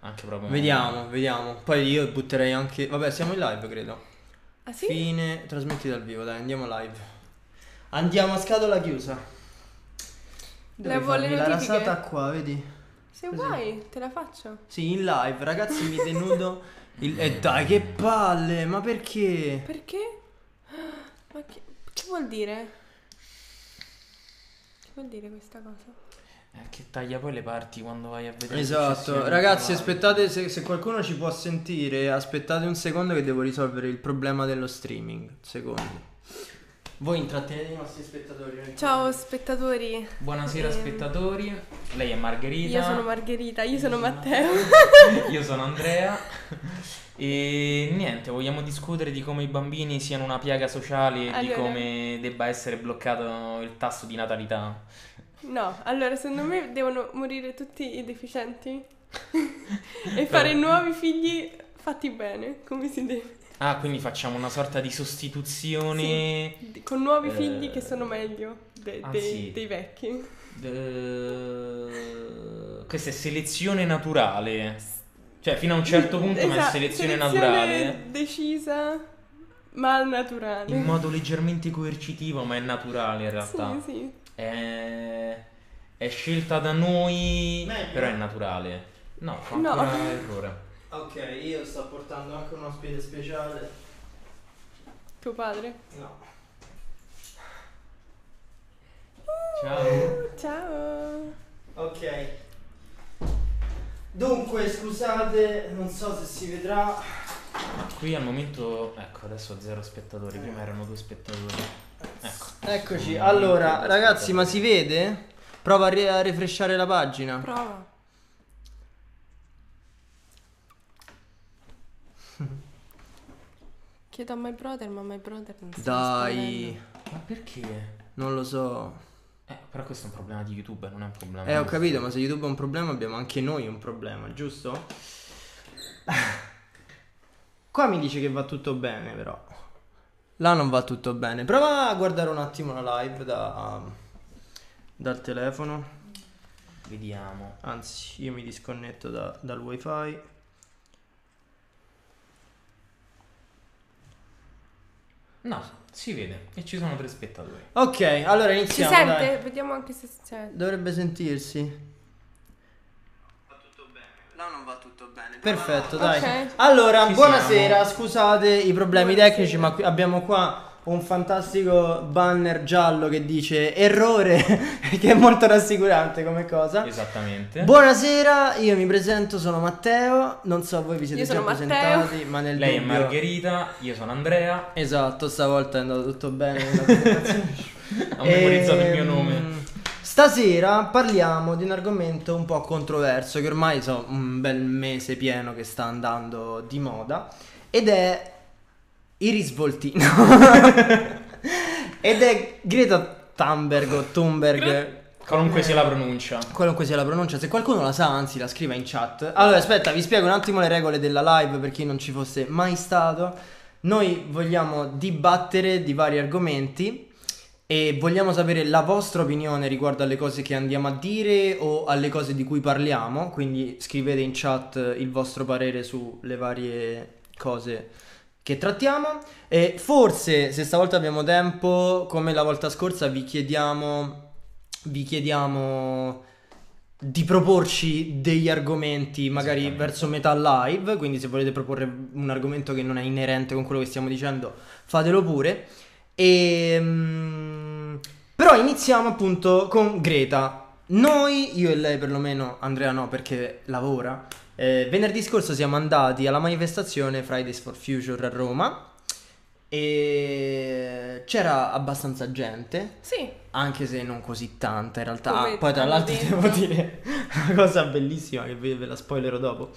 Anche proprio. Vediamo, vediamo. Poi io butterei anche. Vabbè, siamo in live, credo. Ah sì? Fine, trasmetti dal vivo, dai, andiamo live. Andiamo a scatola chiusa. Le farmi la rasata qua, vedi? Se Così. vuoi, te la faccio. Sì, in live, ragazzi, mi denudo. Il... E dai, che palle, ma perché? Perché? Ma che, che vuol dire? Che vuol dire questa cosa? Eh, che taglia poi le parti quando vai a vedere. Esatto, ragazzi, aspettate, se, se qualcuno ci può sentire, aspettate un secondo che devo risolvere il problema dello streaming. Secondo. Voi intrattenete i nostri spettatori. Ciao spettatori. Buonasera Ehm, spettatori. Lei è Margherita. Io sono Margherita, io sono Matteo. Io sono Andrea. E niente, vogliamo discutere di come i bambini siano una piaga sociale e di Allora. come debba essere bloccato il tasso di natalità. No, allora secondo me devono morire tutti i deficienti e fare nuovi figli fatti bene, come si deve. Ah, quindi facciamo una sorta di sostituzione. Di- Con nuovi Eh, figli che sono meglio de- ah, dei, sì. dei vecchi. Eh, questa è selezione naturale. Cioè, fino a un certo punto, Esatto, selezione, selezione naturale. decisa, ma al naturale. In modo leggermente coercitivo, ma è naturale in realtà. Sì, sì. È, è scelta da noi, Meglio. però è naturale. No, fa No. ancora errore. Ok, io sto portando anche un ospite speciale. Tuo padre. No. Ciao. Ciao. Ok. Dunque, scusate, non so se si vedrà. Qui al momento, ecco, adesso ho zero spettatori. Prima erano due spettatori. Ecco. Eccoci. Allora, ragazzi, ma si vede? Prova a, ri- a refresciare la pagina. Prova. Chiedo a my brother, ma my brother non sta Dai. Ma perché? non lo so. Eh, però questo è un problema di YouTube, non è un problema. Eh, ho nostro. capito, ma se YouTube è un problema, abbiamo anche noi un problema, giusto? Qua mi dice che va tutto bene, però. Là non va tutto bene. Prova a guardare un attimo la live da, dal telefono. Vediamo. Anzi, io mi disconnetto da- dal wifi. No, si vede. E ci sono tre spettatori. Ok, allora Si iniziamo. sente? dai. Vediamo anche se c'è. Dovrebbe sentirsi. Là non va tutto bene. Perfetto, dai. Ok. Allora, Ci buonasera, siamo. scusate i problemi Buonasera. tecnici, ma qui abbiamo qua un fantastico banner giallo che dice errore, che è molto rassicurante come cosa. Esattamente. Buonasera, io mi presento, sono Matteo, non so voi vi siete già Matteo. presentati, ma nel Lei è dubbio... Margherita, io sono Andrea. Esatto, stavolta è andato tutto bene. Ho memorizzato il mio Ehm, nome. Stasera parliamo di un argomento un po' controverso che ormai so un bel mese pieno che sta andando di moda ed è i risvolti. ed è Greta Thunberg o Thunberg. Qualunque sia la pronuncia. Qualunque sia la pronuncia, se qualcuno la sa, anzi la scriva in chat. Allora, aspetta, vi spiego un attimo le regole della live per chi non ci fosse mai stato. Noi vogliamo dibattere di vari argomenti e vogliamo sapere la vostra opinione riguardo alle cose che andiamo a dire o alle cose di cui parliamo. Quindi scrivete in chat il vostro parere sulle varie cose che trattiamo. E forse, se stavolta abbiamo tempo, come la volta scorsa, vi chiediamo vi chiediamo di proporci degli argomenti magari verso metà live, quindi se volete proporre un argomento che non è inerente con quello che stiamo dicendo, fatelo pure. E, mm, però iniziamo appunto con Greta. Noi, io e lei perlomeno, Andrea no perché lavora, eh, venerdì scorso siamo andati alla manifestazione Fridays for Future a Roma e c'era abbastanza gente Sì. anche se non così tanta in realtà. Come Ah, poi tra l'altro detto. devo dire una cosa bellissima che ve, ve la spoilerò dopo.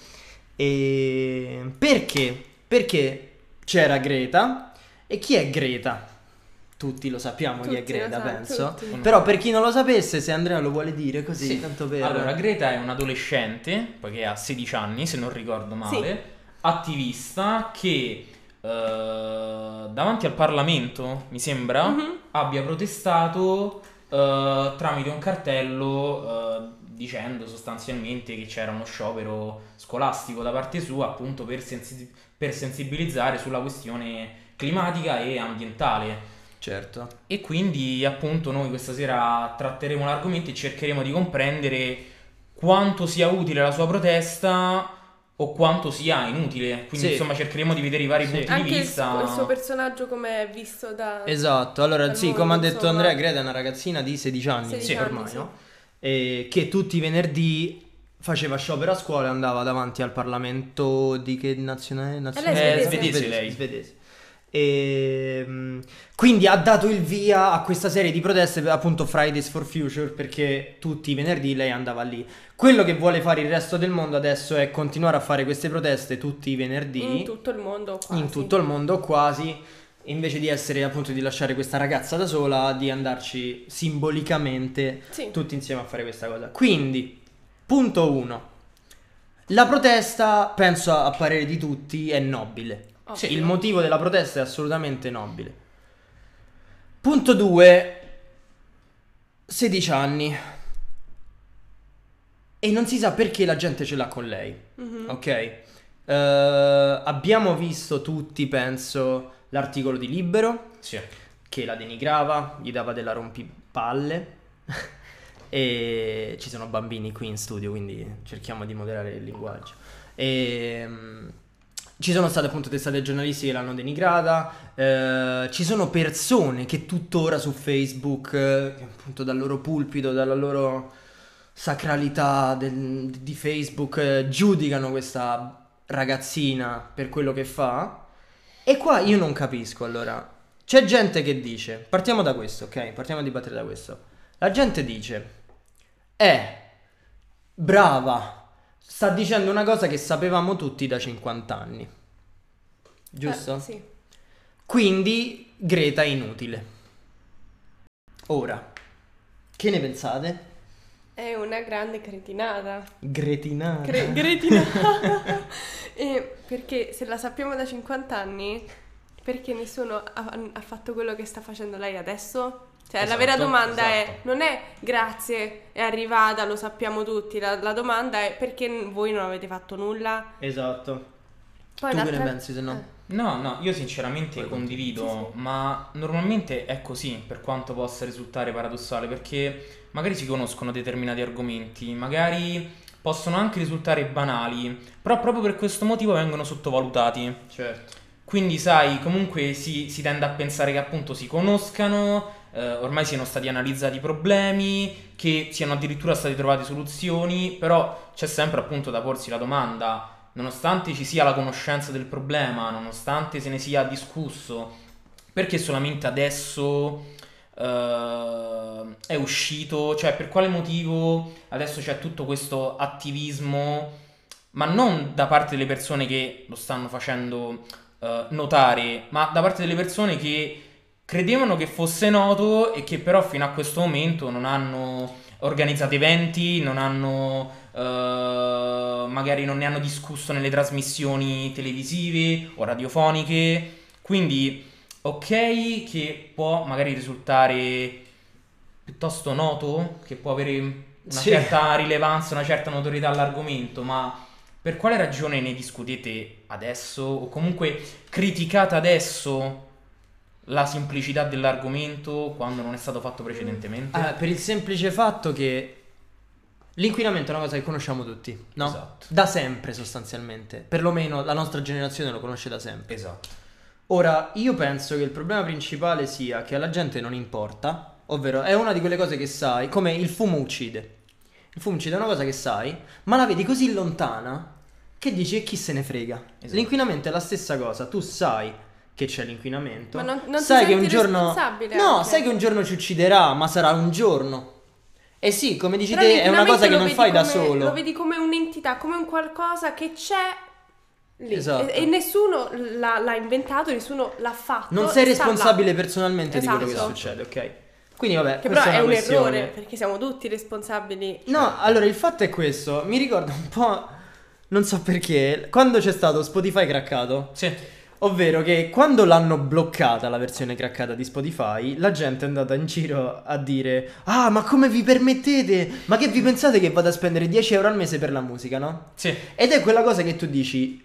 E perché? Perché c'era Greta e chi è Greta? Tutti lo sappiamo chi è Tutti Greta, sanno, penso. tutti. Però per chi non lo sapesse, se Andrea lo vuole dire così, Sì. tanto per Allora, Greta è un adolescente, poiché ha 16 anni, se non ricordo male, attivista che eh, davanti al Parlamento, mi sembra, Mhm. abbia protestato eh, tramite un cartello eh, dicendo sostanzialmente che c'era uno sciopero scolastico da parte sua appunto per, sensi- per sensibilizzare sulla questione climatica e ambientale. Certo. E quindi appunto noi questa sera tratteremo l'argomento e cercheremo di comprendere quanto sia utile la sua protesta o quanto sia inutile. Quindi Sì. insomma cercheremo di vedere i vari Sì. punti Anche di il, vista. il suo personaggio come è visto da... Esatto, allora sì, mondo, come ha detto insomma. Andrea, Greta è una ragazzina di 16 anni 16 ormai, anni, sì. no? E che tutti i venerdì faceva sciopero a scuola e andava davanti al Parlamento di che nazionale? nazionale? Eh, svedese lei. svedese. E, mm, quindi ha dato il via a questa serie di proteste, appunto Fridays for Future, perché tutti i venerdì lei andava lì. Quello che vuole fare il resto del mondo adesso è continuare a fare queste proteste tutti i venerdì In tutto il mondo quasi. in tutto il mondo quasi invece di essere appunto di lasciare questa ragazza da sola di andarci simbolicamente Sì. tutti insieme a fare questa cosa quindi punto 1 la protesta penso a parere di tutti è nobile Ovvio. il motivo della protesta è assolutamente nobile punto 2 16 anni e non si sa perché la gente ce l'ha con lei Mhm. Ok. Eh, abbiamo visto tutti, penso, l'articolo di Libero Sì. che la denigrava, gli dava della rompipalle. e ci sono bambini qui in studio, quindi cerchiamo di moderare il linguaggio. E, mm, ci sono state appunto testate giornalisti che l'hanno denigrata, eh, ci sono persone che tuttora su Facebook, eh, appunto dal loro pulpito, dalla loro sacralità del- di Facebook, eh, giudicano questa ragazzina per quello che fa. E qua io non capisco allora. C'è gente che dice, partiamo da questo, ok? Partiamo a dibattere da questo. La gente dice, eh, brava, sta dicendo una cosa che sapevamo tutti da 50 anni. Giusto? Eh, sì. Quindi Greta è inutile. Ora, che ne pensate? È una grande cretinata. Gretinata. Cre- cretinata. E perché se la sappiamo da 50 anni, perché nessuno ha, ha fatto quello che sta facendo lei adesso? Cioè, la vera Esatto, domanda è: esatto. non è grazie, è arrivata, lo sappiamo tutti. La, la domanda è perché voi non avete fatto nulla? Esatto. Poi tu che l'altra- ne pensi se no? Eh. No, no, io sinceramente Poi condivido, Sì, sì. ma normalmente è così, per quanto possa risultare paradossale, perché magari si conoscono determinati argomenti, magari possono anche risultare banali, però proprio per questo motivo vengono sottovalutati. Certo. Quindi, sai, comunque si, si tende a pensare che appunto si conoscano, eh, ormai siano stati analizzati i problemi, che siano addirittura state trovate soluzioni, però c'è sempre appunto da porsi la domanda, nonostante ci sia la conoscenza del problema, nonostante se ne sia discusso, perché solamente adesso eh, è uscito, cioè per quale motivo adesso c'è tutto questo attivismo, ma non da parte delle persone che lo stanno facendo eh, notare, ma da parte delle persone che credevano che fosse noto e che però fino a questo momento non hanno organizzato eventi, non hanno eh, magari non ne hanno discusso nelle trasmissioni televisive o radiofoniche. Quindi ok che può magari risultare piuttosto noto, che può avere una Sì. certa rilevanza, una certa notorietà all'argomento, ma per quale ragione ne discutete adesso o comunque criticate adesso la semplicità dell'argomento quando non è stato fatto precedentemente? Ah, per il semplice fatto che l'inquinamento è una cosa che conosciamo tutti, no? Esatto. Da sempre sostanzialmente. Perlomeno la nostra generazione lo conosce da sempre. Esatto. Ora, io penso che il problema principale sia che alla gente non importa, ovvero è una di quelle cose che sai, come il fumo uccide. Il fumo uccide è una cosa che sai, ma la vedi così lontana che dici e chi se ne frega. Esatto. L'inquinamento è la stessa cosa, tu sai che c'è l'inquinamento. Ma non- non ti sai che senti un giorno responsabile No, anche. sai che un giorno ci ucciderà, ma sarà un giorno. E sì, come dici Però te, è una cosa che non fai da come- solo. Lo vedi come un'entità, come un qualcosa che c'è lì. Esatto. E, e nessuno l'ha, l'ha inventato, nessuno l'ha fatto. Non sei là. responsabile personalmente di quello che Esatto. succede, ok? Quindi vabbè, Che però è una un questione. errore, perché siamo tutti responsabili. No, allora il fatto è questo, mi ricorda un po', non so perché, quando c'è stato Spotify craccato, Sì. Ovvero che quando l'hanno bloccata la versione craccata di Spotify, la gente è andata in giro a dire Ah, ma come vi permettete? Ma che vi pensate che vado a spendere 10 euro al mese per la musica, no? Sì, Ed è quella cosa che tu dici,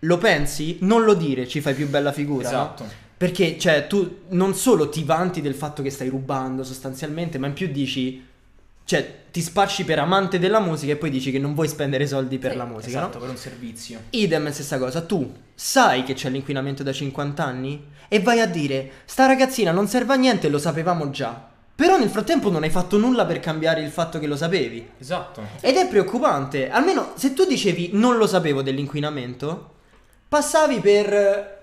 lo pensi? Non lo dire, ci fai più bella figura, no? esatto. Perché, cioè, tu non solo ti vanti del fatto che stai rubando sostanzialmente, ma in più dici, cioè, ti spacci per amante della musica e poi dici che non vuoi spendere soldi per Sì, la musica, Esatto, no? per un servizio. Idem, stessa cosa, tu sai che c'è l'inquinamento da 50 anni e vai a dire, sta ragazzina non serve a niente, lo sapevamo già. Però nel frattempo non hai fatto nulla per cambiare il fatto che lo sapevi. Esatto. Ed è preoccupante. Almeno se tu dicevi non lo sapevo dell'inquinamento, passavi per eh,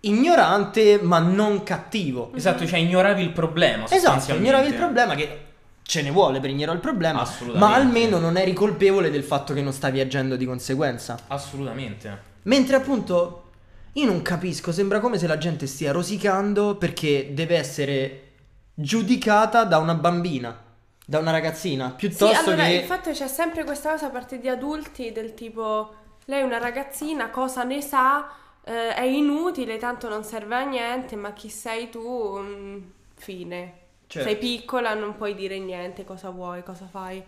ignorante ma non cattivo. Esatto, cioè ignoravi il problema. Esatto, ignoravi il problema che ce ne vuole per ignorare il problema, ma almeno non eri colpevole del fatto che non stavi agendo di conseguenza. Assolutamente. Mentre appunto io non capisco, sembra come se la gente stia rosicando perché deve essere giudicata da una bambina, da una ragazzina, Sì, piuttosto allora, che... il fatto c'è sempre questa cosa a parte di adulti del tipo lei è una ragazzina, cosa ne sa, eh, è inutile, tanto non serve a niente, ma chi sei tu? Mm, fine. Certo. Sei piccola, non puoi dire niente, cosa vuoi, cosa fai.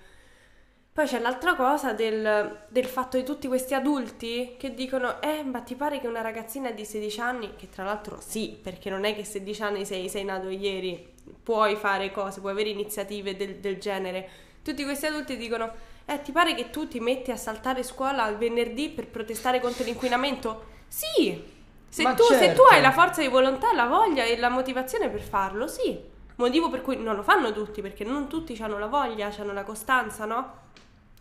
Poi c'è l'altra cosa del, del fatto di tutti questi adulti che dicono, eh, ma ti pare che una ragazzina di 16 anni, che tra l'altro sì, perché non è che 16 anni sei, sei nato ieri, puoi fare cose, puoi avere iniziative del, del genere. Tutti questi adulti dicono, eh, ti pare che tu ti metti a saltare scuola il venerdì per protestare contro l'inquinamento? Sì! Se, tu, se certo. tu hai la forza di volontà, la voglia e la motivazione per farlo, sì. Motivo per cui non lo fanno tutti, perché non tutti hanno la voglia, hanno la costanza, no?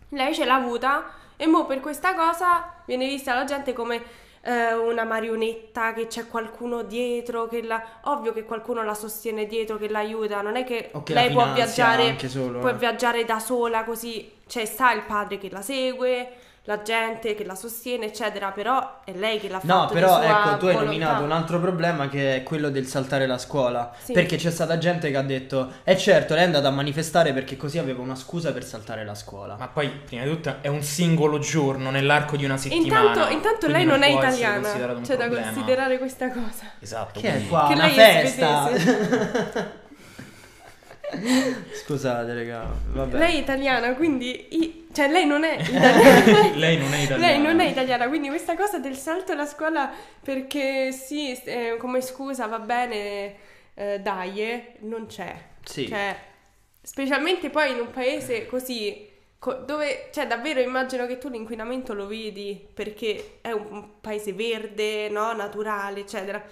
Lei ce l'ha avuta e mo per questa cosa viene vista la gente come eh, una marionetta, che c'è qualcuno dietro, che la... ovvio che qualcuno la sostiene dietro, che l'aiuta, non è che che lei può viaggiare, solo, può eh. viaggiare da sola così, cioè sta il padre che la segue, la gente che la sostiene, eccetera, però è lei che l'ha fatto No, di però sua ecco, tu hai volontà. nominato un altro problema che è quello del saltare la scuola. Sì. Perché c'è stata gente che ha detto, eh certo, lei è andata a manifestare perché così aveva una scusa per saltare la scuola. Ma poi, prima di tutto, è un singolo giorno nell'arco di una settimana. Intanto, intanto lei non è può essere italiana, c'è da problema. considerare questa cosa. Esatto. Che è qua? Che una lei è festa! Scusate, raga, vabbè. Lei è italiana, quindi i- cioè lei non è italiana. Lei non è italiana. Lei non è italiana, quindi questa cosa del salto alla scuola perché sì, eh, come scusa va bene, eh, dai, eh, non c'è. Sì. Cioè, specialmente poi in un paese così, co- dove, cioè davvero immagino che tu l'inquinamento lo vedi perché è un, un paese verde, no? Naturale, eccetera.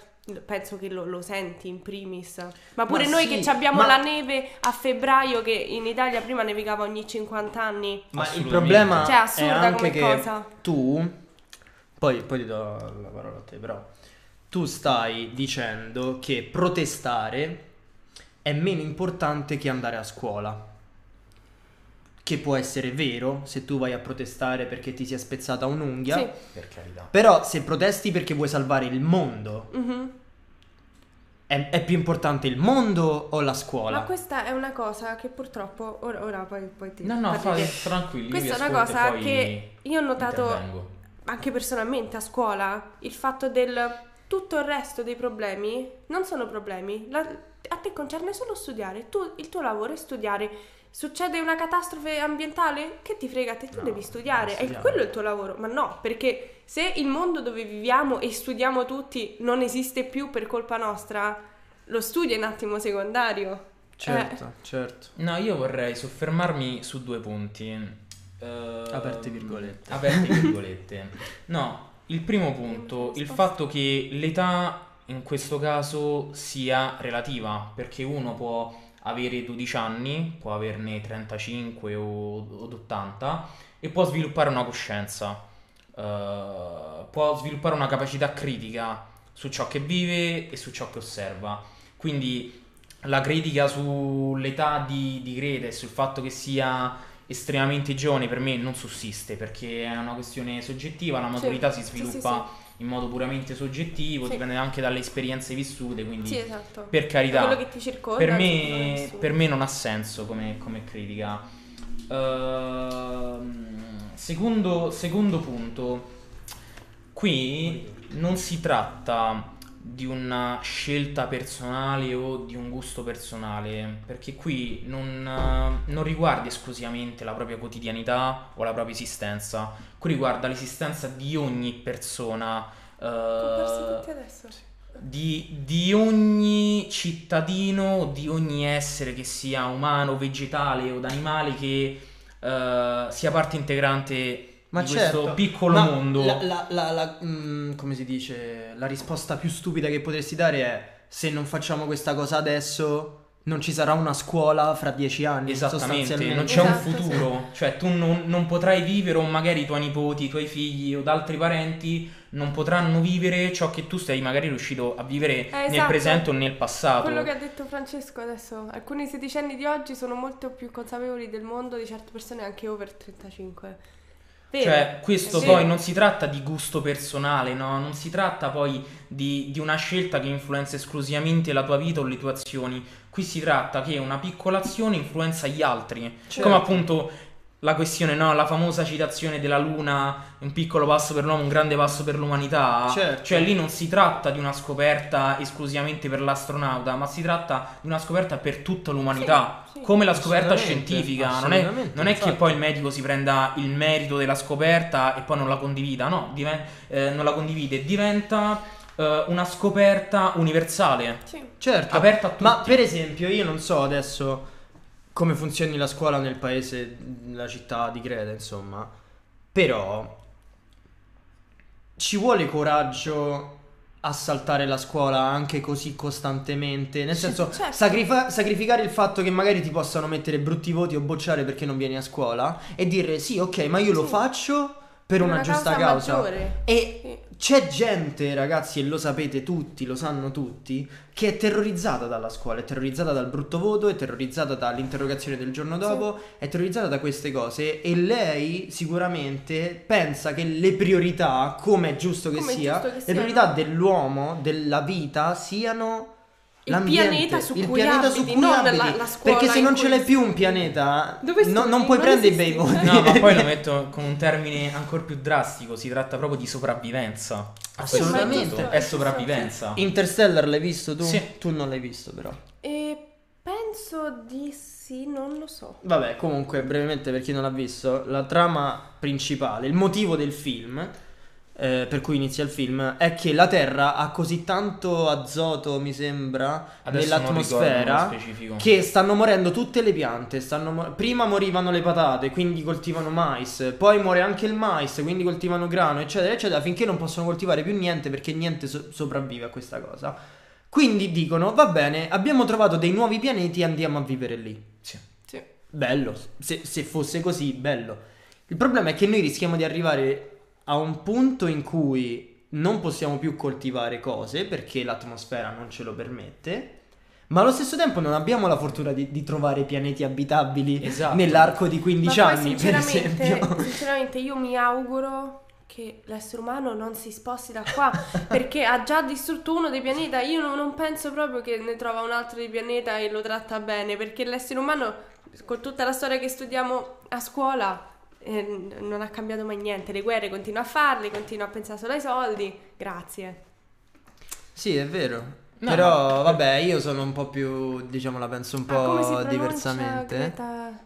Penso che lo, lo senti in primis. Ma pure Ma noi sì, che ci abbiamo ma- la neve a febbraio, che in Italia prima nevicava ogni 50 anni. Ma il problema Cioè, è assurda anche come che cosa. tu, poi, poi ti do la parola a te, però, tu stai dicendo che protestare è meno importante che andare a scuola. Che può essere vero se tu vai a protestare perché ti sia spezzata un'unghia. Sì. Per carità. Però se protesti perché vuoi salvare il mondo, Mhm. è, è più importante il mondo o la scuola? Ma questa è una cosa che purtroppo ora, ora poi, poi ti No, no, fai tranquilli. Questa è una cosa che io ho notato intervengo. anche personalmente a scuola, il fatto del tutto il resto dei problemi non sono problemi. La- a te concerne solo studiare, tu, il tuo lavoro è studiare. Succede una catastrofe ambientale? Che ti frega? Te tu No, devi studiare, è quello il tuo lavoro. Ma no, perché se il mondo dove viviamo e studiamo tutti non esiste più per colpa nostra, lo studio è un attimo secondario. Certo, certo. No, io vorrei soffermarmi su due punti. Eh, Aperte virgolette. Aperte virgolette. No, il primo punto, il fatto che l'età in questo caso sia relativa, perché uno può avere 12 anni, può averne 35 o, o 80 e può sviluppare una coscienza, eh, può sviluppare una capacità critica su ciò che vive e su ciò che osserva. Quindi la critica sull'età di, di Greta e sul fatto che sia estremamente giovane per me non sussiste perché è una questione soggettiva, la maturità si sì, sì, sviluppa in modo puramente soggettivo, Sì. dipende anche dalle esperienze vissute, quindi Sì, esatto. per carità, Quello che ti circonda. per me, per me non ha senso come, come critica. Ehm, secondo, secondo punto, qui non si tratta di una scelta personale o di un gusto personale, perché qui non, eh, non riguarda esclusivamente la propria quotidianità o la propria esistenza, qui riguarda l'esistenza di ogni persona. eh, adesso. di, di ogni cittadino, di ogni essere che sia umano, vegetale o d'animale che eh, sia parte integrante Ma di certo, questo piccolo ma mondo. La, la- la- la- mm, come si dice? La risposta più stupida che potresti dare è: se non facciamo questa cosa adesso, non ci sarà una scuola fra dieci anni. Esattamente, non c'è un Esatto, futuro, cioè tu non, non potrai vivere o magari i tuoi nipoti, i tuoi figli o altri parenti non potranno vivere ciò che tu sei magari riuscito a vivere nel esatto. presente o nel passato. Quello che ha detto Francesco adesso, alcuni sedicenni di oggi sono molto più consapevoli del mondo di certe persone anche over 35. Vero? Cioè, questo Sì. poi non si tratta di gusto personale, no? Non si tratta poi di, di una scelta che influenza esclusivamente la tua vita o le tue azioni. Qui si tratta che una piccola azione influenza gli altri. Certo. Come appunto la questione, no? La famosa citazione della Luna, un piccolo passo per l'uomo, un grande passo per l'umanità. Certo. Cioè, lì non si tratta di una scoperta esclusivamente per l'astronauta, ma si tratta di una scoperta per tutta l'umanità. Sì, sì. Come la scoperta scientifica. Non è, non è che poi il medico si prenda il merito della scoperta e poi non la condivida, no, diven- eh, non la condivide, diventa eh, una scoperta universale, Sì. Certo, aperta a tutti. ma per esempio, io non so adesso come funzioni la scuola nel paese, nella città di Creta, insomma, però ci vuole coraggio a saltare la scuola anche così costantemente, nel senso certo. sacrifa- sacrificare il fatto che magari ti possano mettere brutti voti o bocciare perché non vieni a scuola e dire sì, ok, ma io lo Sì. faccio per una, giusta causa. maggiore. E. c'è gente, ragazzi, e lo sapete tutti, lo sanno tutti, che è terrorizzata dalla scuola, è terrorizzata dal brutto voto, è terrorizzata dall'interrogazione del giorno dopo, è terrorizzata da queste cose e lei sicuramente pensa che le priorità, come è giusto che Come sia, giusto che le siano. priorità dell'uomo, della vita, siano... Il pianeta su il cui pianeta abiti, su cui non abiti. la- la scuola perché se non ce l'hai più un pianeta, Dove no- non puoi Non prendere i bei voti. No, ma poi lo metto con un termine ancora più drastico, si tratta proprio di sopravvivenza. Assolutamente. È sopravvivenza. Interstellar l'hai visto tu? Sì. Tu non l'hai visto però. E penso di sì, non lo so. Vabbè, comunque, brevemente per chi non l'ha visto, la trama principale, il motivo del film, eh, per cui inizia il film, è che la Terra ha così tanto azoto, mi sembra, Adesso nell'atmosfera, che stanno morendo tutte le piante. stanno mo- prima morivano le patate, quindi coltivano mais, poi muore anche il mais, quindi coltivano grano, eccetera, eccetera, finché non possono coltivare più niente perché niente so- sopravvive a questa cosa. Quindi dicono, va bene, abbiamo trovato dei nuovi pianeti, andiamo a vivere lì. Sì. Sì. Bello, se, se fosse così, bello. Il problema è che noi rischiamo di arrivare a un punto in cui non possiamo più coltivare cose perché l'atmosfera non ce lo permette. Ma allo stesso tempo non abbiamo la fortuna di, di trovare pianeti abitabili Esatto. nell'arco di 15 Ma poi anni, per esempio. sinceramente io mi auguro che l'essere umano non si sposti da qua perché ha già distrutto uno dei pianeti. Io non, non penso proprio che ne trova un altro di pianeta e lo tratta bene perché l'essere umano, con tutta la storia che studiamo a scuola, eh, non ha cambiato mai niente. Le guerre continua a farle, continua a pensare solo ai soldi. Grazie. Sì, è vero. No, Però, vabbè, io sono un po' più, diciamo, la penso un Ah, come si po' pronuncia, diversamente. Greta?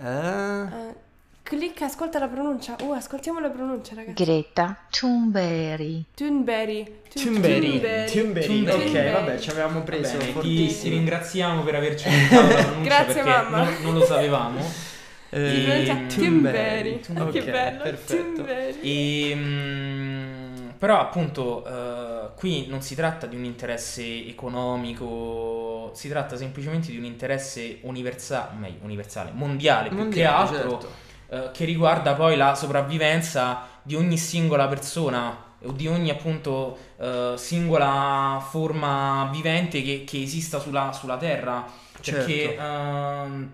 Eh? Eh, clicca, ascolta la pronuncia. Uh, ascoltiamo la pronuncia, ragazzi. Greta Thunberg. Thunberry. Thunberry. Thunberry. Thunberry. Thunberry. Ok, vabbè, ci avevamo Va preso. bene, ti, ti ringraziamo per averci aiutato la pronuncia Grazie, perché mamma. non, non lo sapevamo. Eh, Si pronuncia Ehm, Thunberry. Thunberry. Che bello. perfetto. E, mm, però appunto eh, qui non si tratta di un interesse economico, si tratta semplicemente di un interesse universale, meglio, universale, mondiale, più che Mondiale, altro, certo. eh, che riguarda poi la sopravvivenza di ogni singola persona o di ogni appunto eh, singola forma vivente che, che esista sulla, sulla Terra. Perché Certo. ehm,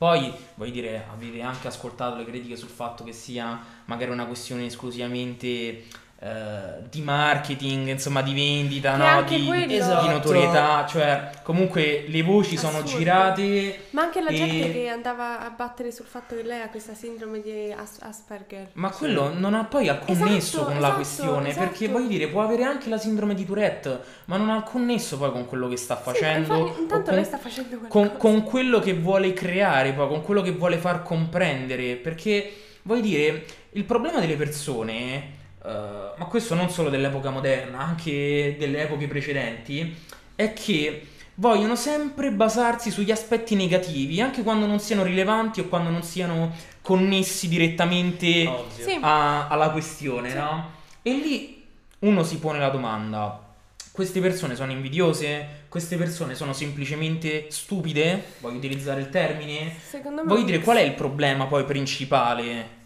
poi, voglio dire, avete anche ascoltato le critiche sul fatto che sia magari una questione esclusivamente eh, di marketing, insomma di vendita, no? di, quello- di Esatto. notorietà, cioè comunque le voci sono Assurdo. girate. Ma anche la E- gente che andava a battere sul fatto che lei ha questa sindrome di As- Asperger. Ma quello non ha poi alcun Esatto, nesso con la esatto, questione, esatto. perché voglio dire, può avere anche la sindrome di Tourette, ma non ha alcun nesso poi con quello che sta facendo. Sì, infatti, intanto con, lei sta facendo qualcosa. con, con quello che vuole creare, poi con quello che vuole far comprendere, perché voglio dire, il problema delle persone, eh, ma questo non solo dell'epoca moderna, anche delle epoche precedenti, è che vogliono sempre basarsi sugli aspetti negativi, anche quando non siano rilevanti o quando non siano connessi direttamente. Sì. a- alla questione, Sì. no? E lì uno si pone la domanda: queste persone sono invidiose? Queste persone sono semplicemente stupide? Voglio utilizzare il termine? Secondo me Voglio dire, qual è il problema poi principale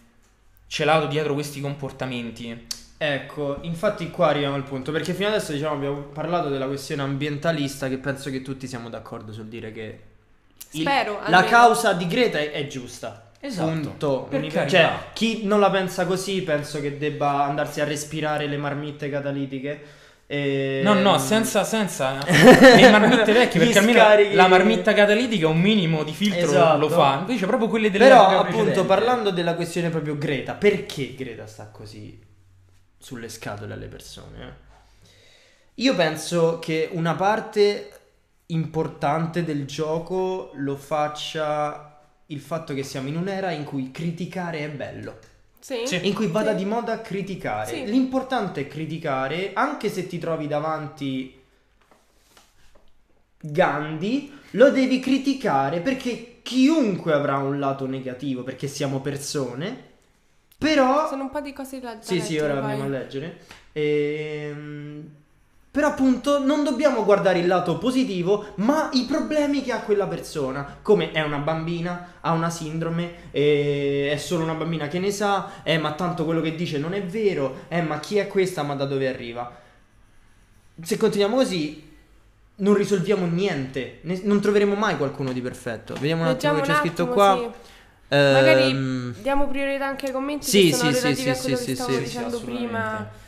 celato dietro questi comportamenti? Ecco, infatti qua arriviamo al punto, perché fino adesso diciamo abbiamo parlato della questione ambientalista che penso che tutti siamo d'accordo sul dire che il- Spero, la almeno. causa di Greta è, è giusta. Esatto, Punto. cioè, chi non la pensa così penso che debba andarsi a respirare le marmitte catalitiche. E... No, no, senza, senza le marmitte vecchie, perché almeno scarichi- la marmitta catalitica un minimo di filtro Esatto. lo fa. Invece proprio quelle dell'epoca Però appunto precedente. parlando della questione proprio Greta, perché Greta sta così sulle scatole alle persone? eh? Io penso che una parte importante del gioco lo faccia il fatto che siamo in un'era in cui criticare è bello. Sì. Sì. In cui vada Sì. di moda criticare. Sì. L'importante è criticare, anche se ti trovi davanti Gandhi, lo devi criticare perché chiunque avrà un lato negativo, perché siamo persone. Però Sono un po' di cose da da Sì, sì, leggere, ora vai. andiamo a leggere. Ehm, Però appunto non dobbiamo guardare il lato positivo, ma i problemi che ha quella persona. Come è una bambina, ha una sindrome, eh, è solo una bambina che ne sa, eh, ma tanto quello che dice non è vero, eh, ma chi è questa, ma da dove arriva? Se continuiamo così non risolviamo niente, ne- non troveremo mai qualcuno di perfetto. Vediamo un attimo che c'è un scritto attimo, qua. sì. Magari Ehm, diamo priorità anche ai commenti sì, che sono sì, sì, relativi sì, a quello sì, che sì, stavo sì, dicendo prima.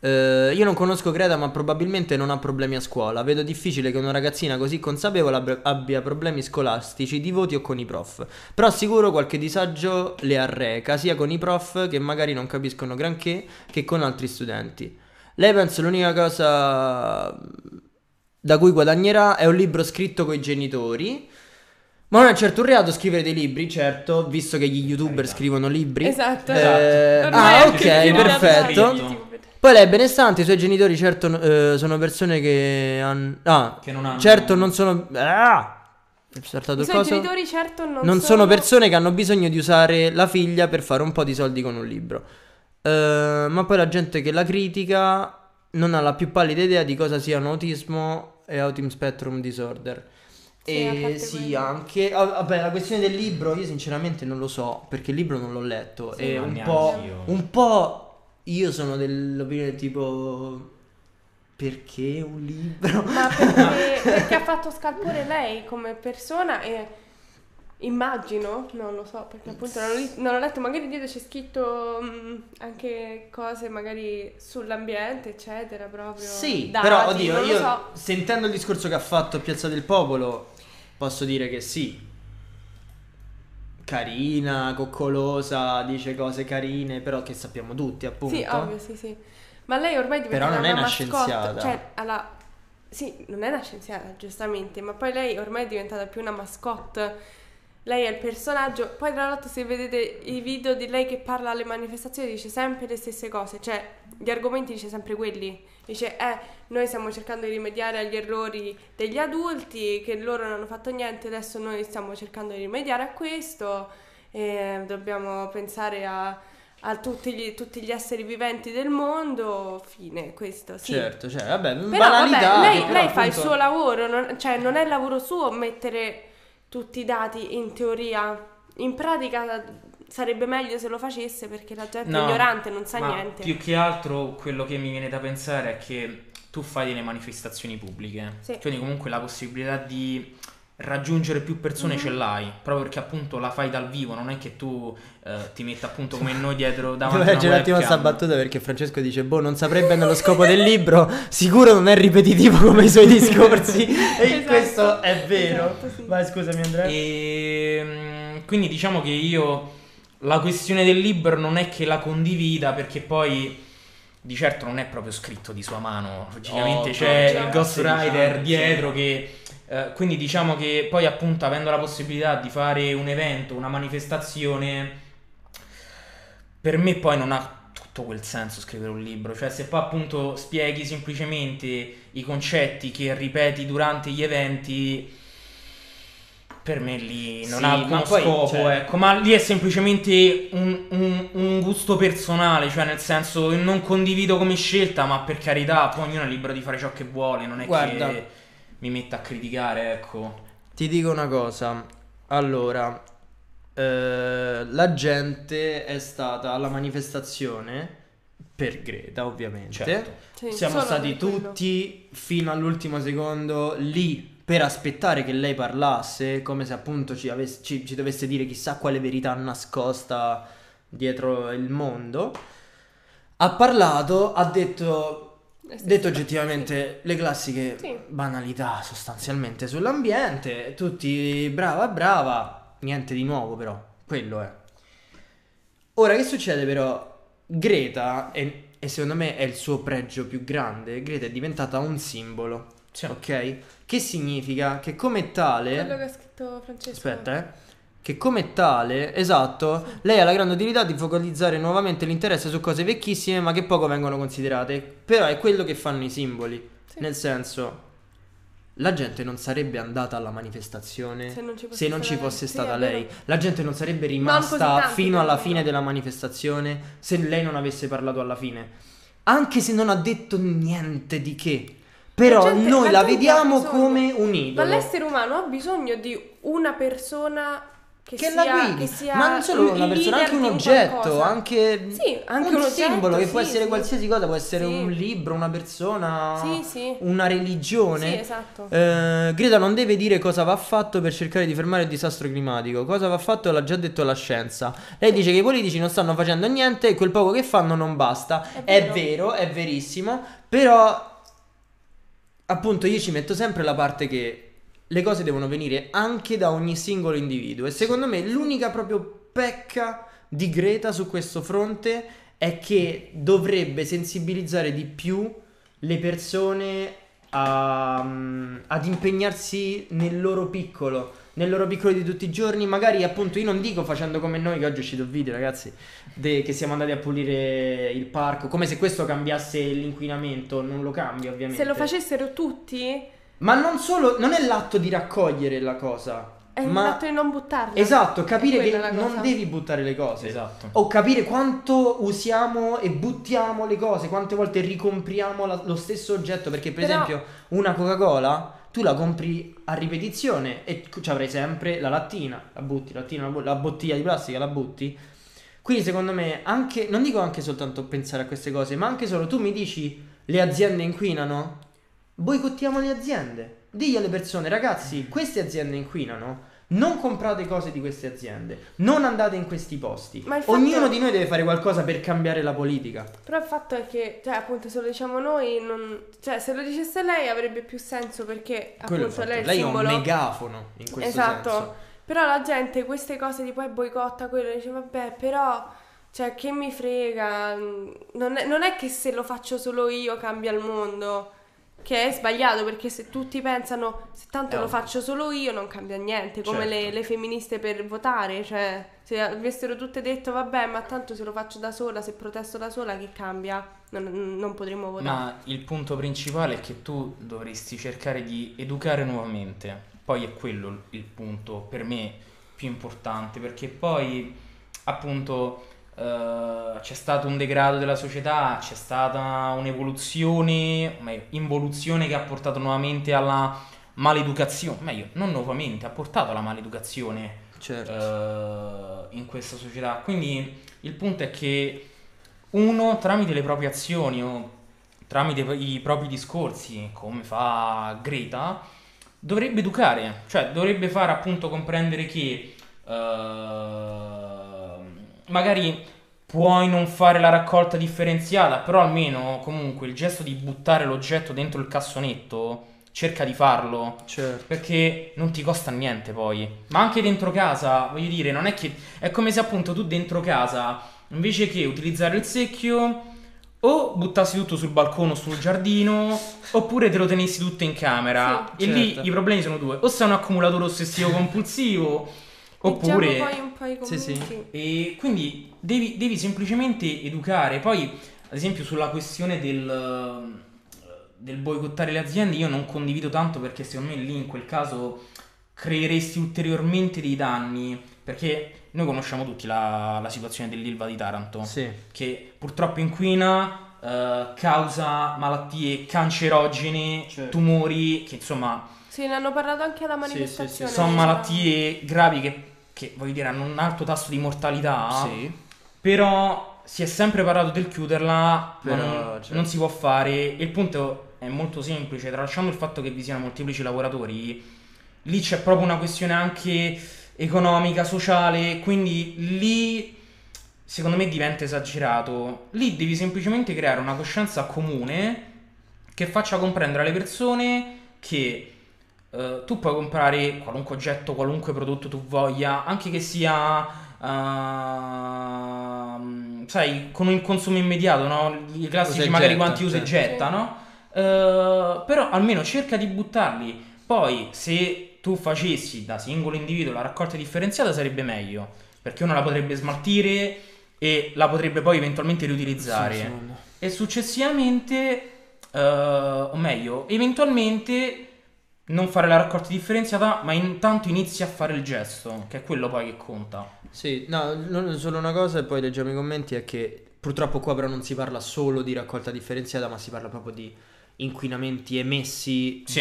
Eh, io non conosco Greta, ma probabilmente non ha problemi a scuola. Vedo difficile che una ragazzina così consapevole abbia, abbia problemi scolastici, di voti o con i prof. Però sicuro qualche disagio le arreca, sia con i prof che magari non capiscono granché, che con altri studenti. Lei penso l'unica cosa da cui guadagnerà è un libro scritto coi genitori. Ma non è certo un reato scrivere dei libri, certo, visto che gli youtuber Carità. scrivono libri. Esatto. Eh, Ormai ah, ok, perfetto. Poi lei è benestante, i suoi genitori certo eh, sono persone che hanno... Ah, Che non hanno- certo non sono... Ah! I suoi genitori certo non, Non sono persone che hanno bisogno di usare la figlia per fare un po' di soldi con un libro. Eh, ma poi la gente che la critica non ha la più pallida idea di cosa siano autismo e autism spectrum disorder. Sì, e sì, quello. anche. ah, Vabbè, la questione del libro, io sinceramente non lo so, perché il libro non l'ho letto. Sì, e un po', un po'. Io sono dell'opinione tipo. Perché un libro? Ma perché, perché ha fatto scalpore lei come persona e immagino, non lo so, perché appunto non, ho non ho letto, magari dietro c'è scritto mm, anche cose magari sull'ambiente, eccetera, proprio. Sì, dati, però oddio, io so. sentendo il discorso che ha fatto a Piazza del Popolo, posso dire che sì. Carina, coccolosa, dice cose carine, però che sappiamo tutti, appunto. Sì, ovvio, sì, sì. Ma lei ormai è diventata Però non è una mascotte, scienziata. Cioè, alla... Sì, non è una scienziata, giustamente, ma poi lei ormai è diventata più una mascotte. Lei è il personaggio. Poi, tra l'altro, se vedete i video di lei che parla alle manifestazioni, dice sempre le stesse cose. Cioè, gli argomenti dice sempre quelli. Dice, eh, noi stiamo cercando di rimediare agli errori degli adulti, che loro non hanno fatto niente, adesso noi stiamo cercando di rimediare a questo. E dobbiamo pensare a, a tutti, gli, tutti gli esseri viventi del mondo. Fine, questo sì. Certo, cioè, vabbè, Però banalità. vabbè, lei, lei fa il appunto- suo lavoro, non- cioè non è il lavoro suo mettere tutti i dati in teoria. In pratica sarebbe meglio se lo facesse perché la gente è No, ignorante, non sa niente. Più che altro quello che mi viene da pensare è che tu fai delle manifestazioni pubbliche, Sì. quindi comunque la possibilità di raggiungere più persone Mhm. ce l'hai, proprio perché appunto la fai dal vivo, non è che tu eh, ti metti appunto come noi dietro davanti a un attimo sta battuta perché Francesco dice: Boh, non saprei bene lo scopo del libro. Sicuro non è ripetitivo come i suoi discorsi. e Esatto. questo è vero. Esatto, sì. Vai, scusami, Andrea. E mm, quindi diciamo che io la questione del libro non è che la condivida perché poi di certo non è proprio scritto di sua mano, logicamente Oh, c'è il ghostwriter 16 dietro che eh, quindi diciamo che poi appunto avendo la possibilità di fare un evento, una manifestazione per me poi non ha tutto quel senso scrivere un libro, cioè se poi appunto spieghi semplicemente i concetti che ripeti durante gli eventi per me lì non Sì, ha ma alcuno poi, scopo, cioè- ecco, ma lì è semplicemente un, un- un gusto personale, cioè nel senso non condivido come scelta, ma per carità, poi ognuno è libero di fare ciò che vuole, non è Guarda. che mi metta a criticare, ecco. Ti dico una cosa. Allora, eh, la gente è stata alla manifestazione per Greta, ovviamente. Certo. Sì, Siamo stati tutti fino all'ultimo secondo lì per aspettare che lei parlasse, come se appunto ci, avesse- ci- ci dovesse dire chissà quale verità nascosta dietro il mondo. Ha parlato, ha detto Eh, sì, Detto sì, oggettivamente le classiche Sì. banalità sostanzialmente sull'ambiente, tutti brava brava, niente di nuovo però, quello è. Ora che succede però? Greta, e, e secondo me è il suo pregio più grande, Greta è diventata un simbolo, Sì. ok? Che significa che come tale... Quello che ha scritto Francesco. Aspetta, eh. Che come tale, esatto, lei ha la grande utilità di focalizzare nuovamente l'interesse su cose vecchissime ma che poco vengono considerate. Però è quello che fanno i simboli. Sì. Nel senso, la gente non sarebbe andata alla manifestazione Se non ci fosse se non ci stata lei. fosse Sì, stata è lei. La gente non sarebbe rimasta tanti, fino alla fine della manifestazione se lei non avesse parlato alla fine. Anche se non ha detto niente di che. Però La gente- noi la la, vediamo bisogno- come un Ma idolo. l'essere umano ha bisogno di una persona che, che sia, la guidi, che sia ma non solo una persona, anche un oggetto, anche, Sì, anche un, un oggetto, simbolo che può sì, essere sì. qualsiasi cosa, può essere un libro, una persona, Sì, sì. una religione. Sì, esatto. Eh, Greta non deve dire cosa va fatto per cercare di fermare il disastro climatico. Cosa va fatto l'ha già detto la scienza. Lei dice che i politici non stanno facendo niente e quel poco che fanno non basta. È È vero. vero, è verissimo. Però, appunto, io ci metto sempre la parte che le cose devono venire anche da ogni singolo individuo. E secondo me l'unica proprio pecca di Greta su questo fronte è che dovrebbe sensibilizzare di più le persone a- mm, ad impegnarsi nel loro piccolo, nel loro piccolo di tutti i giorni. Magari appunto io non dico facendo come noi, che oggi uscito il video, ragazzi, de- che siamo andati a pulire il parco, come se questo cambiasse l'inquinamento, non lo cambia ovviamente. Se lo facessero tutti, Ma non solo, non è l'atto di raccogliere la cosa, è il ma fatto di non buttarla. esatto, capire che non devi buttare le cose. Esatto. O capire quanto usiamo e buttiamo le cose, quante volte ricompriamo la- lo stesso oggetto, perché per Però- esempio una Coca-Cola tu la compri a ripetizione e ci avrai sempre la lattina, la butti, la, lattina, la bottiglia di plastica la butti. Quindi secondo me anche, non dico anche soltanto pensare a queste cose, ma anche solo tu mi dici le aziende inquinano, boicottiamo le aziende. Digli alle persone, ragazzi, queste aziende inquinano. Non comprate cose di queste aziende, non andate in questi posti. Ognuno di noi deve fare qualcosa per cambiare la politica. Però il fatto è che, cioè, appunto, se lo diciamo noi, non... cioè, se lo dicesse lei avrebbe più senso perché, appunto, lei è il Lei è un simbolo. megafono in questo Esatto. senso. Però la gente queste cose di poi boicotta quello dice vabbè, però cioè che mi frega, non è, non è che se lo faccio solo io cambia il mondo. Che è sbagliato perché se tutti pensano se tanto È lo faccio solo io non cambia niente, come le, Certo. le femministe per votare, cioè se avessero tutte detto vabbè ma tanto se lo faccio da sola, se protesto da sola che cambia, non, non potremmo votare. Ma il punto principale è che tu dovresti cercare di educare nuovamente. Poi è quello il punto per me più importante, perché poi appunto eh, c'è stato un degrado della società, c'è stata un'evoluzione, meglio, involuzione che ha portato nuovamente alla maleducazione, meglio, non nuovamente, ha portato alla maleducazione Certo. eh, in questa società. Quindi il punto è che uno tramite le proprie azioni o tramite i propri discorsi, come fa Greta, dovrebbe educare, cioè dovrebbe fare appunto comprendere che eh, magari puoi non fare la raccolta differenziata, però almeno comunque il gesto di buttare l'oggetto dentro il cassonetto cerca di farlo. Certo. Perché non ti costa niente poi. Ma anche dentro casa, voglio dire, non è che. È come se appunto tu dentro casa, invece che utilizzare il secchio, o buttassi tutto sul balcone o sul giardino, oppure te lo tenessi tutto in camera. Sì, e lì certo. i problemi sono due: o sei un accumulatore ossessivo compulsivo, Mettiamo oppure. poi un po' i Sì, sì. E quindi devi, devi semplicemente educare. Poi, ad esempio, sulla questione del, del boicottare le aziende, io non condivido tanto perché secondo me lì in quel caso creeresti ulteriormente dei danni. Perché noi conosciamo tutti la, la situazione dell'Ilva di Taranto, Sì. che purtroppo inquina, eh, causa malattie cancerogene, Certo. tumori, che insomma Sì, ne hanno parlato anche alla Sì, sì, sì. manifestazione. sono malattie gravi che, che, voglio dire, hanno un alto tasso di mortalità. Sì. Però si è sempre parlato del chiuderla, Però, ma non, certo. non si può fare. E il punto è molto semplice, tralasciando il fatto che vi siano molteplici lavoratori, lì c'è proprio una questione anche economica, sociale, quindi lì secondo me diventa esagerato. Lì devi semplicemente creare una coscienza comune che faccia comprendere alle persone che eh, tu puoi comprare qualunque oggetto, qualunque prodotto tu voglia, anche che sia, ehm, sai, con un consumo immediato, no? I classici Usa magari getta, quanti usa e certo. getta, no? Eh, però almeno cerca di buttarli. Poi, se tu facessi da singolo individuo la raccolta differenziata, sarebbe meglio, perché uno la potrebbe smaltire e la potrebbe poi eventualmente riutilizzare. Sì, sì. E successivamente, eh, o meglio, eventualmente non fare la raccolta differenziata, ma intanto inizi a fare il gesto, che è quello poi che conta. Sì, no, solo una cosa e poi leggiamo i commenti è che purtroppo qua però non si parla solo di raccolta differenziata, ma si parla proprio di inquinamenti emessi Sì.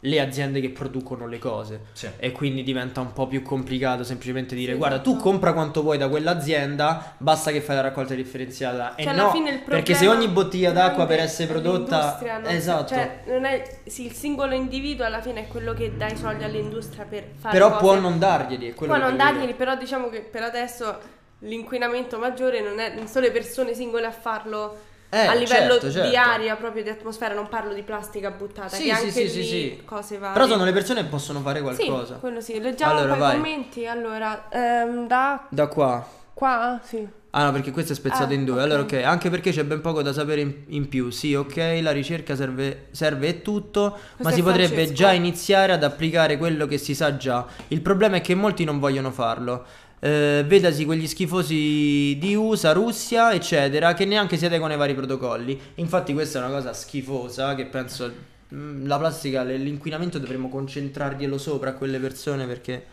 Dalle aziende che producono le cose. Sì. E quindi diventa un po' più complicato semplicemente dire Sì, guarda tu esatto. compra quanto vuoi da quell'azienda, basta che fai la raccolta differenziata. Cioè, e alla no, fine il perché se ogni bottiglia d'acqua per essere prodotta... l'industria, non si- Esatto. Cioè, non è, sì, il singolo individuo alla fine è quello che dà i soldi all'industria per fare però cose. può non darglieli, Può non darglieli, però diciamo che per adesso l'inquinamento maggiore non, è, non sono le persone singole a farlo Eh, a livello certo, certo. di aria, proprio di atmosfera, non parlo di plastica buttata, Sì, che sì, anche sì, sì, lì sì. cose varie. Però sono le persone che possono fare qualcosa. Sì, quello sì. Leggiamo Allora, un po' i vai. commenti. Allora, ehm, da Da qua. qua, sì. Ah no, perché questo è spezzato Ah, in due. ok. Allora, ok, anche perché c'è ben poco da sapere in, in più. Sì, ok, la ricerca serve, serve e tutto, ma è si potrebbe Francesco. già iniziare ad applicare quello che si sa già. Il problema è che molti non vogliono farlo. Eh, vedasi quegli schifosi di USA, Russia, eccetera, che neanche si adeguano ai vari protocolli. Infatti, questa è una cosa schifosa che penso. mm, La plastica, l'inquinamento dovremmo concentrarglielo sopra a quelle persone perché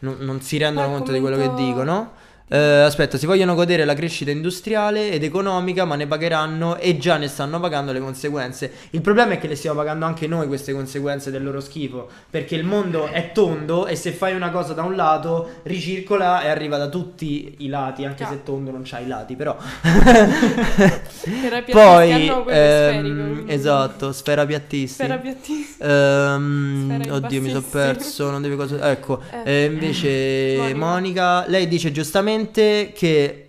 non, non si rendono conto di quello che dicono. Eh, aspetta, si vogliono godere la crescita industriale ed economica, ma ne pagheranno e già ne stanno pagando le conseguenze. Il problema è che le stiamo pagando anche noi queste conseguenze del loro schifo, perché il mondo è tondo e se fai una cosa da un lato ricircola e arriva da tutti i lati, anche Già. se tondo non c'ha i lati, però. Poi, ehm, esatto, sfera piattisti. Sfera piattista. Ehm, Sfera oddio, mi sono perso. Non deve cosa. Ecco, Eh. eh, invece, Monica. Monica. lei dice giustamente che.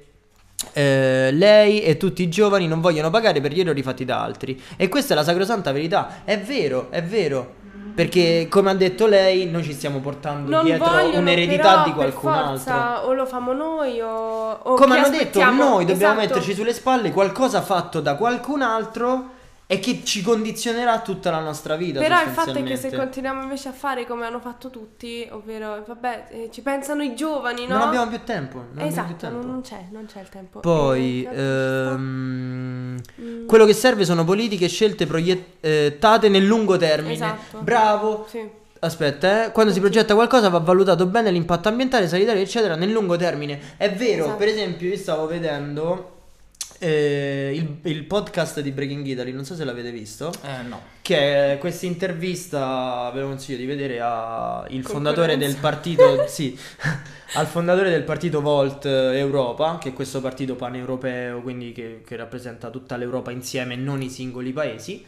eh, lei e tutti i giovani non vogliono pagare per gli errori fatti da altri e questa è la sacrosanta verità è vero è vero perché come ha detto lei noi ci stiamo portando Non dietro vogliono, un'eredità però, di qualcun forza, altro O lo famo noi o, o come hanno detto noi dobbiamo Esatto. metterci sulle spalle qualcosa fatto da qualcun altro e che ci condizionerà tutta la nostra vita Però il fatto è che se continuiamo invece a fare come hanno fatto tutti, ovvero, vabbè, eh, ci pensano i giovani, no? Non abbiamo più tempo. Non abbiamo più Esatto, tempo. non, c'è, non c'è il tempo. Poi, Eh, ehm, Mm. quello che serve sono politiche scelte proiettate nel lungo termine. Esatto. Bravo. Sì. Aspetta, eh, quando si progetta qualcosa va valutato bene l'impatto ambientale, sanitario, eccetera, nel lungo termine. È vero, Esatto. per esempio, io stavo vedendo eh, il, il podcast di Breaking Italy, non so se l'avete visto. Eh no. Che è questa intervista, ve lo consiglio di vedere a il Concorrenza. fondatore del partito, sì, al fondatore del partito Volt eh, Europa, che è questo partito paneuropeo, quindi che, che rappresenta tutta l'Europa insieme, non i singoli paesi.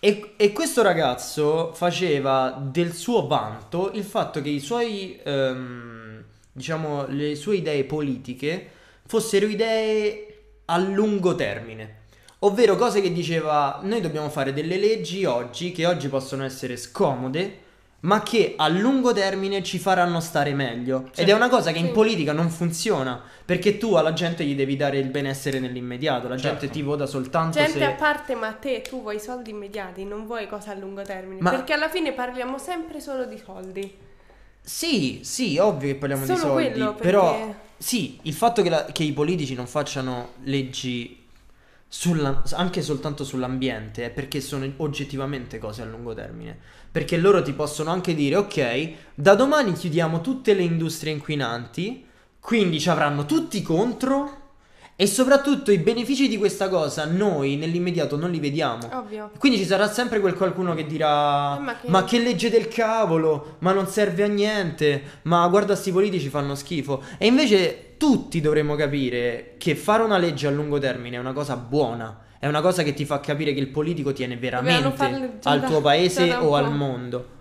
E, e questo ragazzo faceva del suo vanto il fatto che i suoi, ehm, diciamo, le sue idee politiche fossero idee a lungo termine. Ovvero cose che diceva, noi dobbiamo fare delle leggi oggi, che oggi possono essere scomode, ma che a lungo termine ci faranno stare meglio. Sì. Ed è una cosa che in Sì. politica non funziona, perché tu alla gente gli devi dare il benessere nell'immediato, la Certo. gente ti vota soltanto Gente se... a parte, ma te, tu vuoi soldi immediati, non vuoi cose a lungo termine. Ma- Perché alla fine parliamo sempre solo di soldi. Sì, sì, ovvio che parliamo di Solo soldi, quello, perché- però sì, il fatto che, la- che i politici non facciano leggi sulla- anche soltanto sull'ambiente è perché sono oggettivamente cose a lungo termine. Perché loro ti possono anche dire, ok, da domani chiudiamo tutte le industrie inquinanti, quindi ci avranno tutti contro e soprattutto i benefici di questa cosa noi nell'immediato non li vediamo. Ovvio. Quindi ci sarà sempre quel qualcuno che dirà: Eh, ma, ma che... che- legge del cavolo, ma non serve a niente, ma guarda, sti politici fanno schifo. E invece tutti dovremmo capire che fare una legge a lungo termine è una cosa buona. È una cosa che ti fa capire che il politico tiene veramente già al tuo paese o al mondo.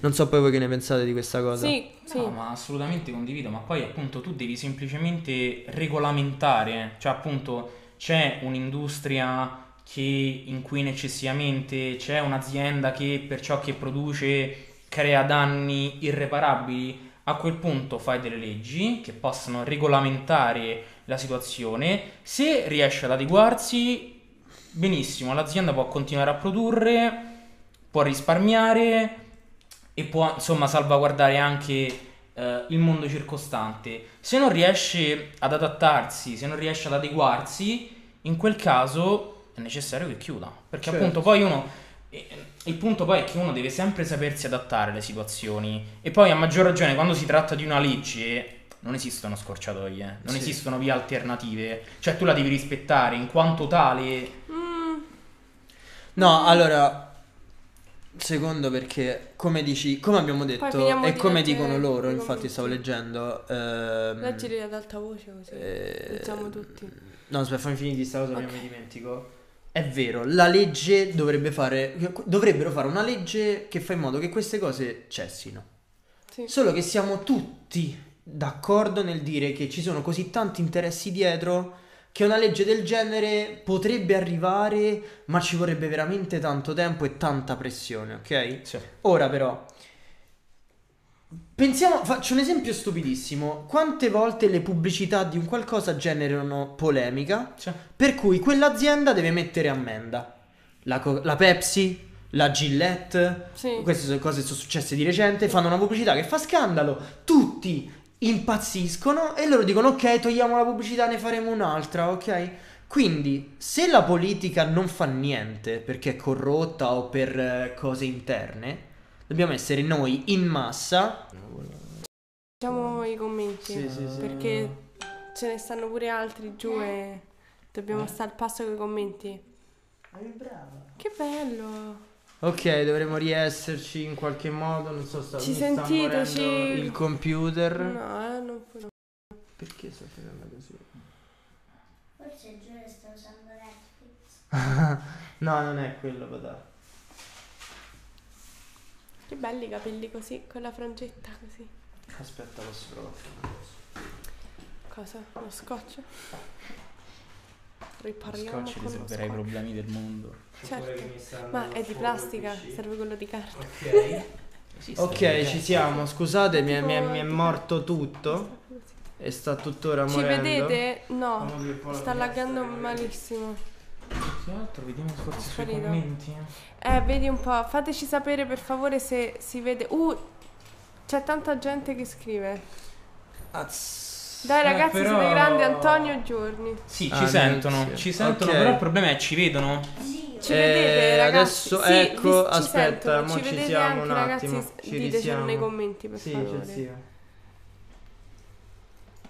Non so poi voi che ne pensate di questa cosa. Sì, sì. No, ma assolutamente condivido, ma poi appunto tu devi semplicemente regolamentare, cioè appunto c'è un'industria che inquina eccessivamente, c'è un'azienda che per ciò che produce crea danni irreparabili, a quel punto fai delle leggi che possano regolamentare la situazione, se riesce ad adeguarsi, benissimo, l'azienda può continuare a produrre, può risparmiare e può insomma salvaguardare anche eh, il mondo circostante. Se non riesce ad adattarsi, se non riesce ad adeguarsi, in quel caso è necessario che chiuda. Perché Certo. appunto poi uno. eh, Il punto poi è che uno deve sempre sapersi adattare alle situazioni. E poi a maggior ragione quando si tratta di una legge. Non esistono scorciatoie, non Sì. esistono vie alternative. Cioè tu la devi rispettare in quanto tale. Mm, No, allora. Secondo perché, come dici, come abbiamo detto, e di come dicono loro, i infatti stavo leggendo. ehm, leggili ad alta voce così. eh, tutti. No, aspetta, fammi finire di sta cosa, Ok. prima mi dimentico. È vero, la legge dovrebbe fare. Dovrebbero fare una legge che fa in modo che queste cose cessino. Sì. Solo che siamo tutti d'accordo nel dire che ci sono così tanti interessi dietro che una legge del genere potrebbe arrivare, ma ci vorrebbe veramente tanto tempo e tanta pressione, ok? Sì. Ora però, pensiamo, faccio un esempio stupidissimo. Quante volte le pubblicità di un qualcosa generano polemica, Sì. per cui quell'azienda deve mettere ammenda? La, Co- la Pepsi, la Gillette, Sì. queste sono cose che sono successe di recente, fanno una pubblicità che fa scandalo, tutti impazziscono e loro dicono ok, togliamo la pubblicità, ne faremo un'altra, ok? Quindi, se la politica non fa niente perché è corrotta o per eh, cose interne, dobbiamo essere noi in massa. Leggiamo i commenti. Sì, sì, sì. Perché ce ne stanno pure altri giù e dobbiamo stare al passo con i commenti. Che bello. Ok, dovremmo riesserci in qualche modo, non so, sta, Ci sentite, morendo ci- il computer. No, eh, non puoi. Perché sta facendo così? Forse Giulia sta usando Netflix. no, non è quello, padà. Che belli i capelli così, con la frangetta così. Aspetta, posso provare. Cosa? Lo scotch? Ripariamo scotch risolverà i problemi del mondo. Certo. Ma è di plastica, serve quello di carta. Ok. Ok, ci siamo. Scusate, mi è, mi è- mi è morto tutto. E sta tuttora Ci morendo. vedete? No, sta laggando malissimo. Che altro? Vediamo forse sui commenti. Eh, vedi un po', fateci sapere per favore se si vede. Uh, c'è tanta gente che scrive. Az- Dai Eh, ragazzi, però- siete grandi, Antonio Giorni. Sì, Ah, ci sentono, grazie. ci sentono, Ok. però il problema è ci vedono. Ci Eh, vedete ragazzi? adesso, Sì, ecco, vi- aspetta, sentono. ci ci siamo anche un ragazzi? attimo, s- ci Ditecelo nei commenti per Sì, favore. c'è sì.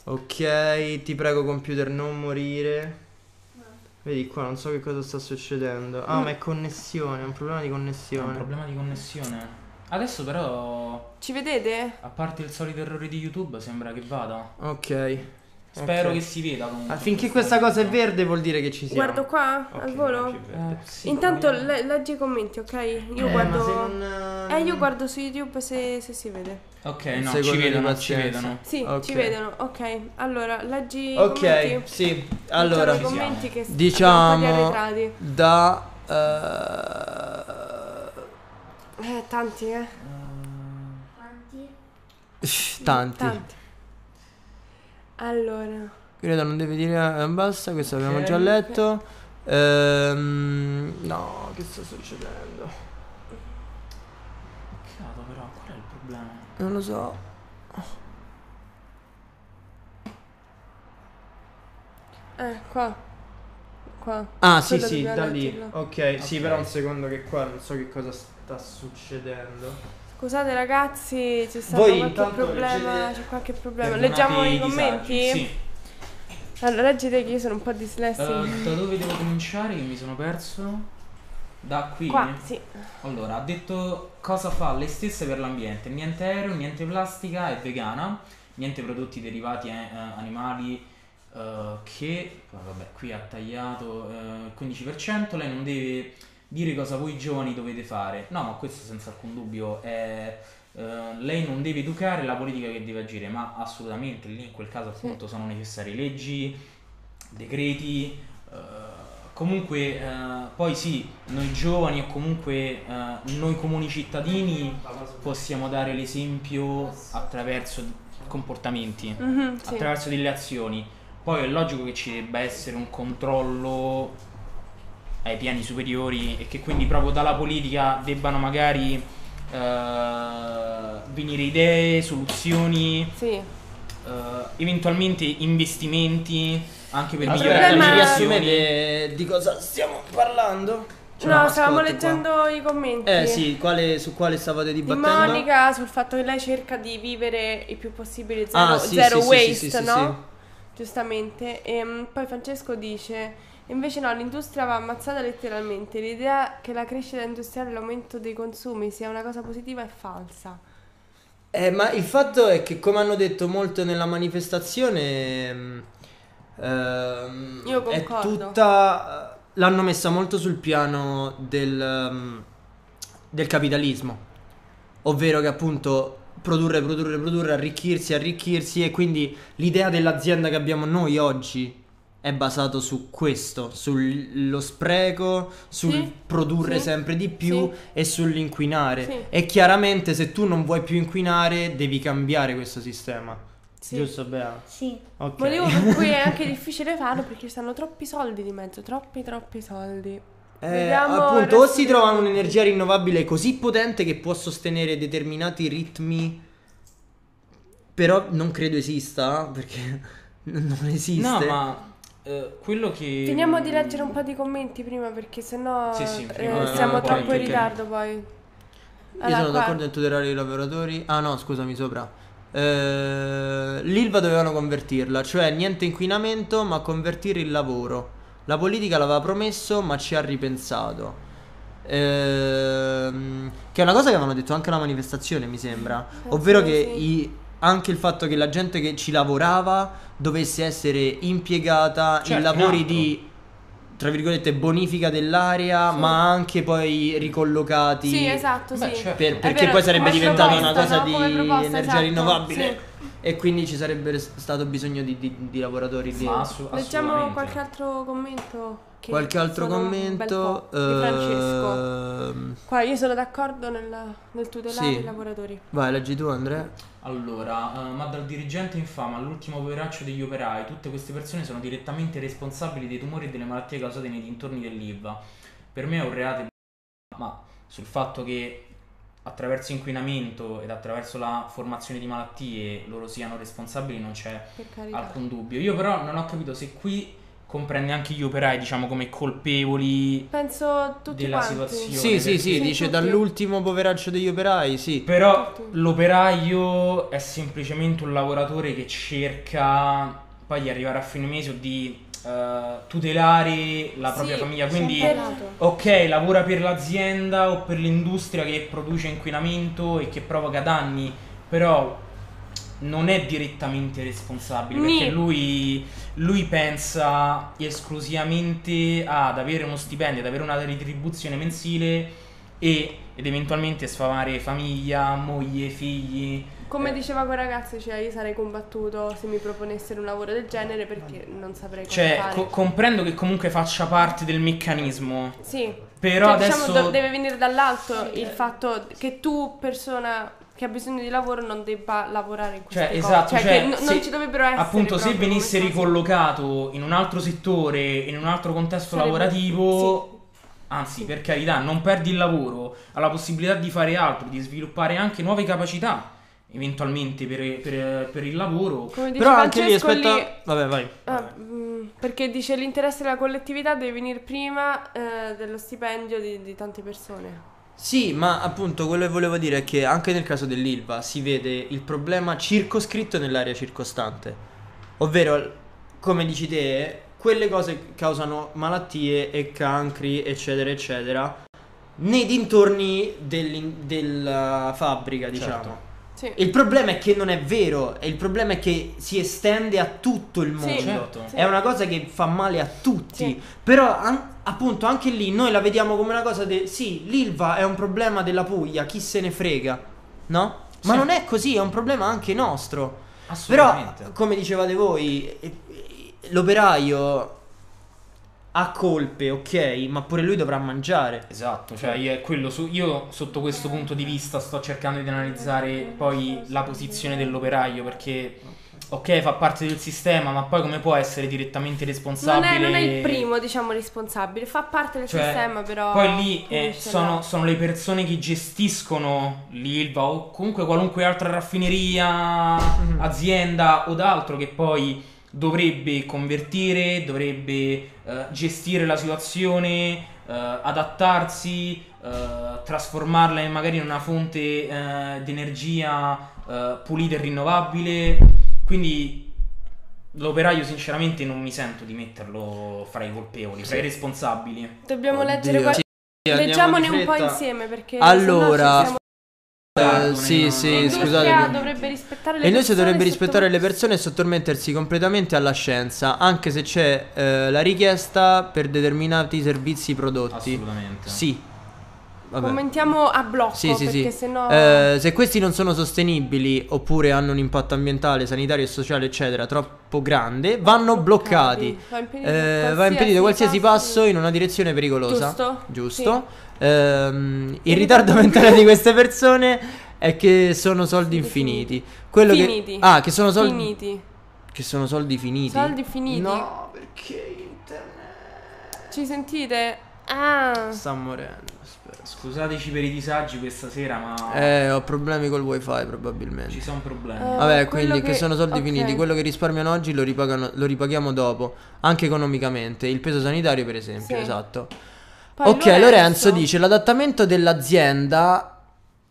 Ok, ti prego computer non morire. Vedi qua, non so che cosa sta succedendo. Ah, ma è connessione, è un problema di È un connessione. problema di connessione. Adesso però, Ci vedete? a parte il solito errore di YouTube, sembra che vada. Ok. Spero Ok. che si veda comunque. Ah, finché questa cosa è verde vuol dire che ci siamo. Guardo qua, Ok, al volo. Eh, sì, Intanto le- leggi i commenti, ok? Io Eh, guardo... ma se non, Eh, io guardo su YouTube se, se si vede. Ok, no, secondo ci vedono, ci vedono. Sì, Ok. ci vedono. Ok, allora, leggi i Ok, commenti. sì. Allora, diciamo arretrati. da eh, Eh, tanti, eh. Quanti? tanti. Tanti. Allora, Credo non devi dire eh, basta, questo abbiamo Ok. già letto. Ehm, no, che sta succedendo? Cazzo, però, qual è il problema? Non lo so. eh, qua. Qua. Ah, sì, Quello sì, dobbiamo da lì. leggerlo. Ok, sì, Ok. però un secondo che qua non so che cosa sta succedendo. Scusate ragazzi, c'è stato Voi qualche problema. leggete- C'è qualche problema. Leggiamo i disagi. commenti? Sì. Allora, leggete che io sono un po' dislessica. Eh, da dove devo cominciare? Che mi sono perso? Da qui? Qua, sì. Allora, ha detto cosa fa lei stessa per l'ambiente. Niente aereo, niente plastica, è vegana, niente prodotti derivati eh, animali eh, che, vabbè, qui ha tagliato eh, il 15%, lei non deve dire cosa voi giovani dovete fare. No, ma questo senza alcun dubbio è... eh, lei non deve educare la politica che deve agire, ma assolutamente lì in quel caso appunto sono necessarie leggi, decreti, eh, comunque eh, poi sì, noi giovani o comunque eh, noi comuni cittadini possiamo dare l'esempio attraverso comportamenti, Mhm, sì. attraverso delle azioni. Poi è logico che ci debba essere un controllo ai piani superiori e che quindi proprio dalla politica debbano magari eh, venire idee, soluzioni, Sì. eh, eventualmente investimenti anche per Il migliorare relazioni. riassumete di cosa stiamo parlando? Cioè, no, stavamo ascolto qua. leggendo i commenti. Eh sì, quale- su quale stavate Di dibattendo? Monica sul fatto che lei cerca di vivere il più possibile zero, Ah, sì, zero sì, sì, waste, sì, no? Giustamente. E poi Francesco dice: Invece no, l'industria va ammazzata letteralmente. L'idea che la crescita industriale e l'aumento dei consumi sia una cosa positiva è falsa. Eh, ma il fatto è che, come hanno detto molto nella manifestazione, ehm, ehm, Io è tutta. L'hanno messa molto sul piano del, ehm, del capitalismo, ovvero che appunto produrre, produrre, produrre, arricchirsi, arricchirsi, e quindi l'idea dell'azienda che abbiamo noi oggi è basato su questo, sullo spreco, sul Sì, produrre sì, sempre di più sì. e sull'inquinare. Sì. E chiaramente se tu non vuoi più inquinare, devi cambiare questo sistema. Sì. Giusto, Bea? Sì. Ok. Motivo per cui è anche difficile farlo perché ci stanno troppi soldi di mezzo, troppi, troppi soldi. Eh, appunto, o si trova un'energia rinnovabile così potente che può sostenere determinati ritmi, però non credo esista, perché non esiste. No, ma eh, quello che... Finiamo di leggere un po' di commenti prima perché sennò Sì, sì, eh, prima- siamo troppo in ritardo poi. Io Allora, sono qua- d'accordo in tutelare i lavoratori. Ah no, scusami, sopra. Eh, L'Ilva dovevano convertirla, cioè niente inquinamento, ma convertire il lavoro. La politica l'aveva promesso, ma ci ha ripensato. Ehm, che è una cosa che avevano detto anche alla manifestazione, mi sembra. Ovvero che sì. i- anche il fatto che la gente che ci lavorava dovesse essere impiegata in Certo, in lavori di tra virgolette bonifica dell'area, ma anche poi ricollocati Sì, esatto, Beh, sì. per- perché vero, poi sarebbe diventata una cosa no? di proposta, energia esatto, rinnovabile sì. e quindi ci sarebbe stato bisogno di, di- di lavoratori lì. Ma assu- Leggiamo qualche altro commento. che Qualche altro commento? di Francesco. ehm, Qua io sono d'accordo nel, nel tutelare Sì. i lavoratori. vai, leggi tu Andrea. Allora, eh, ma dal dirigente infame all'ultimo poveraccio degli operai, tutte queste persone sono direttamente responsabili dei tumori e delle malattie causate nei dintorni dell'Ilva. Per me è un reato, ma sul fatto che attraverso inquinamento ed attraverso la formazione di malattie loro siano responsabili non c'è alcun dubbio. Io però non ho capito se qui comprende anche gli operai, diciamo, come colpevoli Penso tutti della quanti. situazione. Sì, sì, sì, Sì, dice tutti. dall'ultimo poveraccio degli operai, sì. Però Tutti. l'operaio è semplicemente un lavoratore che cerca poi di arrivare a fine mese o di eh, tutelare la propria Sì, famiglia. Quindi, ok, lavora per l'azienda o per l'industria che produce inquinamento e che provoca danni, però non è direttamente responsabile Ni. perché lui, lui pensa esclusivamente ad avere uno stipendio, ad avere una retribuzione mensile e, ed eventualmente sfamare famiglia, moglie, figli. Come Eh, diceva quel ragazzo, cioè io sarei combattuto se mi proponessero un lavoro del genere perché non saprei cosa Cioè, fare. co- comprendo che comunque faccia parte del meccanismo, sì. però Cioè, adesso... diciamo, do- deve venire dall'alto il fatto che tu, persona che ha bisogno di lavoro, non debba lavorare in queste Cioè, cose. esatto, Cioè, cioè, che n- se- non ci dovrebbero essere. Appunto, se venisse ricollocato in un altro settore, in un altro contesto Sarebbe- lavorativo, anzi, Sì. per carità, non perdi il lavoro, ha la possibilità di fare altro, di sviluppare anche nuove capacità, eventualmente per, per- per il lavoro. Come dice Però anche lì aspetta. Vabbè, vai. Ah, mm, perché dice l'interesse della collettività deve venire prima eh, dello stipendio di, di tante persone. Sì, ma appunto quello che volevo dire è che anche nel caso dell'Ilva si vede il problema circoscritto nell'area circostante. Ovvero, come dici te, quelle cose che causano malattie e cancri, eccetera, eccetera, nei dintorni della fabbrica, diciamo. Certo. Sì. Il problema è che non è vero, e il problema è che si estende a tutto il Sì. mondo. Certo. Sì. È una cosa che fa male a tutti. Sì. Però an- appunto anche lì noi la vediamo come una cosa di sì, l'Ilva è un problema della Puglia, chi se ne frega, no? Ma Sì. non è così, è un problema anche nostro. Però, Assolutamente. come dicevate voi, l'operaio ha colpe, ok, ma pure lui dovrà mangiare. Esatto, cioè io, è quello su- io sotto questo punto di vista sto cercando di analizzare poi la posizione dell'operaio perché ok fa parte del sistema ma poi come può essere direttamente Non responsabile è, non è il primo, diciamo, responsabile, fa parte del Cioè, sistema, però. Poi lì eh, sono, sono le persone che gestiscono l'Ilva o comunque qualunque altra raffineria, Mhm. azienda o d'altro che poi dovrebbe convertire, dovrebbe eh, gestire la situazione, eh, adattarsi, eh, trasformarla in magari in una fonte eh, di energia eh, pulita e rinnovabile. Quindi l'operaio sinceramente non mi sento di metterlo fra i colpevoli, fra i responsabili. Dobbiamo Oddio. leggere qua- Sì, Leggiamone un po' insieme perché. Allora, siamo- Eh, sì, sì, scusate. dovrebbe rispettare le E invece dovrebbe rispettare le persone e sottomettersi completamente alla scienza, anche se c'è eh, la richiesta per determinati servizi prodotti. Assolutamente. Sì. Vabbè. Commentiamo a blocco Sì, sì, perché sì. sennò. Eh, se questi non sono sostenibili oppure hanno un impatto ambientaale, sanitario e sociale, eccetera, troppo grande, vanno bloccati. Va impedito, Eh, va impedito qualsiasi passo in una direzione pericolosa. Giusto, Giusto. Ehm, il ritardo mentale di queste persone è che sono soldi infiniti. Quello Finiti. che Ah, che sono soldi Finiti. che sono soldi finiti. Soldi finiti. No, perché internet Ci sentite? Ah. sta morendo. Scusateci per i disagi questa sera, ma Eh, ho problemi col wifi probabilmente. ci sono problemi. Eh, Vabbè, quindi che, che- sono soldi ok. finiti. Quello che risparmiano oggi lo, ripagano- lo ripaghiamo dopo, anche economicamente. Il peso sanitario, per esempio, Sì. esatto. Poi ok, Lorenzo dice: l'adattamento dell'azienda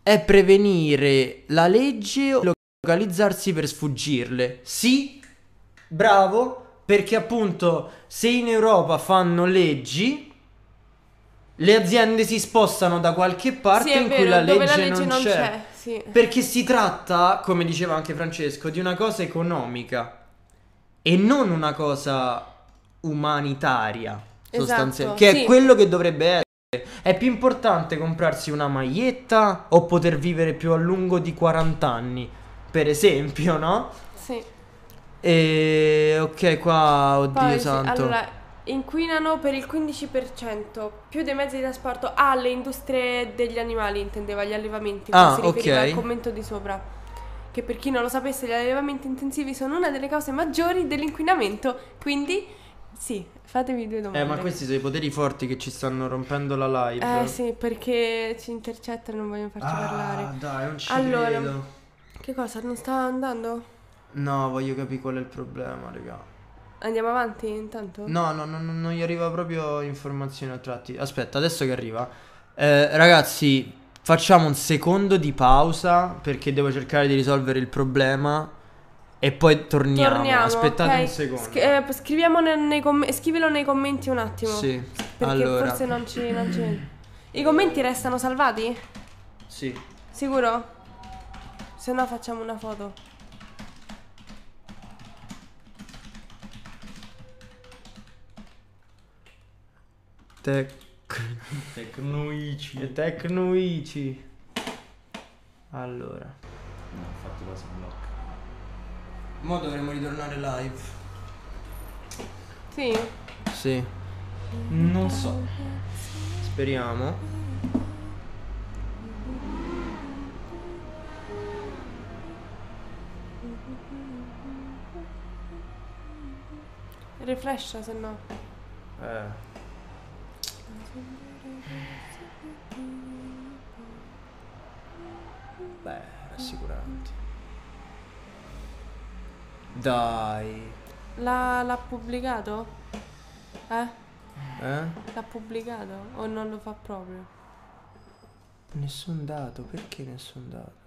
è prevenire la legge o localizzarsi per sfuggirle. Sì, bravo, perché appunto se in Europa fanno leggi, le aziende si spostano da qualche parte sì, in vero, cui la legge, la legge non c'è. Sì. perché si tratta, come diceva anche Francesco, di una cosa economica e non una cosa umanitaria, sostanzialmente, Esatto, che sì. è quello che dovrebbe essere. È più importante comprarsi una maglietta o poter vivere più a lungo di 40 anni, per esempio, no? Sì. E ok, qua, oddio Poi, santo. allora, inquinano per il 15% più dei mezzi di trasporto alle industrie degli animali, intendeva gli allevamenti. Ah, si riferiva al commento di sopra. Che per chi non lo sapesse, gli allevamenti intensivi sono una delle cause maggiori dell'inquinamento. Quindi, sì, fatevi due domande. Eh, ma questi sono i poteri forti che ci stanno rompendo la live. Eh sì, perché ci intercettano e non vogliono farci Ah, parlare. dai, non ci Allora. credo. Che cosa? Non sta andando? No, voglio capire qual è il problema, raga. Andiamo avanti intanto? No, no, no, no, non gli arriva proprio informazioni a tratti. Aspetta, adesso che arriva. Eh, ragazzi, facciamo un secondo di pausa perché devo cercare di risolvere il problema e poi torniamo. Torniamo. Aspettate ok? un secondo. Sch- eh, scriviamo ne- nei com- scrivilo nei commenti un attimo. Sì, Perché allora. forse non ci, non ci- I commenti restano salvati? Sì. Sicuro? Se no facciamo una foto. Tec- Tecnoici. Tecnoici. Allora. No, infatti qua si blocca. Mo dovremmo ritornare live. Sì? Sì, Non so. speriamo. Refrescia se no. Eh. Beh, rassicurante. Dai. L'ha, l'ha pubblicato? Eh? Eh? L'ha pubblicato? O non lo fa proprio? Nessun dato, perché nessun dato?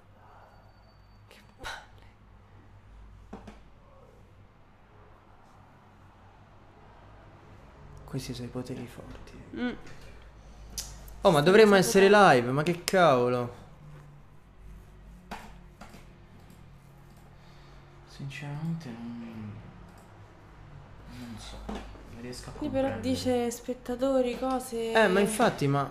Questi sono i poteri forti. Mm. Oh, ma dovremmo essere live, ma che cavolo. Sinceramente non... Non so. Non riesco a Sì, però dice spettatori, cose. Eh, ma infatti, ma...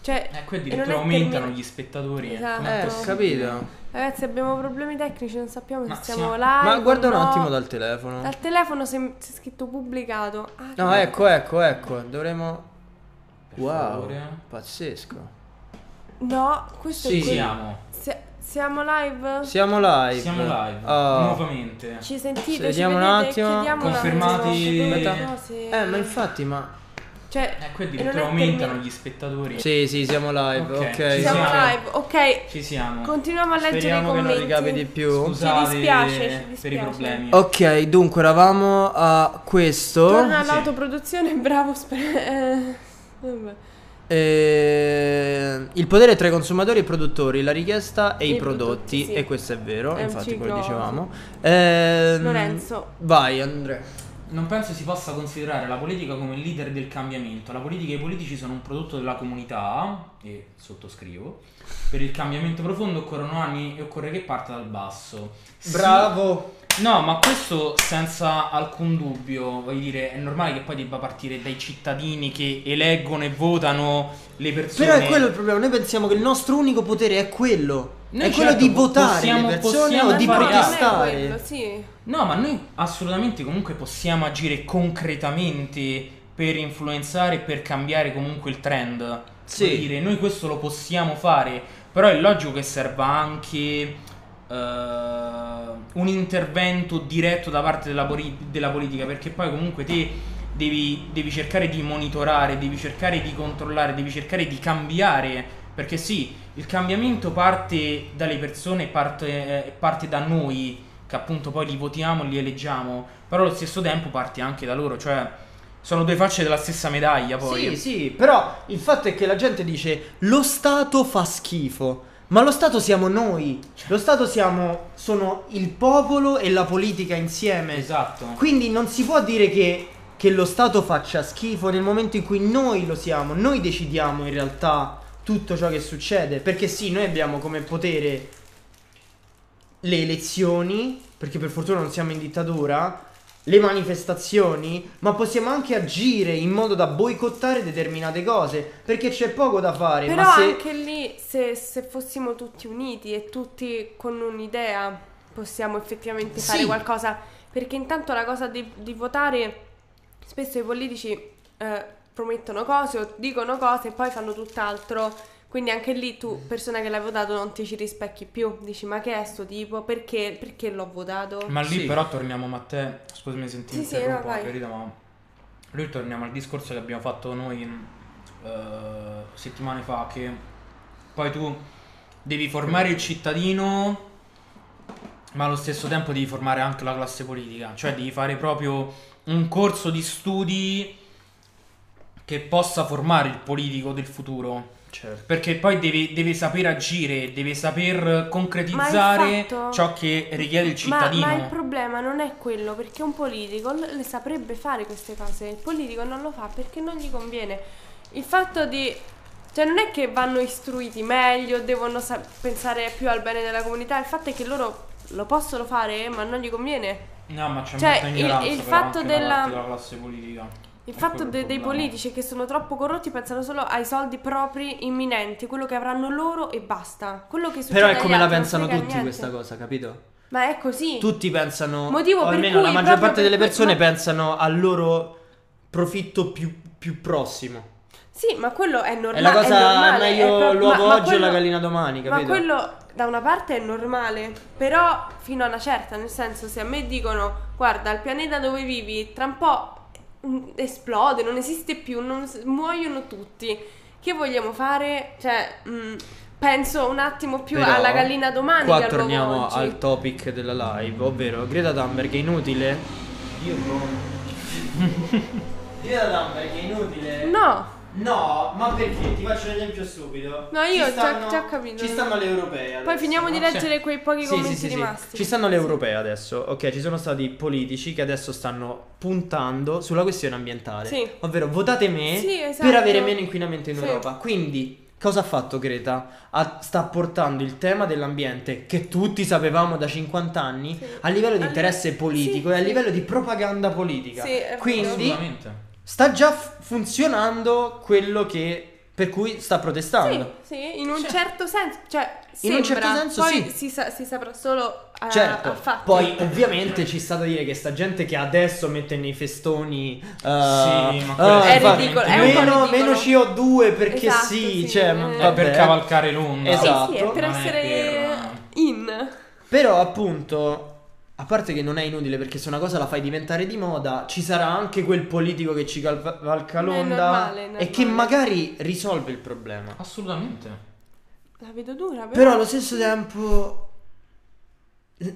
Cioè, Eh, qui e addirittura non è aumentano termi- gli spettatori. Esatto. Eh, ho capito. Ragazzi, abbiamo problemi tecnici, non sappiamo Ma se siamo sì. live. Ma guarda un no. attimo dal telefono. Dal telefono c'è, c'è scritto pubblicato. Ah, No, che- ecco, ecco, ecco. Dovremmo... Per Wow, favore. pazzesco. No, questo Sì. è quello. Siamo. Siamo live? Siamo live. Siamo live. Oh. Nuovamente. Ci sentite? Vediamo un attimo. Chiediamo un Confermati- attimo. Eh, ma infatti, ma... Cioè, Eh, qui addirittura aumentano gli spettatori. Sì, sì, siamo live, Ok, ok. ci Siamo siamo. live, ok. Ci siamo. Continuiamo a leggere Speriamo i che non commenti. ricapiti più. Scusate Ci dispiace, ci per i dispiace. problemi. Ok, dunque eravamo a questo. Torna Sì. all'autoproduzione, bravo. sper- eh, vabbè. Eh, il potere tra i consumatori e i produttori, la richiesta e i, I prodotti, prodotti, sì. e questo è vero, È infatti ciclo- dicevamo. Ehm, Lorenzo. Vai Andrea. Non penso si possa considerare la politica come il leader del cambiamento. La politica e i politici sono un prodotto della comunità, e sottoscrivo. Per il cambiamento profondo occorrono anni e occorre che parta dal basso. Sì- Bravo. No, ma questo senza alcun dubbio, voglio dire, è normale che poi debba partire dai cittadini che eleggono e votano le persone. Però è quello il problema, noi pensiamo che il nostro unico potere è quello. Noi è quello certo, di votare possiamo- le persone possiamo o di protestare. quello, sì. No, ma noi assolutamente comunque possiamo agire concretamente per influenzare e per cambiare comunque il trend. Sì. Voglio dire, noi questo lo possiamo fare, però è logico che serva anche eh, un intervento diretto da parte della, poli- della politica, perché poi comunque te devi, devi cercare di monitorare, devi cercare di controllare, devi cercare di cambiare, perché sì, il cambiamento parte dalle persone, parte, eh, parte da noi, che appunto poi li votiamo, li eleggiamo, però allo stesso tempo parte anche da loro, cioè sono due facce della stessa medaglia poi. Sì, sì, però il fatto è che la gente dice lo Stato fa schifo. Ma lo Stato siamo noi. Lo Stato siamo sono il popolo e la politica insieme. Esatto. Quindi non si può dire che, che lo Stato faccia schifo nel momento in cui noi lo siamo. Noi decidiamo in realtà tutto ciò che succede. Perché sì, noi abbiamo come potere le elezioni, perché per fortuna non siamo in dittatura, le manifestazioni, ma possiamo anche agire in modo da boicottare determinate cose, perché c'è poco da fare. Però ma se... anche lì, se, se fossimo tutti uniti e tutti con un'idea, possiamo effettivamente fare Sì. qualcosa. Perché intanto la cosa di, di votare, spesso i politici eh, promettono cose o dicono cose e poi fanno tutt'altro. Quindi anche lì tu, persona che l'hai votato, non ti ci rispecchi più. Dici, ma che è sto tipo? Perché, perché l'ho votato? Ma lì Sì. però torniamo Matteo, scusami se ti Sì, sì, interrompo, no, vai. per carità, ma lì torniamo al discorso che abbiamo fatto noi eh, settimane fa, che poi tu devi formare il cittadino, ma allo stesso tempo devi formare anche la classe politica, cioè devi fare proprio un corso di studi che possa formare il politico del futuro. Certo. Perché poi deve, deve saper agire, deve saper concretizzare fatto- ciò che richiede il Ma, cittadino. ma il problema non è quello, perché un politico le saprebbe fare queste cose. Il politico non lo fa perché non gli conviene. Il fatto di. Cioè, non è che vanno istruiti meglio, devono sa- pensare più al bene della comunità. Il fatto è che loro lo possono fare, ma non gli conviene. No, ma c'è Cioè, molta il- ignoranza il però fatto anche da della- parte della classe politica. Il fatto quello de- dei politici che sono troppo corrotti pensano solo ai soldi propri imminenti, quello che avranno loro e basta. Quello che succede Però è come la pensano tutti niente. questa cosa, capito? Ma è così. Tutti pensano, Motivo o per almeno cui la maggior parte delle cui- persone ma- pensano al loro profitto più, più prossimo. Sì, ma quello è normale. È la cosa è normale, meglio pro- l'uovo ma- ma oggi o la quello- gallina domani, Ma capito? quello da una parte è normale, però fino a una certa, nel senso se a me dicono guarda il pianeta dove vivi tra un po' esplode, non esiste più, non muoiono tutti, che vogliamo fare? Cioè, mm, penso un attimo più Però, alla gallina domani Qua torniamo oggi. al topic della live, ovvero Greta Thunberg è inutile? Io Greta Thunberg è inutile? No, No, ma perché? Ti faccio un esempio stupido. No, io Ci già- stanno- già ho capito. Ci stanno le europee. poi adesso, finiamo di no? leggere quei pochi Sì, commenti sì, sì, sì. rimasti. Ci stanno le europee adesso. Ok, ci sono stati politici che adesso stanno puntando sulla questione ambientale. Sì. Ovvero votate me Sì, esatto. per avere meno inquinamento in Sì. Europa. Quindi cosa ha fatto Greta? Ha- sta portando il tema dell'ambiente che tutti sapevamo da 50 anni Sì. a livello di interesse politico sì, e a sì. livello di propaganda politica. Sì. Quindi Assolutamente. Sta già f- funzionando quello che per cui sta protestando. Sì, sì, in un Cioè- certo senso, cioè In un sembra, certo senso poi sì. si, sa- si saprà solo a, Certo, a fatti. poi ovviamente ci sta da dire che sta gente che adesso mette nei festoni uh, Sì, ma quello ah, è infatti, ridicolo, è un po' meno, ridicolo. meno CO2 perché Esatto, sì, sì, cioè, eh. ma È È vabbè. per cavalcare l'onda. Esatto. Sì, è per Non è essere per- in. Però appunto a parte che non è inutile perché se una cosa la fai diventare di moda, ci sarà anche quel politico che ci cavalca l'onda e che magari risolve il problema. Assolutamente. La vedo dura, però. Però allo stesso tempo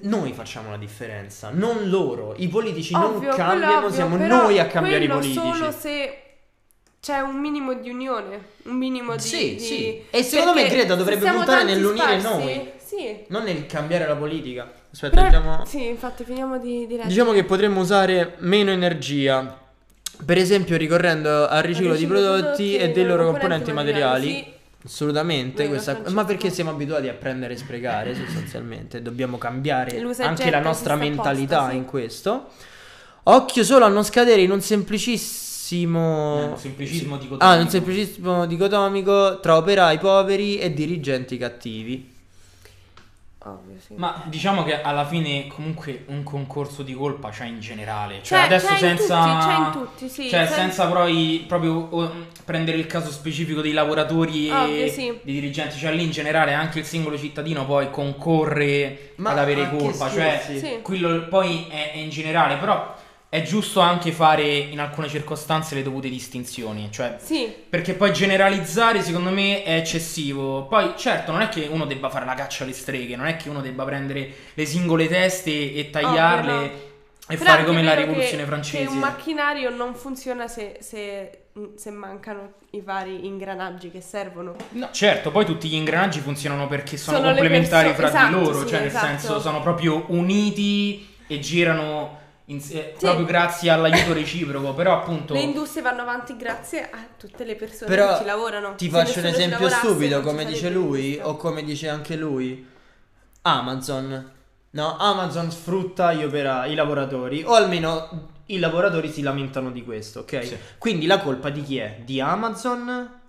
noi facciamo la differenza, non loro. I politici Ovvio, non cambiano, ovvio, siamo noi a cambiare i politici. solo se c'è un minimo di unione, un minimo di... Sì, di- sì. E secondo me Greta dovrebbe puntare nell'unire sparsi- noi. Sì. Non nel cambiare la politica. Aspetta, Però- andiamo- Sì, infatti finiamo di, di leggere. Diciamo che potremmo usare meno energia. Per esempio, ricorrendo al riciclo, di riciclo di prodotti, prodotti e dei loro componenti componenti materiali. materiali, Assolutamente, Vero, questa- ma perché siamo abituati a prendere e sprecare sostanzialmente, dobbiamo cambiare L'usa anche la nostra mentalità apposta, sì. in questo. Occhio solo a non scadere in un semplicissimo Un semplicismo di Ah, un semplicismo dicotomico tra operai poveri e dirigenti cattivi. Ovvio, sì. Ma diciamo che alla fine comunque un concorso di colpa c'è in generale. Cioè, C'è- adesso c'è in senza. tutti, c'è in tutti, sì. Cioè, Sen- senza poi proprio oh, prendere il caso specifico dei lavoratori Ovvio, e sì. dei dirigenti. Cioè, lì in generale anche il singolo cittadino poi concorre Ma ad avere colpa. Cioè, scherzi? Sì. quello poi è, è in generale, però. È giusto anche fare in alcune circostanze le dovute distinzioni, cioè Sì, perché poi generalizzare secondo me è eccessivo. Poi certo non è che uno debba fare la caccia alle streghe, non è che uno debba prendere le singole teste e tagliarle no. e Però fare come la rivoluzione che- francese. Che un macchinario non funziona se, se- se mancano i vari ingranaggi che servono. No, certo, poi tutti gli ingranaggi funzionano perché sono, Sono le complementari perso- fra di esatto, loro, sì, cioè nel esatto. senso sono proprio uniti e girano eh, Sì. proprio grazie all'aiuto reciproco, però appunto Le industrie vanno avanti grazie a tutte le persone Però che ci lavorano. Ti faccio un esempio stupido, come dice lui, industria. o come dice anche lui. Amazon. No, Amazon sfrutta gli operai, i lavoratori, o almeno i lavoratori si lamentano di questo, ok? Sì. Quindi la colpa di chi è? Di Amazon?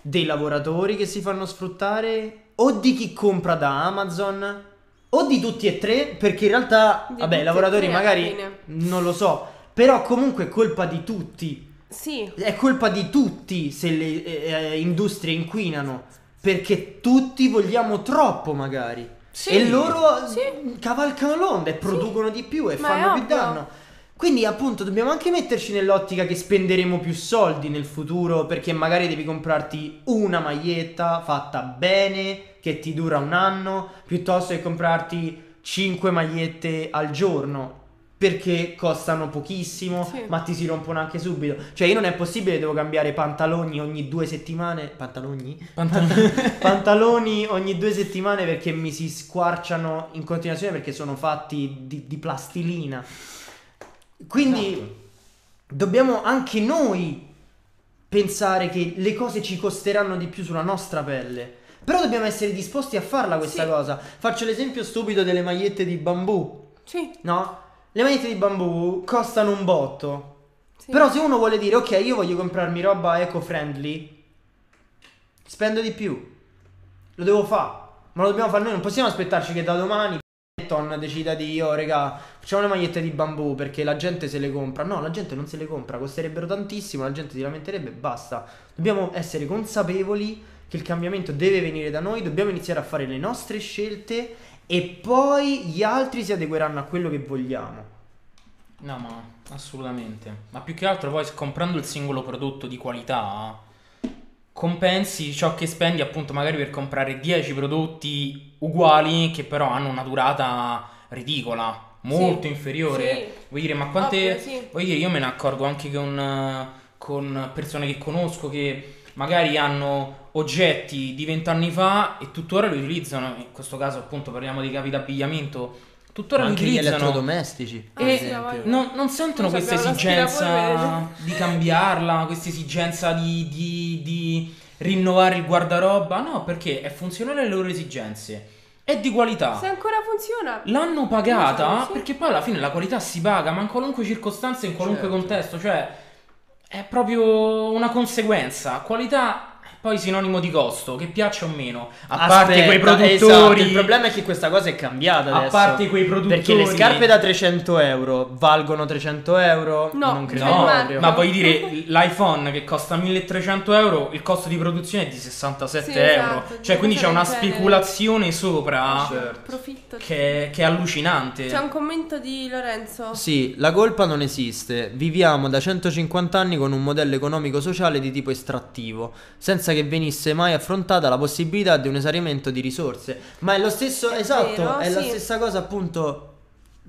Dei lavoratori che si fanno sfruttare? O di chi compra da Amazon? O di tutti e tre? Perché in realtà, Di vabbè, i lavoratori magari non lo so, però comunque è colpa di tutti. Sì, È colpa di tutti se le eh, eh, industrie inquinano. Perché tutti vogliamo troppo, magari. Sì, e loro sì. cavalcano l'onda e producono di più e Ma fanno più danno. Quindi, appunto, dobbiamo anche metterci nell'ottica che spenderemo più soldi nel futuro. Perché magari devi comprarti una maglietta fatta bene, che ti dura un anno, piuttosto che comprarti 5 magliette al giorno. Perché costano pochissimo, Sì. ma ti si rompono anche subito. Cioè, io non è possibile, devo cambiare pantaloni ogni due settimane. Pantaloni? Pantaloni ogni due settimane perché mi si squarciano in continuazione perché sono fatti di, di plastilina. Quindi Esatto. dobbiamo anche noi pensare che le cose ci costeranno di più sulla nostra pelle. Però dobbiamo essere disposti a farla questa Sì. cosa. Faccio l'esempio stupido delle magliette di bambù. sì, No? Le magliette di bambù costano un botto. Sì. Però se uno vuole dire, ok, io voglio comprarmi roba eco-friendly, spendo di più. Lo devo fare. Ma lo dobbiamo fare noi, non possiamo aspettarci che da domani Benetton decida di io, regà, facciamo le magliette di bambù perché la gente se le compra. No, la gente non se le compra, costerebbero tantissimo, la gente si lamenterebbe e basta. Dobbiamo essere consapevoli che il cambiamento deve venire da noi, dobbiamo iniziare a fare le nostre scelte e poi gli altri si adegueranno a quello che vogliamo. No, ma assolutamente. Ma più che altro poi comprando il singolo prodotto di qualità compensi ciò che spendi appunto magari per comprare 10 prodotti uguali che però hanno una durata ridicola, molto Sì, inferiore. sì. Vuoi dire, ma quante... Ovvio, sì. Voglio dire, io me ne accorgo anche con, con persone che conosco che magari hanno oggetti di vent'anni fa e tuttora li utilizzano. In questo caso, appunto, parliamo di capi d'abbigliamento. Tuttora Ma anche gli utilizzano. elettrodomestici, Ah, sì, esempio. la voglio. Non, non sentono questa esigenza di cambiarla, questa esigenza di, di- di rinnovare il guardaroba. No, perché è funzionale alle loro esigenze. È di qualità. Se ancora funziona. L'hanno pagata so, sì. perché poi alla fine la qualità si paga, ma in qualunque circostanza, in qualunque Certo. contesto, cioè è proprio una conseguenza. Qualità poi sinonimo di costo, che piaccia o meno. A parte quei Aspetta, produttori. esatto, il problema è che questa cosa è cambiata A adesso. parte quei produttori. Perché le scarpe da 300 euro valgono 300 euro? No, non credo cioè No, proprio. ma vuoi dire l'iPhone che costa 1300 euro, il costo di produzione è di 67 Sì, euro. esatto, cioè, quindi c'è una speculazione sopra Certo. Profitto. che, che è allucinante. C'è un commento di Lorenzo. Sì, la colpa non esiste. Viviamo da 150 anni con un modello economico-sociale di tipo estrattivo, senza che venisse mai affrontata la possibilità di un esaurimento di risorse. Ma è lo stesso, È esatto, vero, è la sì. stessa cosa appunto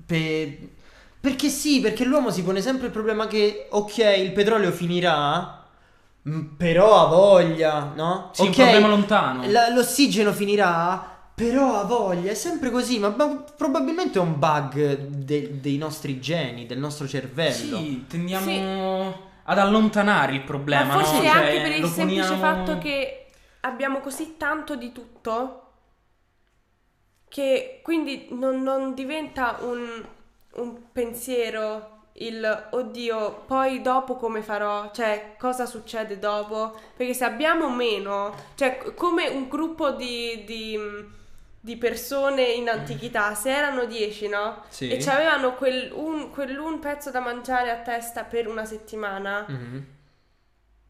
pe- perché sì, perché l'uomo si pone sempre il problema che ok, il petrolio finirà, però ha voglia, no? Sì, un Ok, problema lontano. la- l'ossigeno finirà, però ha voglia, è sempre così, ma, ma probabilmente è un bug de- dei nostri geni, del nostro cervello. Sì, tendiamo ad allontanare il problema. Ma forse no? è Cioè, anche per il semplice poniamo- fatto che abbiamo così tanto di tutto che quindi non, non diventa un, un pensiero il oddio, poi dopo come farò? Cioè, cosa succede dopo? Perché se abbiamo meno, cioè come un gruppo di, di, di persone in antichità, se erano 10, no? Sì. E avevano quel, un, quell'un pezzo da mangiare a testa per una settimana. Mhm.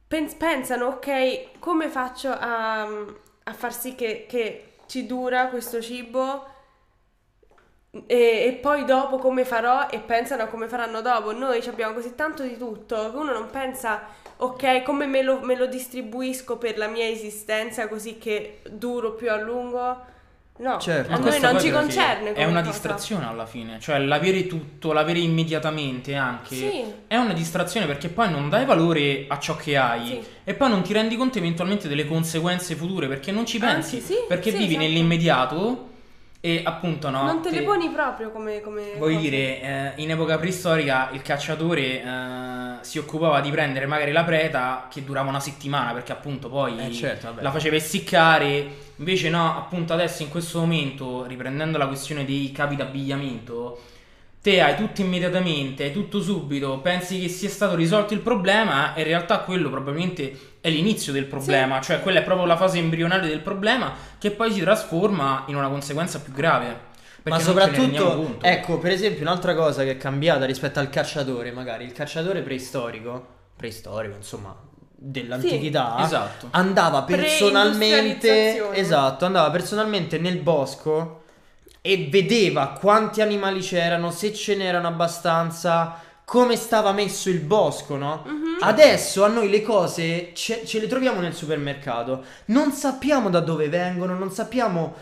Pens- pensano, ok, come faccio a, a far sì che, che ci dura questo cibo e, e poi dopo come farò e pensano a come faranno dopo. Noi abbiamo così tanto di tutto che uno non pensa, ok, come me lo, me lo distribuisco per la mia esistenza così che duro più a lungo. No, Certo. a noi non ci concerne. È come una cosa. distrazione alla fine, cioè l'avere tutto, l'avere immediatamente anche. Sì. È una distrazione perché poi non dai valore a ciò che hai Sì. e poi non ti rendi conto eventualmente delle conseguenze future perché non ci pensi, Anzi, sì, perché sì, vivi esatto. nell'immediato e appunto no. Non te le te- poni proprio come... come Voglio cosa. dire, eh, in epoca preistorica il cacciatore eh, si occupava di prendere magari la preda che durava una settimana perché appunto poi Eh, certo, la faceva essiccare. Invece no, appunto adesso in questo momento, riprendendo la questione dei capi d'abbigliamento, te hai tutto immediatamente, hai tutto subito, pensi che sia stato risolto il problema e in realtà quello probabilmente è l'inizio del problema, cioè quella è proprio la fase embrionale del problema che poi si trasforma in una conseguenza più grave. Ma soprattutto, ecco, per esempio, un'altra cosa che è cambiata rispetto al cacciatore, magari il cacciatore preistorico, preistorico, insomma, dell'antichità, esatto. andava personalmente, esatto, andava personalmente nel bosco e vedeva quanti animali c'erano, se ce n'erano abbastanza, come stava messo il bosco, no? Mhm. Adesso a noi le cose ce, ce le troviamo nel supermercato, non sappiamo da dove vengono, non sappiamo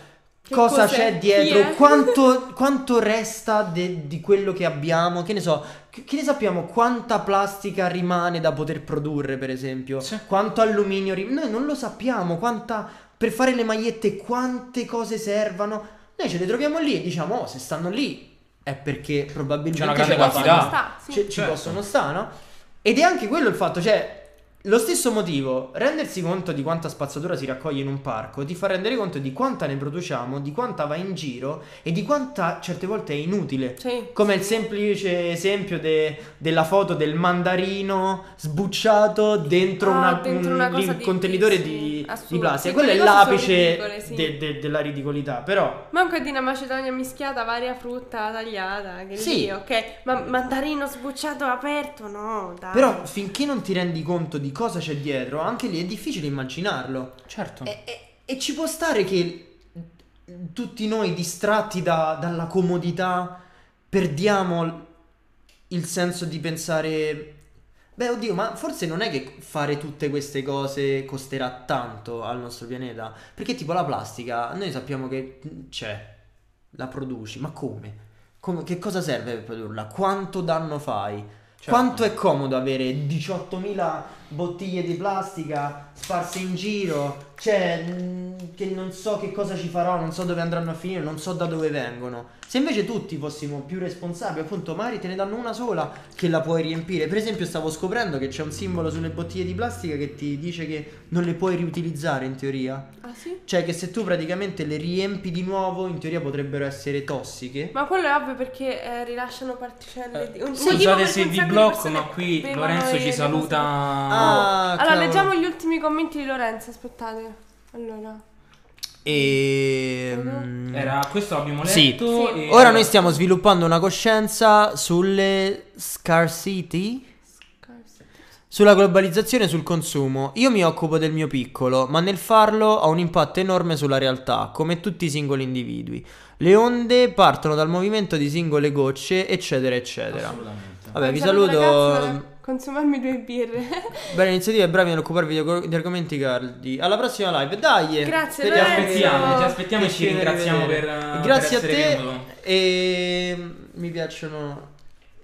Che cosa cos'è? c'è dietro, quanto, quanto resta de- di quello che abbiamo, che ne so, che, che ne sappiamo quanta plastica rimane da poter produrre, per esempio, Sì. quanto alluminio rimane, noi non lo sappiamo, quanta, per fare le magliette quante cose servano, noi ce le troviamo lì e diciamo, oh, se stanno lì è perché probabilmente C'è una grande quantità. ci Certo. possono stare, no? Ed è anche quello il fatto, cioè, lo stesso motivo, rendersi conto di quanta spazzatura si raccoglie in un parco ti fa rendere conto di quanta ne produciamo, di quanta va in giro e di quanta certe volte è inutile. Sì. Come il semplice esempio de- della foto del mandarino sbucciato dentro, Ah, una- dentro un una cosa di- contenitore sì, di, assurdo. di plastica. Sì, Quello è l'apice ridicole, sì. de- de- della ridicolità. Però, Manco di una macedonia mischiata, varia frutta tagliata. Che Sì. lì, ok. Ma mandarino sbucciato aperto, no, dai. però finché non ti rendi conto di cosa c'è dietro, anche lì è difficile immaginarlo. Certo. E, e- e ci può stare che tutti noi distratti da- dalla comodità perdiamo il senso di pensare. Beh, oddio, ma forse non è che fare tutte queste cose costerà tanto al nostro pianeta. Perché, tipo, la plastica, noi sappiamo che c'è, la produci, ma come? Come- che cosa serve per produrla? Quanto danno fai? Certo. Quanto è comodo avere 18.000 bottiglie di plastica sparse in giro? Cioè, mh, che non so che cosa ci farò, non so dove andranno a finire, non so da dove vengono. Se invece tutti fossimo più responsabili, appunto, magari te ne danno una sola che la puoi riempire. Per esempio, stavo scoprendo che c'è un simbolo sulle bottiglie di plastica che ti dice che non le puoi riutilizzare in teoria. Ah, sì? Cioè, che se tu praticamente le riempi di nuovo, in teoria potrebbero essere tossiche. Ma quello è ovvio perché eh, rilasciano particelle di... un Scusate se vi blocco, ma qui Lorenzo ci saluta. Ah, Allora, cavolo. leggiamo gli ultimi commenti di Lorenzo, aspettate. Allora. E... Era, questo l'abbiamo Sì. letto. Sì. e- Ora noi stiamo sviluppando una coscienza sulle scarcity, sulla globalizzazione e sul consumo. Io mi occupo del mio piccolo, ma nel farlo ho un impatto enorme sulla realtà, come tutti i singoli individui. Le onde partono dal movimento di singole gocce, eccetera, eccetera. Assolutamente. Vabbè, vi saluto, saluto. Consumarmi due birre. Bella iniziativa e bravi nell'occuparvi di, di argomenti caldi. Alla prossima live, dai! Grazie, Ti aspettiamo, ti aspettiamo e ci ci ringraziamo per, rivedere. per Grazie a essere te venuto. e mi piacciono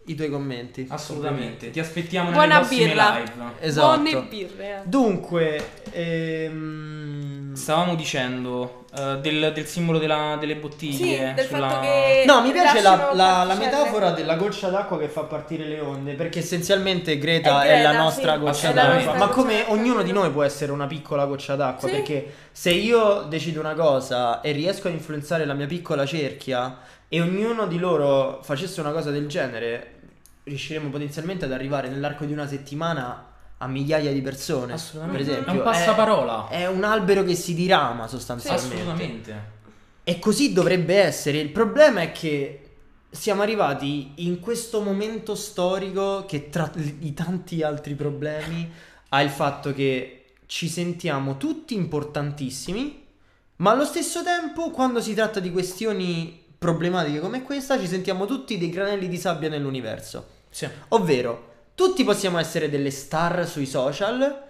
i tuoi commenti. Assolutamente. Ti aspettiamo Buona nelle birra. live. Esatto. Buone birre. eh. Dunque, ehm... Stavamo dicendo eh, del, del simbolo della- delle Sì, bottiglie. del sulla- fatto che... No, mi piace la, lasciano la- la particelle. metafora della goccia d'acqua che fa partire le onde, perché essenzialmente Greta È è, Greta, la nostra sì, goccia è la d'acqua. nostra Ma goccia come d'acqua, ognuno di noi può essere una piccola goccia d'acqua, Sì. perché se io decido una cosa e riesco a influenzare la mia piccola cerchia e ognuno di loro facesse una cosa del genere, riusciremo potenzialmente ad arrivare nell'arco di una settimana a migliaia di persone. Assolutamente. Per esempio, È un passaparola. È, è un albero che si dirama sostanzialmente. Assolutamente. E così dovrebbe essere. Il problema è che siamo arrivati in questo momento storico che tra i tanti altri problemi ha il fatto che ci sentiamo tutti importantissimi, ma allo stesso tempo quando si tratta di questioni problematiche come questa ci sentiamo tutti dei granelli di sabbia nell'universo. Sì. Ovvero, tutti possiamo essere delle star sui social,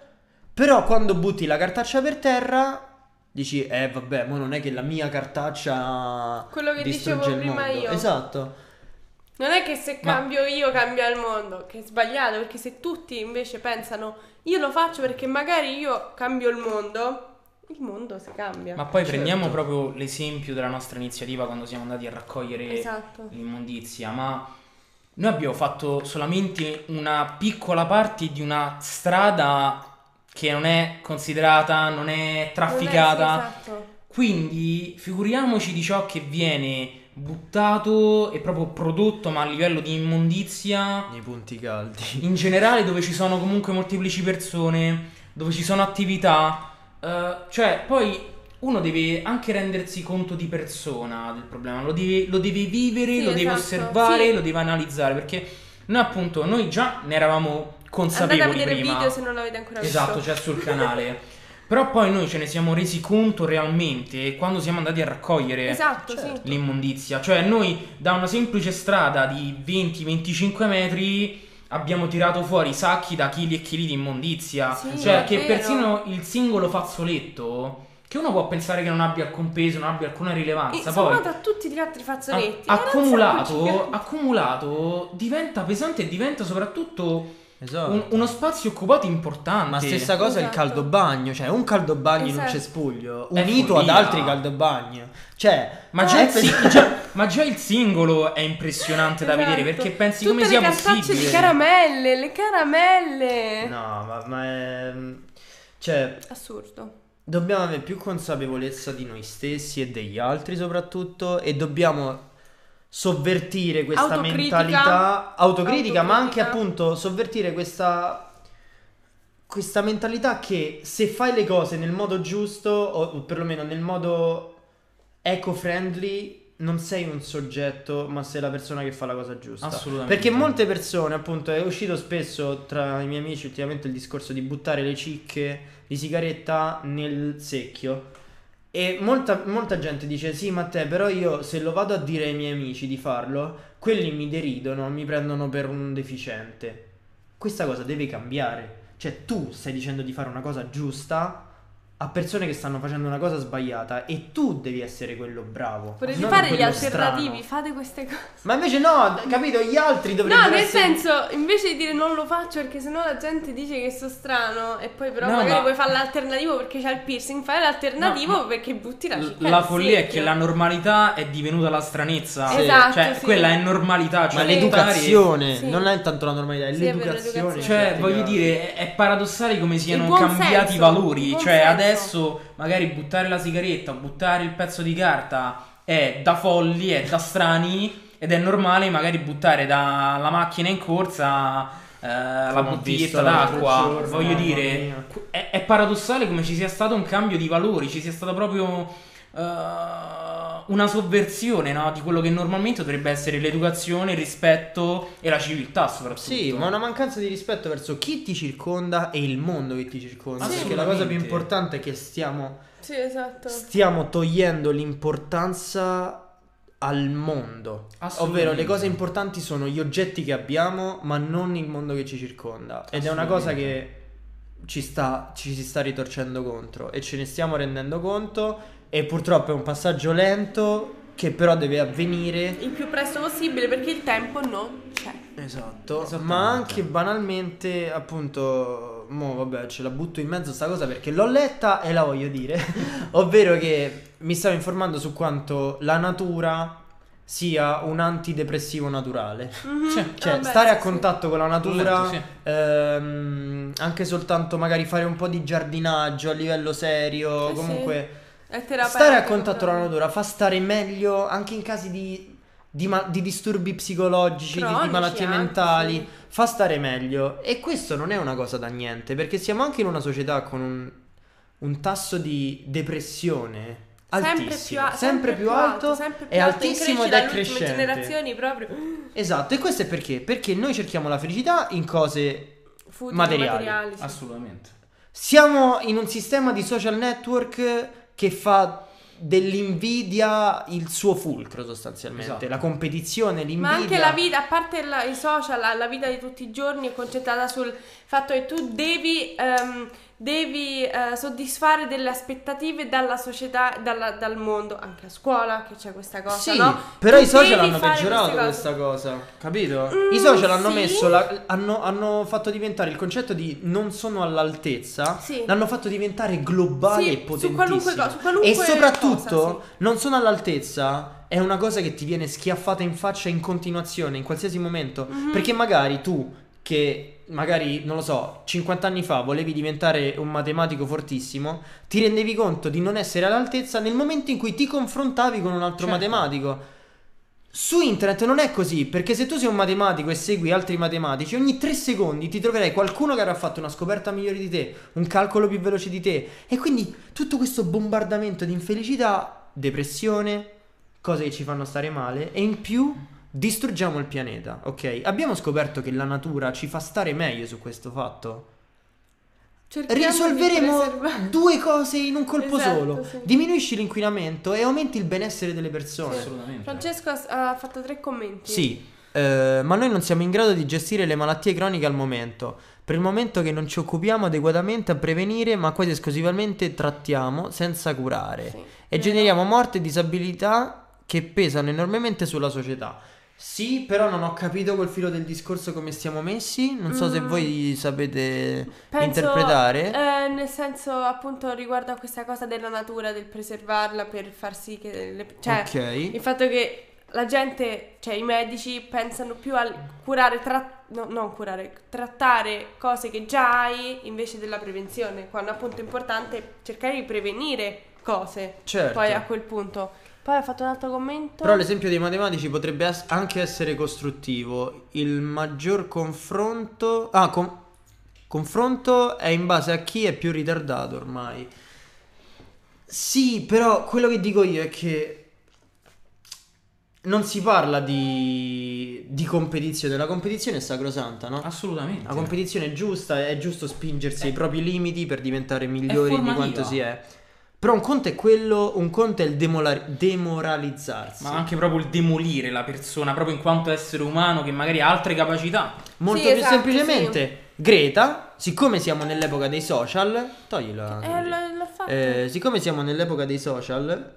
però quando butti la cartaccia per terra dici, eh vabbè, ma non è che la mia cartaccia Quello che distrugge dicevo il prima mondo. io. Esatto. Non è che se Ma- cambio io cambia il mondo, che è sbagliato, perché se tutti invece pensano io lo faccio perché magari io cambio il mondo, il mondo si cambia. Ma poi Certo. prendiamo proprio l'esempio della nostra iniziativa quando siamo andati a raccogliere Esatto. l'immondizia, ma noi abbiamo fatto solamente una piccola parte di una strada che non è considerata, non è trafficata. Non è- sì, esatto. Quindi figuriamoci di ciò che viene buttato e proprio prodotto, ma a livello di immondizia Nei punti caldi. in generale dove ci sono comunque molteplici persone, dove ci sono attività, eh, cioè poi uno deve anche rendersi conto di persona del problema, lo deve, lo deve vivere, Sì, lo deve esatto, osservare, sì. lo deve analizzare, perché noi appunto, noi già ne eravamo Andate a consapevoli vedere il prima. video se non l'avete ancora Esatto, visto. c'è sul canale. Però poi noi ce ne siamo resi conto realmente quando siamo andati a raccogliere Esatto, Certo. l'immondizia. Cioè, noi da una semplice strada di 20-25 metri abbiamo tirato fuori sacchi da chili e chili di immondizia. Sì, cioè, che vero. persino il singolo fazzoletto, che uno può pensare che non abbia alcun peso, non abbia alcuna rilevanza, E poi a tutti gli altri fazzoletti. a- accumulato, accumulato diventa pesante e diventa soprattutto Esatto. un- uno spazio occupato importante. Ma stessa cosa il Esatto. caldo bagno, cioè un caldo bagno in un Esatto. cespuglio È unito ad altri caldo bagno. Cioè, Ma già, il si- pes- già- ma già il singolo è impressionante da Esatto. vedere perché pensi Tutte come sia le cartacce possibile. di caramelle, le caramelle. No, ma, ma è cioè Assurdo. Dobbiamo avere più consapevolezza di noi stessi e degli altri soprattutto e dobbiamo sovvertire questa Autocritica. mentalità autocritica, ma anche Autocritica. appunto sovvertire questa questa mentalità che se fai le cose nel modo giusto o, o perlomeno nel modo eco-friendly non sei un soggetto, ma sei la persona che fa la cosa giusta. Assolutamente. Perché molte persone, appunto, è uscito spesso tra i miei amici ultimamente il discorso di buttare le cicche di sigaretta nel secchio. E molta, molta gente dice: Sì, ma te, però io se lo vado a dire ai miei amici di farlo, quelli mi deridono, mi prendono per un deficiente. Questa cosa deve cambiare. Cioè, tu stai dicendo di fare una cosa giusta a persone che stanno facendo una cosa sbagliata e tu devi essere quello bravo. Potete fare gli alternativi, strano. fate queste cose. Ma invece no, capito? Gli altri dovrebbero No, nel essere... senso, invece di dire non lo faccio perché sennò la gente dice che sono strano e poi però No, magari ma- vuoi fare l'alternativo perché c'hai il piercing, fai l'alternativo No, ma- perché butti la cicca La follia è che la normalità è divenuta la stranezza. Sì. Esatto, Cioè, sì. quella è normalità. Ma Cioè, l'educazione Sì. non è tanto la normalità, è Sì, è l'educazione. l'educazione. Cioè, voglio dire, è, paradossale come siano cambiati senso, i valori. Cioè, senso. Adesso magari buttare la sigaretta, buttare il pezzo di carta è da folli, è da strani. Ed è normale magari buttare dalla macchina in corsa eh, la bottiglietta d'acqua. giorno, Voglio dire, è, è paradossale come ci sia stato un cambio di valori, ci sia stata proprio eh, una sovversione no, di quello che normalmente dovrebbe essere l'educazione, il rispetto e la civiltà soprattutto. Sì, ma una mancanza di rispetto verso chi ti circonda e il mondo che ti circonda. Sì. Perché la cosa più importante è che stiamo, Sì, esatto. stiamo togliendo l'importanza al mondo. Ovvero le cose importanti sono gli oggetti che abbiamo, ma non il mondo che ci circonda. Ed è una cosa che ci, sta, ci si sta ritorcendo contro e ce ne stiamo rendendo conto. E purtroppo è un passaggio lento che però deve avvenire. Il più presto possibile perché il tempo non c'è. Esatto, ma anche banalmente, appunto, mo vabbè, ce la butto in mezzo sta cosa perché l'ho letta e la voglio dire, ovvero che mi stavo informando su quanto la natura sia un antidepressivo naturale. Mhm. Sì. Cioè, Vabbè, stare sì, a sì. contatto con la natura, letto, sì. ehm, anche soltanto magari fare un po' di giardinaggio a livello serio, Eh sì. È terapeutico, stare a contatto con la natura fa stare meglio anche in casi di, di ma- di disturbi psicologici, di- di, Cronici malattie anche, mentali, sì. fa stare meglio. E questo non è una cosa da niente, perché siamo anche in una società con un, un tasso di depressione Sempre altissimo, più, a- sempre più alto, sempre è più alto, in altissimo ed è crescente. generazioni proprio Esatto, e questo è perché? Perché noi cerchiamo la felicità in cose Futili, Materiali. sì. Assolutamente. Siamo in un sistema di social network che fa dell'invidia il suo fulcro sostanzialmente, Esatto. la competizione, l'invidia. Ma anche la vita, a parte la- i social, la, la vita di tutti i giorni è concentrata sul fatto che tu devi, ehm, devi eh, soddisfare delle aspettative dalla società, dalla- dal mondo, anche a scuola che c'è questa cosa, Sì, no? però Tu i social hanno peggiorato questa cosa, capito? Mm, I social hanno sì. messo, la- hanno, hanno fatto diventare il concetto di non sono all'altezza, Sì. l'hanno fatto diventare globale e su potentissimo. qualunque cosa, su qualunque e soprattutto cosa, non sono all'altezza. È una cosa che ti viene schiaffata in faccia in continuazione, in qualsiasi momento. Mhm. Perché magari tu, che magari, non lo so, 50 anni fa volevi diventare un matematico fortissimo, ti rendevi conto di non essere all'altezza nel momento in cui ti confrontavi con un altro Certo. matematico. Su internet non è così, perché se tu sei un matematico e segui altri matematici, ogni tre secondi ti troverai qualcuno che avrà fatto una scoperta migliore di te, un calcolo più veloce di te. E quindi tutto questo bombardamento di infelicità, depressione, cose che ci fanno stare male, e in più distruggiamo il pianeta, ok? Abbiamo scoperto che la natura ci fa stare meglio su questo fatto. Cerchiamo Risolveremo due cose in un colpo Esatto, solo. sì. Diminuisci l'inquinamento e aumenti il benessere delle persone. Sì. Assolutamente. Francesco ha, ha fatto tre commenti. Sì, eh, ma noi non siamo in grado di gestire le malattie croniche al momento. Per il momento che non ci occupiamo adeguatamente a prevenire, ma quasi esclusivamente trattiamo senza curare. Sì. E generiamo morte e disabilità che pesano enormemente sulla società. Sì, però non ho capito col filo del discorso come stiamo messi. Non so se Mm. voi sapete Penso, interpretare. eh, nel senso, appunto, riguardo a questa cosa della natura, del preservarla per far sì che... le- cioè, ok. il fatto che la gente, cioè i medici, pensano più al curare, tra- no, non curare, trattare cose che già hai invece della prevenzione, quando appunto è importante cercare di prevenire cose. Certo. Poi a quel punto. Poi ha fatto un altro commento. Però l'esempio dei matematici potrebbe es- anche essere costruttivo. Il maggior confronto. Ah, con- confronto è in base a chi è più ritardato ormai. Sì, però quello che dico io è che. Non si parla di, di competizione, la competizione è sacrosanta, no? Assolutamente. La competizione è giusta, è giusto spingersi ai propri limiti per diventare migliori di quanto si è. Però un conto è quello, un conto è il demola- demoralizzarsi. Ma anche proprio il demolire la persona, proprio in quanto essere umano che magari ha altre capacità. Molto Sì, più esatto, semplicemente, Greta, siccome siamo nell'epoca dei social, toglila. Eh, l'ho, l'ho fatto. Eh, siccome siamo nell'epoca dei social,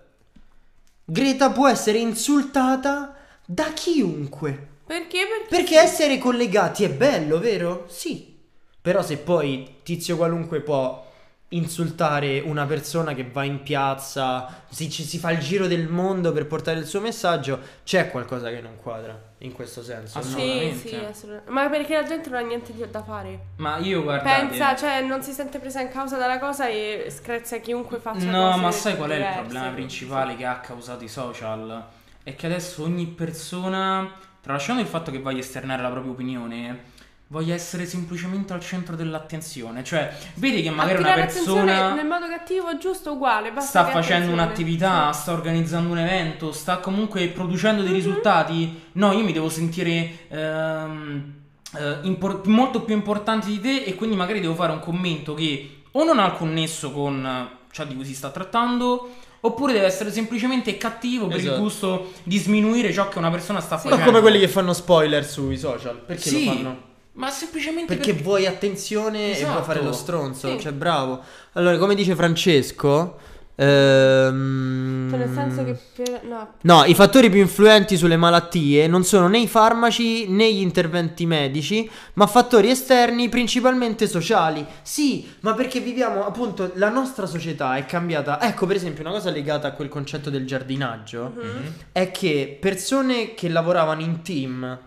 Greta può essere insultata da chiunque. Perché? Perché? Perché essere collegati è bello, vero? Sì. Però se poi tizio qualunque può insultare una persona che va in piazza, si, ci- si fa il giro del mondo per portare il suo messaggio, c'è qualcosa che non quadra in questo senso. no? Sì, Assolutamente. sì, assolutamente. Ma perché la gente non ha niente di- da fare. Ma io guardate... Pensa, cioè, non si sente presa in causa dalla cosa e screzza chiunque faccia No, cose ma sai qual è il diverse. problema principale che ha causato i social? È che adesso ogni persona, tralasciando il fatto che voglia esternare la propria opinione, voglia essere semplicemente al centro dell'attenzione. Cioè, vedi che magari una persona nel modo cattivo, giusto, uguale. basta sta facendo attenzione. un'attività, sta organizzando un evento, sta comunque producendo dei risultati. No, io mi devo sentire ehm, eh, impor- molto più importante di te e quindi magari devo fare un commento che o non ha alcun nesso con eh, ciò di cui si sta trattando. Oppure deve essere semplicemente cattivo per il Esatto. gusto di sminuire ciò che una persona sta Sì, facendo. come quelli che fanno spoiler sui social. Perché Sì, lo fanno? Ma semplicemente Perché per- vuoi attenzione e Esatto. vuoi fare lo stronzo. Sì. Cioè, bravo. Allora, come dice Francesco. ehm, Cioè, nel senso che per... No, No, i fattori più influenti sulle malattie non sono né i farmaci né gli interventi medici, ma fattori esterni principalmente sociali. Sì, ma perché viviamo, appunto, la nostra società è cambiata. Ecco, per esempio, una cosa legata a quel concetto del giardinaggio Mhm. è che persone che lavoravano in team.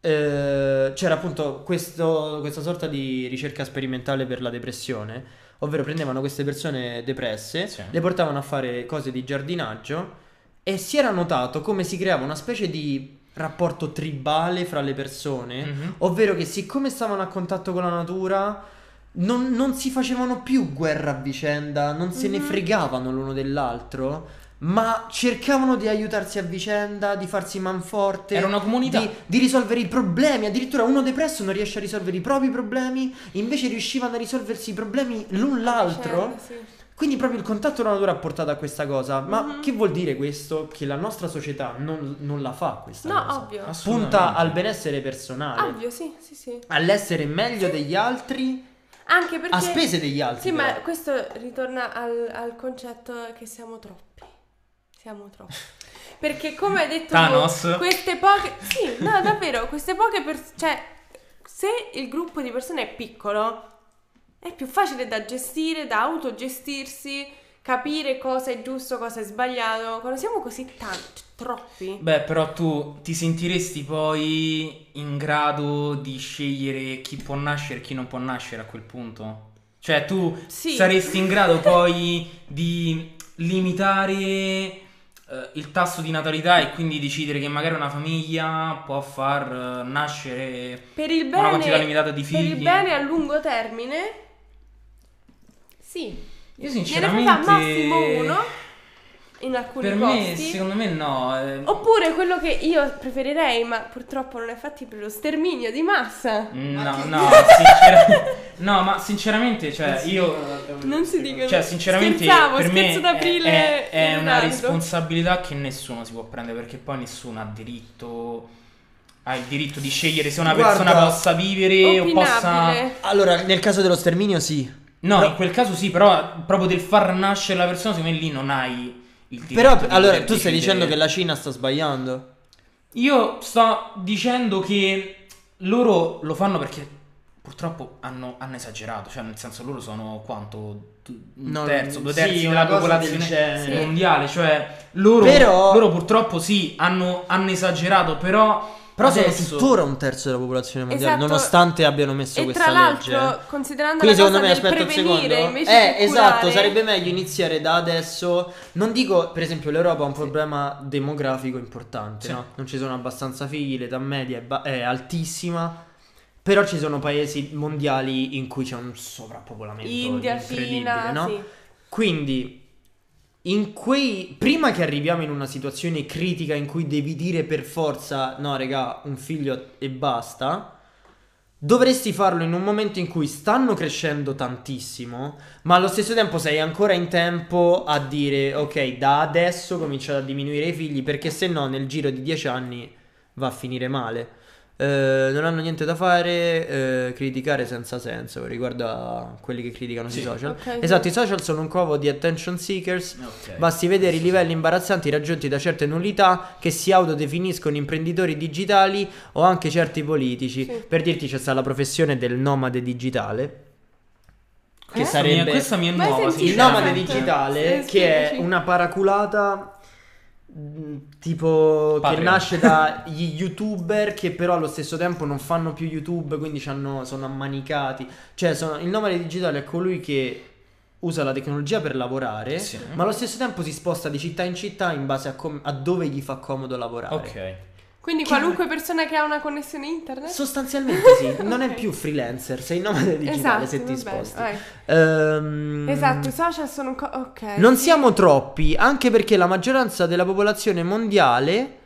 Eh, c'era appunto questo- questa sorta di ricerca sperimentale per la depressione, ovvero prendevano queste persone depresse, Sì. le portavano a fare cose di giardinaggio e si era notato come si creava una specie di rapporto tribale fra le persone, Mhm. ovvero che siccome stavano a contatto con la natura non, non si facevano più guerra a vicenda, non se ne Mhm. fregavano l'uno dell'altro, ma cercavano di aiutarsi a vicenda, di farsi manforte, Era una comunità. di, di risolvere i problemi. Addirittura uno depresso non riesce a risolvere i propri problemi, invece riuscivano a risolversi i problemi l'un l'altro. Sì. Quindi proprio il contatto con la natura ha portato a questa cosa. Ma Mhm. che vuol dire questo? Che la nostra società non, non la fa questa No, cosa. ovvio. Assolutamente. Punta al benessere personale, Ovvio, sì, sì, sì. all'essere meglio degli altri, Anche perché... a spese degli altri. Sì, ma però. questo ritorna al, al concetto che siamo troppi. Siamo troppi. Perché come hai detto Thanos. tu, queste poche... Sì, no, davvero, queste poche persone... Cioè, se il gruppo di persone è piccolo, è più facile da gestire, da autogestirsi, capire cosa è giusto, cosa è sbagliato. Quando siamo così tanti, troppi... Beh, però tu ti sentiresti poi in grado di scegliere chi può nascere e chi non può nascere a quel punto? Cioè, tu Sì. saresti in grado poi di limitare il tasso di natalità e quindi decidere che magari una famiglia può far eh, nascere Per il una quantità bene... limitata di Per figli. il bene a lungo termine... Sì. Io Ne sinceramente fare massimo uno in alcuni Per me, posti. secondo me no. eh, Oppure quello che io preferirei, ma purtroppo non è fattibile, lo sterminio di massa. No, no, no, ma sinceramente, cioè, io Non si dicono. Cioè, sinceramente, Scherzavo, per me scherzo d'aprile è, è in una responsabilità che nessuno si può prendere perché poi nessuno ha diritto. Ha il diritto di scegliere se una Guarda, persona possa vivere o possa. Allora, nel caso dello sterminio, sì. No, Però- in quel caso sì, però proprio del far nascere la persona, secondo me lì non hai. Però, allora, tu stai dicendo che la Cina sta sbagliando? Io sto dicendo che loro lo fanno perché purtroppo hanno, hanno esagerato, cioè nel senso loro sono quanto? Un No, terzo, due sì, terzi una della popolazione mondiale, cioè loro, Però- loro purtroppo sì, hanno, hanno esagerato, però... Però sono adesso- tuttora un terzo della popolazione mondiale, Esatto. nonostante abbiano messo E questa tra l'altro, legge. considerando Quindi la cosa me, del aspetta un prevenire secondo. invece Eh, esatto, curare, sarebbe meglio iniziare da adesso. Non dico, per esempio, l'Europa ha un problema demografico importante, Sì. no? Non ci sono abbastanza figli, l'età media è, ba- è altissima. Però ci sono paesi mondiali in cui c'è un sovrappopolamento India, incredibile, Cina, no? sì. Quindi, in quei. Prima che arriviamo in una situazione critica in cui devi dire per forza: no, raga, un figlio e basta. Dovresti farlo in un momento in cui stanno crescendo tantissimo, ma allo stesso tempo sei ancora in tempo a dire: ok, da adesso cominciate a diminuire i figli, perché se no, nel giro di dieci anni va a finire male. Eh, non hanno niente da fare, eh, criticare senza senso riguardo a quelli che criticano sui Sì. social. Ok, Esatto, sì. i social sono un covo di attention seekers. Ok. Basti vedere i livelli imbarazzanti raggiunti da certe nullità che si autodefiniscono imprenditori digitali o anche certi politici. Sì. Per dirti c'è stata la professione del nomade digitale. Che Eh? sarebbe Questa mi è nuova, il nomade digitale, Sì, che è una paraculata tipo che Patreon. nasce dagli youtuber che però allo stesso tempo non fanno più youtube quindi c'hanno- sono ammanicati cioè sono- il nomade digitale è colui che usa la tecnologia per lavorare Sì. ma allo stesso tempo si sposta di città in città in base a, com- a dove gli fa comodo lavorare Ok. Quindi qualunque persona che ha una connessione internet? sostanzialmente sì non è Ok. più freelancer sei nomade digitale esatto, se ti sposti. Ehm, Esatto, i social sono co- ok. Non siamo troppi, anche perché la maggioranza della popolazione mondiale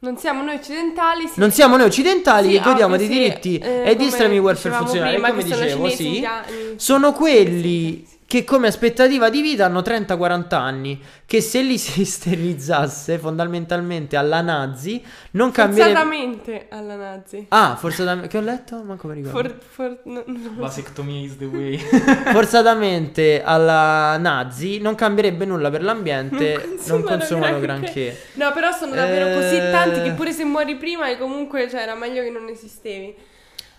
Non siamo noi occidentali, sì. non siamo noi occidentali Sì, che godiamo di sì, diritti eh, e di estremi welfare funzionali, come dicevo, cinesi, sì. Sono quelli che come aspettativa di vita hanno 30-40 anni, che se li si sterilizzasse fondamentalmente alla nazi non cambierebbe... Forzatamente alla nazi. Ah, forzatamente... Che ho letto? Manco mi ricordo. For, for, no, no. Vasectomia is the way. Forzatamente alla nazi non cambierebbe nulla per l'ambiente, Non non consumano consumano granché. granché. No, però sono davvero così Eh. tanti che pure se muori prima e comunque cioè, era meglio che non esistevi.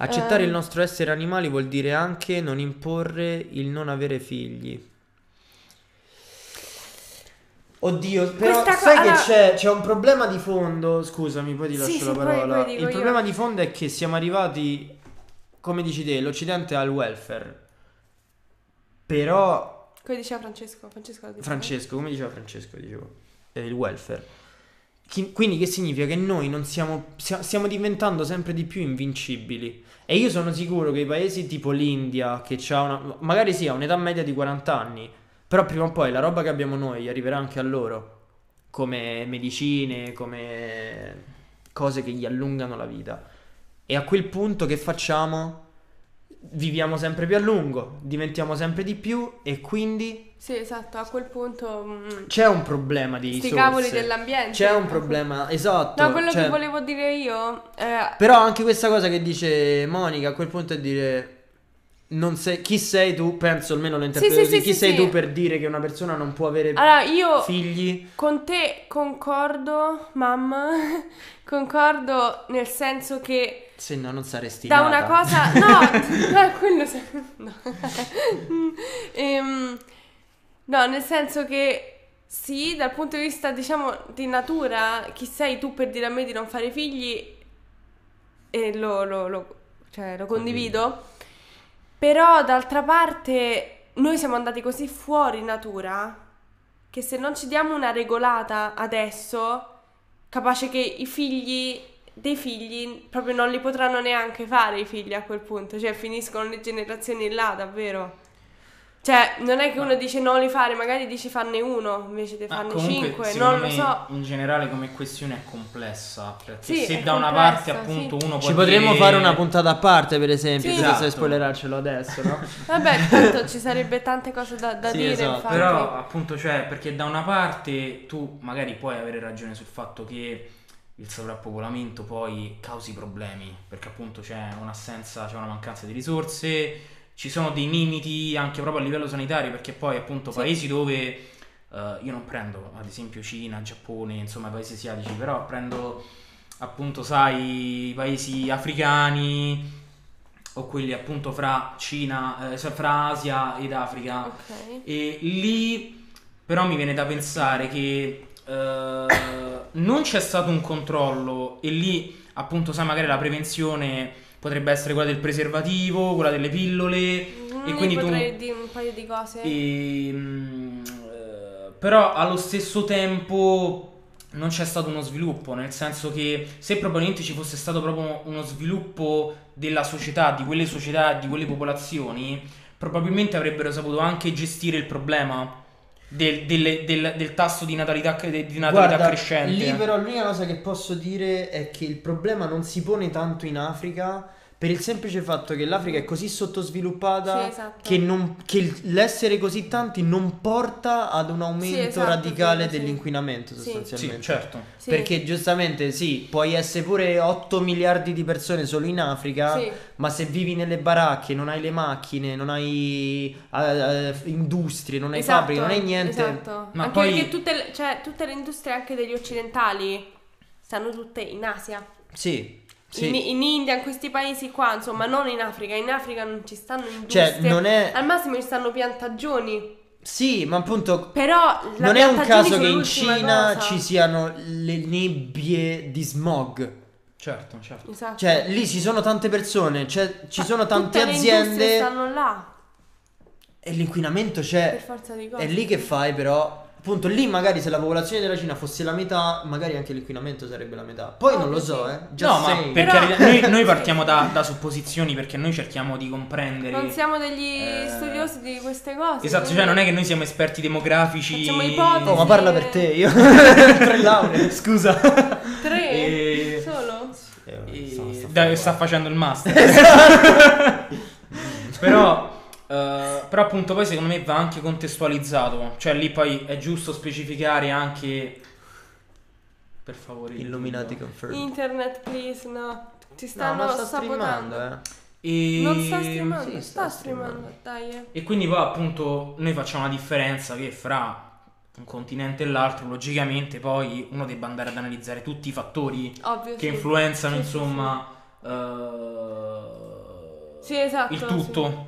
Accettare Eh. il nostro essere animali vuol dire anche non imporre il non avere figli. Oddio, però Questa co- sai allora- che c'è, c'è un problema di fondo. Scusami, poi ti Sì, lascio sì, la poi- parola. poi dico il io. problema di fondo è che siamo arrivati, come dici te, l'Occidente ha il welfare. Però, Come diceva Francesco. Francesco Francesco, come diceva Francesco, dicevo, è il welfare. Quindi che significa che noi non siamo, sia- stiamo diventando sempre di più invincibili. E io sono sicuro che i paesi tipo l'India, che ha una, magari sì, ha un'età media di 40 anni, però prima o poi la roba che abbiamo noi arriverà anche a loro, come medicine, come cose che gli allungano la vita. E a quel punto che facciamo? Viviamo sempre più a lungo, diventiamo sempre di più e quindi Sì, esatto, a quel punto... mm, c'è un problema di sti cavoli dell'ambiente. C'è un problema, esatto. No, quello cioè- che volevo dire io... eh, Però anche questa cosa che dice Monica a quel punto è dire non sei, chi sei tu, penso almeno lo interpreto sì, così, sì, chi sì, sei tu per dire che una persona non può avere Allora, io figli? con te concordo, mamma, concordo nel senso che Se no non saresti da nata. una cosa... No, no, quello... No. Ehm, no, nel senso che... Sì, dal punto di vista, diciamo, di natura, chi sei tu per dire a me di non fare figli? E lo, lo- lo- cioè, lo condivido. Però, d'altra parte, noi siamo andati così fuori natura che se non ci diamo una regolata adesso, capace che i figli dei figli proprio non li potranno neanche fare i figli a quel punto, cioè finiscono le generazioni là, davvero. Cioè, non è che uno dice non li fare, magari dice fanne uno invece di farne comunque, cinque, non lo so. In generale, come questione è complessa. Perché Sì, se da una parte, appunto, uno può Ci potremmo dire- fare una puntata a parte, per esempio, Sì. senza Esatto. spoilerarcelo adesso, no? Vabbè, tanto ci sarebbe tante cose da, da Sì, dire, esatto, infatti. Però, appunto, cioè, perché da una parte tu magari puoi avere ragione sul fatto che il sovrappopolamento poi causi problemi, perché appunto c'è un'assenza, c'è una mancanza di risorse, ci sono dei limiti anche proprio a livello sanitario, perché poi appunto Sì. paesi dove eh, io non prendo ad esempio Cina, Giappone, insomma paesi asiatici, però prendo appunto, sai, i paesi africani o quelli appunto fra Cina, eh, cioè fra Asia ed Africa. Ok. E lì però mi viene da pensare che eh, non c'è stato un controllo e lì appunto sai magari la prevenzione potrebbe essere quella del preservativo, quella delle pillole e Mm, quindi tu... dire un paio di cose. E, mm, eh, però allo stesso tempo non c'è stato uno sviluppo, nel senso che se probabilmente ci fosse stato proprio uno sviluppo della società, di quelle società, di quelle popolazioni, probabilmente avrebbero saputo anche gestire il problema del, delle- del- del tasso di natalità, di natalità Guarda, crescente. lì però l'unica cosa che posso dire è che il problema non si pone tanto in Africa per il semplice fatto che l'Africa è così sottosviluppata Sì, esatto. che, non- che l'essere così tanti non porta ad un aumento esatto, radicale sì, sì. dell'inquinamento Sì. sostanzialmente. Sì, certo. Sì. Perché giustamente sì, puoi essere pure 8 miliardi di persone solo in Africa, Sì. ma se vivi nelle baracche, non hai le macchine, non hai eh, eh, industrie, non hai Esatto, fabbriche, non hai niente. Esatto. Ma anche poi- perché tutte le, cioè, tutte le industrie anche degli occidentali stanno tutte in Asia. Sì, sì. In, in India, in questi paesi qua, insomma, non in Africa. In Africa non ci stanno industrie. Cioè, non è... Al massimo ci stanno piantagioni. Sì, ma appunto Però non è un caso che in Cina cosa. ci siano le nebbie di smog. Certo, certo. Esatto. Cioè, lì ci sono tante persone, cioè, ci sono tante Tutte le industrie aziende stanno là, e l'inquinamento per c'è. forza di cose. È lì che fai però Appunto, lì magari se la popolazione della Cina fosse la metà, magari anche l'inquinamento sarebbe la metà. Poi non lo so, sì. eh. No, Just ma saying. per Però- noi, noi partiamo da, da supposizioni perché noi cerchiamo di comprendere. Non siamo degli Eh, studiosi di queste cose. Esatto, quindi cioè non è che noi siamo esperti demografici. Facciamo ipotesi. Oh, ma parla per te, io. Tre lauree. Scusa. Tre? E- Solo? E- dai, sta facendo il master. però, eh, però appunto poi secondo me va anche contestualizzato. Cioè lì poi è giusto specificare anche... Per favore. Illuminati confirmed. Internet, please, no. Ti No, stanno sabotando. streamando, eh. E... Non sta streamando, Sì, sta, sta streamando. streamando, dai. eh. E quindi poi appunto noi facciamo una differenza che fra un continente e l'altro, logicamente poi uno debba andare ad analizzare tutti i fattori Ovvio, che sì. influenzano Sì, sì, insomma Sì, esatto, il sì. tutto.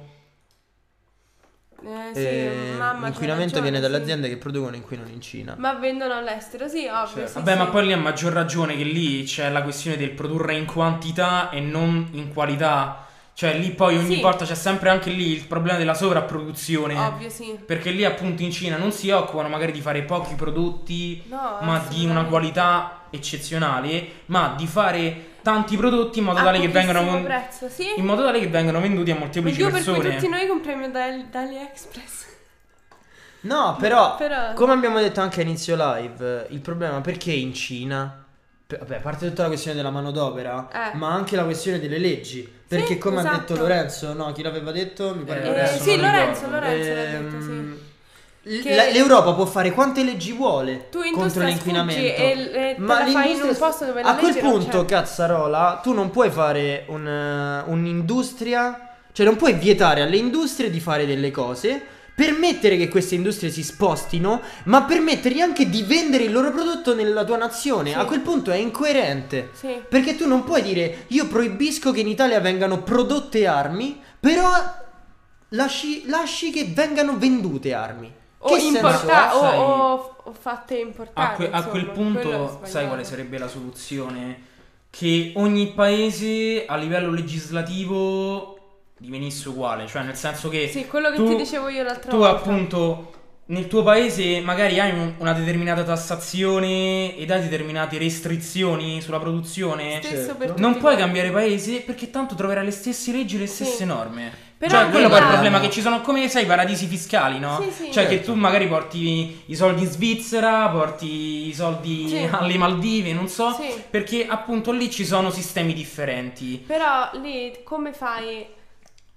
Eh, sì, E mamma, l'inquinamento ragione, viene dalle sì. aziende che producono inquinano in Cina. Ma vendono all'estero, sì, ovvio. Certo. sì, Vabbè, sì. ma poi lì ha maggior ragione che lì c'è la questione del produrre in quantità e non in qualità. Cioè lì poi ogni Sì. volta c'è sempre anche lì il problema della sovrapproduzione. Ovvio, sì. Perché lì appunto in Cina non si occupano magari di fare pochi prodotti, No, ma di una qualità eccezionale, ma di fare tanti prodotti in modo tale che vengano prezzo, sì. in modo tale che vengano venduti a molteplici Motivo per cui persone. tutti noi compriamo da, da AliExpress. No, però, Però- come abbiamo detto anche a inizio live, il problema perché in Cina, vabbè, a parte tutta la questione della manodopera, Eh. ma anche la questione delle leggi. Perché come ha esatto. detto Lorenzo, no, chi l'aveva detto? Mi pare Eh, adesso sì, Lorenzo, ricordo. Lorenzo l'ha Ehm, detto, sì. Che- L'Europa può fare quante leggi vuole contro l'inquinamento. e, e in l'industria- a quel punto, cazzarola, tu non puoi fare un, eh, un'industria, cioè non puoi vietare alle industrie di fare delle cose, permettere che queste industrie si spostino, ma permettergli anche di vendere il loro prodotto nella tua nazione. Sì. A quel punto è incoerente. Sì. Perché tu non puoi dire io proibisco che in Italia vengano prodotte armi, però lasci, lasci che vengano vendute armi. O, importa- o, o- o fatte importare. A, que- a quel punto, sai quale sarebbe la soluzione? Che ogni paese a livello legislativo divenisse uguale, cioè nel senso che Sì, quello che tu- ti dicevo io l'altra tu volta. appunto nel tuo paese magari hai un- una determinata tassazione ed hai determinate restrizioni sulla produzione. Stesso Certo. per tutti Non puoi quanti. cambiare paese perché tanto troverai le stesse leggi e le stesse Sì. norme. Però cioè, quello poi è il problema che ci sono come sai i paradisi fiscali, no? Sì, sì. Cioè che Certo. tu magari porti i soldi in Svizzera, porti i soldi Sì. alle Maldive, non so, Sì. perché appunto lì ci sono sistemi differenti. Però lì come fai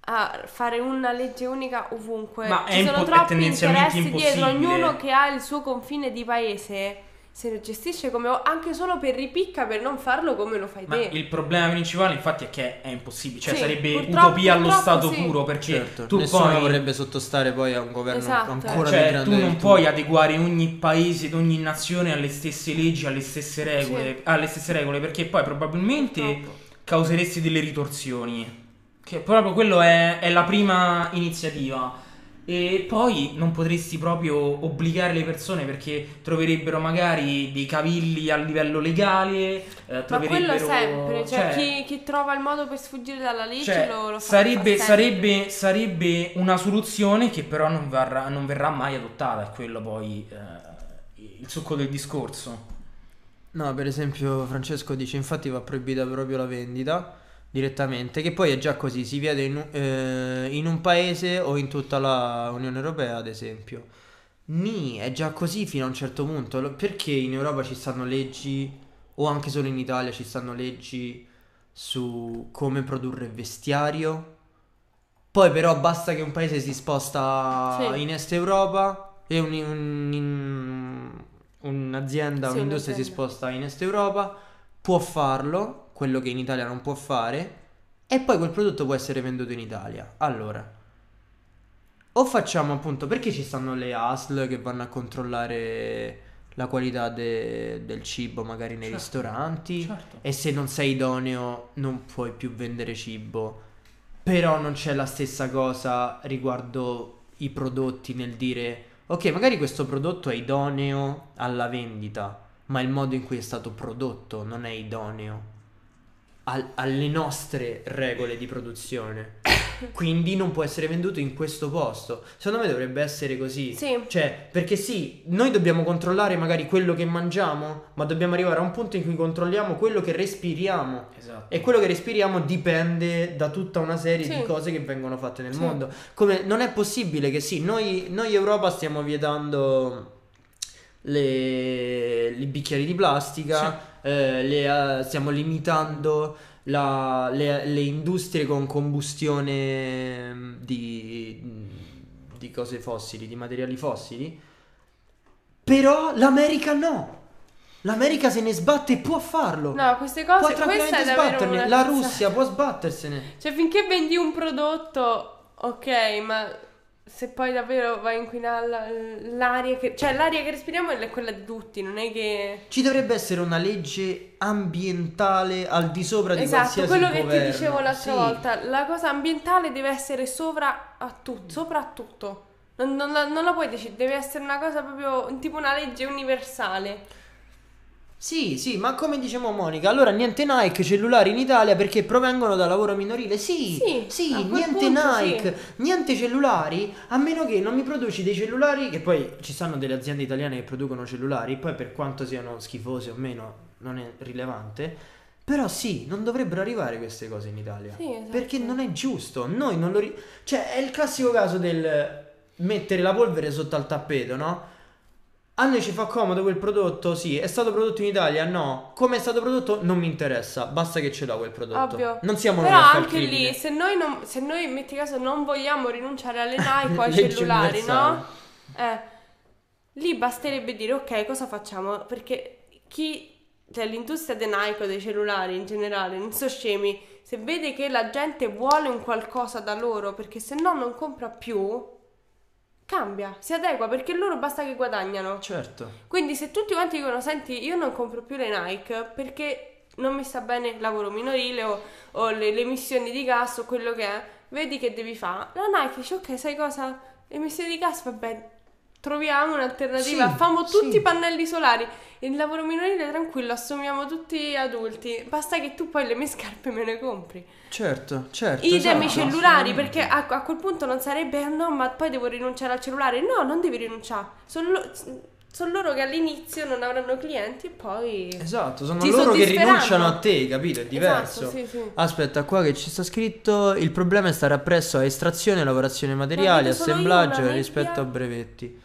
a fare una legge unica ovunque? Ma è Ci sono impo- troppi interessi dietro, impossibile. ognuno che ha il suo confine di paese se lo gestisce come anche solo per ripicca per non farlo come lo fai Ma te. il problema principale, infatti, è che è impossibile. Cioè, Sì, sarebbe utopia allo stato sì. puro. Perché Certo, tu nessuno poi. vorrebbe sottostare poi a un governo Esatto. ancora più Cioè, grande tu non puoi tuo. adeguare ogni paese ed ogni nazione alle stesse leggi, alle stesse regole, Sì. alle stesse regole, perché poi probabilmente Purtroppo. causeresti delle ritorsioni. Che proprio quello è, è la prima iniziativa. E poi non potresti proprio obbligare le persone perché troverebbero magari dei cavilli a livello legale. eh, Ma troverebbero, quello sempre, cioè, chi, chi trova il modo per sfuggire dalla legge cioè, lo, lo sarebbe, sarebbe, sarebbe una soluzione che però non verrà, non verrà mai adottata, è quello poi eh, il succo del discorso. No, per esempio Francesco dice infatti va proibita proprio la vendita direttamente, che poi è già così, si vede in, un- eh, in un paese o in tutta la Unione Europea, ad esempio. Ni, è già così fino a un certo punto. Perché in Europa ci stanno leggi, o anche solo in Italia ci stanno leggi su come produrre vestiario? Poi però basta che un paese si sposta Sì. in Est Europa e un- un- in- un'azienda, Sì, un'industria si un'azienda. sposta in Est Europa, può farlo, quello che in Italia non può fare, e poi quel prodotto può essere venduto in Italia. Allora, o facciamo appunto, perché ci stanno le ASL che vanno a controllare la qualità de- del cibo magari nei Certo, ristoranti certo. e se non sei idoneo non puoi più vendere cibo. Però non c'è la stessa cosa riguardo i prodotti nel dire ok, magari questo prodotto è idoneo alla vendita, ma il modo in cui è stato prodotto non è idoneo al- alle nostre regole di produzione. Quindi non può essere venduto in questo posto. Secondo me dovrebbe essere così. Sì. Cioè, perché sì, noi dobbiamo controllare magari quello che mangiamo, ma dobbiamo arrivare a un punto in cui controlliamo quello che respiriamo. Esatto. E quello che respiriamo dipende da tutta una serie Sì. di cose che vengono fatte nel Sì. mondo. Come non è possibile che sì, noi, noi Europa stiamo vietando le, i bicchieri di plastica, eh, le, eh, stiamo limitando la- le, le industrie con combustione mm, di, di cose fossili, di materiali fossili. Però l'America no. L'America se ne sbatte e può farlo. No, queste Può cose, è tranquillamente davvero sbatterne. La. Russia può sbattersene. Cioè, finché vendi un prodotto, ok, ma se poi davvero vai a inquinare la- l'aria che... Cioè, l'aria che respiriamo è quella di tutti, non è che... Ci dovrebbe essere una legge ambientale al di sopra di Esatto, qualsiasi quello che governo. ti dicevo l'altra Sì. volta, la cosa ambientale deve essere sopra a tutto, sopra a tutto. Non, non non la puoi decidere, deve essere una cosa proprio, tipo una legge universale. Sì, sì, ma come diceva Monica, allora niente Nike cellulari in Italia perché provengono da lavoro minorile. Sì, Sì, sì, niente Nike, niente cellulari, a meno che non mi produci dei cellulari, che poi ci stanno delle aziende italiane che producono cellulari, poi per quanto siano schifosi o meno non è rilevante. Però sì, non dovrebbero arrivare queste cose in Italia. Sì, esatto. Perché non è giusto. Noi non lo... ri- cioè, è il classico caso del mettere la polvere sotto al tappeto, no? A noi ci fa comodo quel prodotto? Sì. È stato prodotto in Italia? No. Come è stato prodotto? Non mi interessa. Basta che ce l'ho quel prodotto. Ovvio. Non siamo Però noi anche lì, se noi, non, se noi, metti caso, non vogliamo rinunciare alle Nike o ai cellulari, universale. no? Eh, lì basterebbe dire, ok, cosa facciamo? Perché chi, cioè l'industria dei Nike o dei cellulari in generale, non so scemi, se vede che la gente vuole un qualcosa da loro, perché se no non compra più, cambia, si adegua, perché loro basta che guadagnano. Certo. Quindi se tutti quanti dicono, senti, io non compro più le Nike perché non mi sta bene il lavoro minorile o, o le, le emissioni di gas o quello che è, vedi che devi fare. La Nike dice, ok, sai cosa? Emissioni di gas, vabbè, troviamo un'alternativa, Sì, famo tutti sì. i pannelli solari. Il lavoro minorile tranquillo, assumiamo tutti adulti, basta che tu poi le mie scarpe me le compri. Certo, certo. Idem i esatto, cellulari, assolutamente. perché a, a quel punto non sarebbe, "Ah, no, ma poi devo rinunciare al cellulare. No, non devi rinunciare. Sono lo- son loro che all'inizio non avranno clienti e poi... Esatto, sono loro che rinunciano a te, capito? È diverso. Esatto, sì, sì. Aspetta, qua che ci sta scritto: il problema è stare appresso a estrazione, lavorazione materiali, assemblaggio rispetto a brevetti.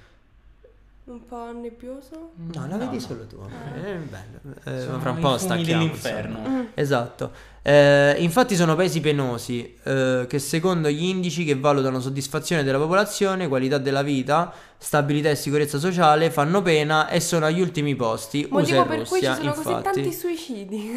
Un po' nebbioso? No, la No, vedi no. solo tu. Ah. È bello. Eh, Sono fra un po' stacchiamo. dell'inferno. insomma. Mm. Esatto. Eh, infatti sono paesi penosi eh, che secondo gli indici che valutano soddisfazione della popolazione, qualità della vita, stabilità e sicurezza sociale fanno pena e sono agli ultimi posti. Motivo USA e per cui ci Russia, sono così infatti. tanti suicidi.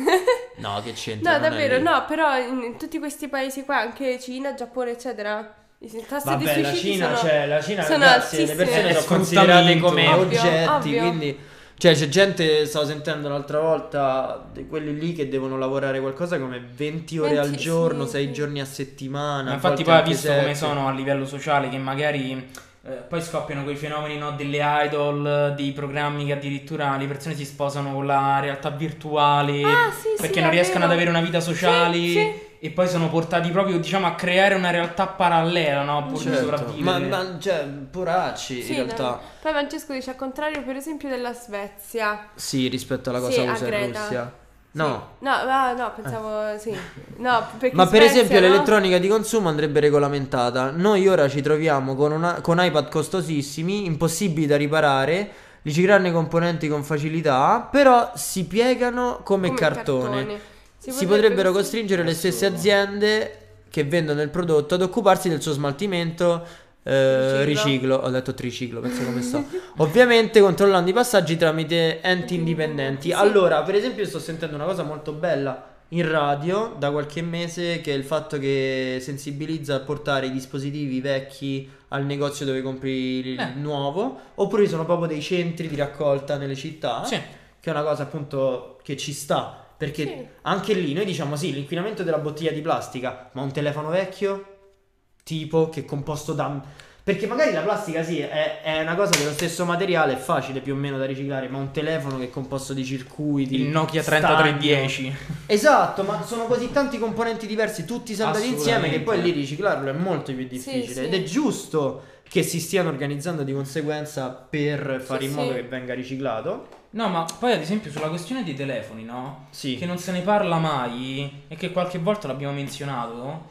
No, che c'entra? no, davvero, no, però in, in tutti questi paesi qua, anche Cina, Giappone, eccetera, i tassi di Vabbè, la suicidi Cina, sono... cioè, la Cina, sono ragazzi, le persone È sono considerate come. Ovvio, oggetti, ovvio. quindi... Cioè, c'è gente, stavo sentendo l'altra volta, di quelli lì che devono lavorare qualcosa come 20 ore 20, al giorno, sì, 6 sì. giorni a settimana. Ma infatti poi ha visto come sette. sono a livello sociale che magari eh, poi scoppiano quei fenomeni no, delle idol, dei programmi che addirittura le persone si sposano con la realtà virtuale Ah, sì, perché non riescono ad avere una vita sociale Sì, sì. E poi sono portati proprio diciamo a creare una realtà parallela no, pur di Certo, sopravvivere. ma, ma cioè, poracci Sì, in realtà. no. Poi Francesco dice al contrario, per esempio, della Svezia. Sì, rispetto alla cosa Sì, USA Greta. Russia. No. Sì. No, ah, no, pensavo sì. No, perché Ma per Svezia, esempio no? l'elettronica di consumo andrebbe regolamentata. Noi ora ci troviamo con, una- con iPad costosissimi, impossibili da riparare, riciclarne i componenti con facilità, però si piegano come, Come cartone. Si, potrebbe potrebbero costri- costringere le stesse aziende che vendono il prodotto ad occuparsi del suo smaltimento. eh, Riciclo. riciclo, ho detto triciclo, penso come sto. Ovviamente controllando i passaggi tramite enti indipendenti. Sì. Allora, per esempio, sto sentendo una cosa molto bella in radio da qualche mese che è il fatto che sensibilizza a portare i dispositivi vecchi al negozio dove compri il Eh. nuovo, oppure ci sono proprio dei centri di raccolta nelle città, Sì. che è una cosa appunto che ci sta. Perché Sì. anche lì noi diciamo sì, l'inquinamento della bottiglia di plastica, ma un telefono vecchio, tipo che è composto da... Perché magari la plastica sì, è, è una cosa dello stesso materiale, è facile più o meno da riciclare, ma un telefono che è composto di circuiti... Il Nokia stagno. 3310. Esatto, ma sono così tanti componenti diversi, tutti saltati insieme, che poi lì riciclarlo è molto più difficile. sì. Ed è giusto che si stiano organizzando di conseguenza per fare Sì, in modo sì. che venga riciclato. No, ma poi ad esempio sulla questione dei telefoni, no? Sì. Che non se ne parla mai e che qualche volta l'abbiamo menzionato,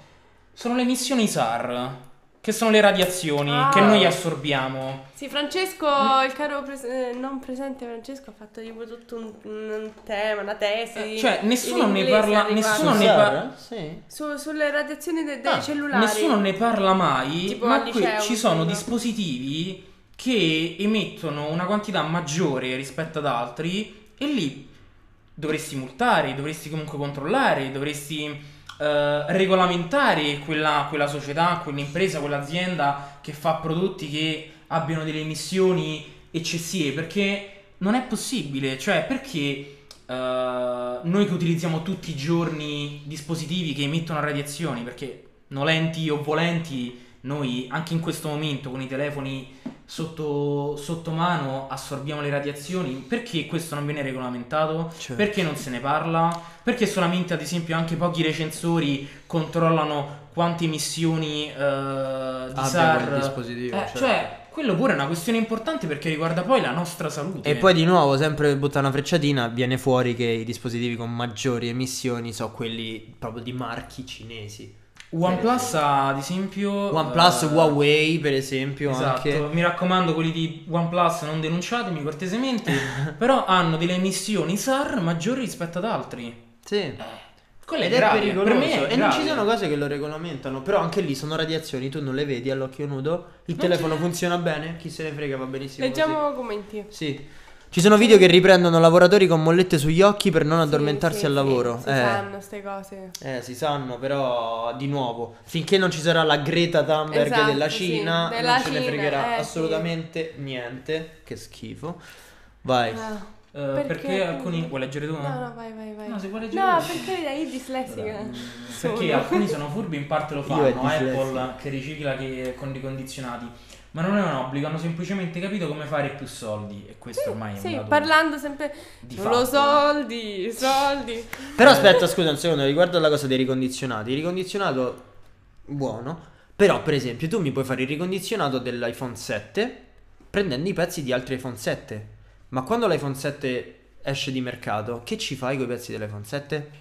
sono le emissioni SAR, che sono le radiazioni Ah. che noi assorbiamo. Sì, Francesco, il caro pres- eh, non presente Francesco ha fatto tipo tutto un, un tema, una tesi. Eh, cioè, nessuno ne parla- nessuno ne parla- Sì. Su- sulle radiazioni de- dei Ah, cellulari. Nessuno ne parla mai, Tipo ma qui liceo, ci sono dispositivi che emettono una quantità maggiore rispetto ad altri e lì dovresti multare, dovresti comunque controllare, dovresti eh, regolamentare quella, quella società, quell'impresa, quell'azienda che fa prodotti che abbiano delle emissioni eccessive perché non è possibile, cioè perché eh, noi che utilizziamo tutti i giorni dispositivi che emettono radiazioni, perché nolenti o volenti, noi anche in questo momento con i telefoni sotto, sotto mano assorbiamo le radiazioni, perché questo non viene regolamentato? Certo. Perché non se ne parla? Perché solamente ad esempio anche pochi recensori controllano quante emissioni eh, di Abbia SAR quel dispositivo, Eh, certo. Cioè, quello pure è una questione importante perché riguarda poi la nostra salute. E poi di nuovo, sempre per buttare una frecciatina, viene fuori che i dispositivi con maggiori emissioni sono quelli proprio di marchi cinesi. OnePlus ha ad esempio OnePlus, eh, Huawei, per esempio, Esatto, anche. mi raccomando quelli di OnePlus non denunciatemi cortesemente, però hanno delle emissioni SAR maggiori rispetto ad altri. Sì. Quello Ed è è grave, pericoloso. per me è e non ci grave. sono cose che lo regolamentano. Però anche lì sono radiazioni, tu non le vedi all'occhio nudo. Il Non telefono c'è- funziona bene, chi se ne frega, va benissimo. Leggiamo commenti. così. Sì. Ci sono video che riprendono lavoratori con mollette sugli occhi per non Sì, addormentarsi sì, al sì, lavoro. Si eh. sanno queste cose. Eh, si sanno, però di nuovo, finché non ci sarà la Greta Thunberg Esatto, della sì, Cina, della non ce ne Cina, fregherà eh, sì. assolutamente niente. Che schifo. Vai. Ah. Eh, perché, Perché- alcuni vuoi leggere tu? No, no, vai, vai, vai. No, se vuoi leggere No, tu. per carità, io dislessica. Perché Sono. alcuni sono furbi, in parte lo fanno, dislessico. Apple che ricicla che con ricondizionati. Ma non è un obbligo, hanno semplicemente capito come fare più soldi. E questo ormai è un Sì, dato parlando sempre di solo fatto. soldi, soldi. Però aspetta, scusa un secondo, riguardo alla cosa dei ricondizionati. Il ricondizionato buono, però per esempio tu mi puoi fare il ricondizionato dell'iPhone 7 prendendo i pezzi di altri iPhone 7. Ma quando l'iPhone 7 esce di mercato, che ci fai con i pezzi dell'iPhone 7?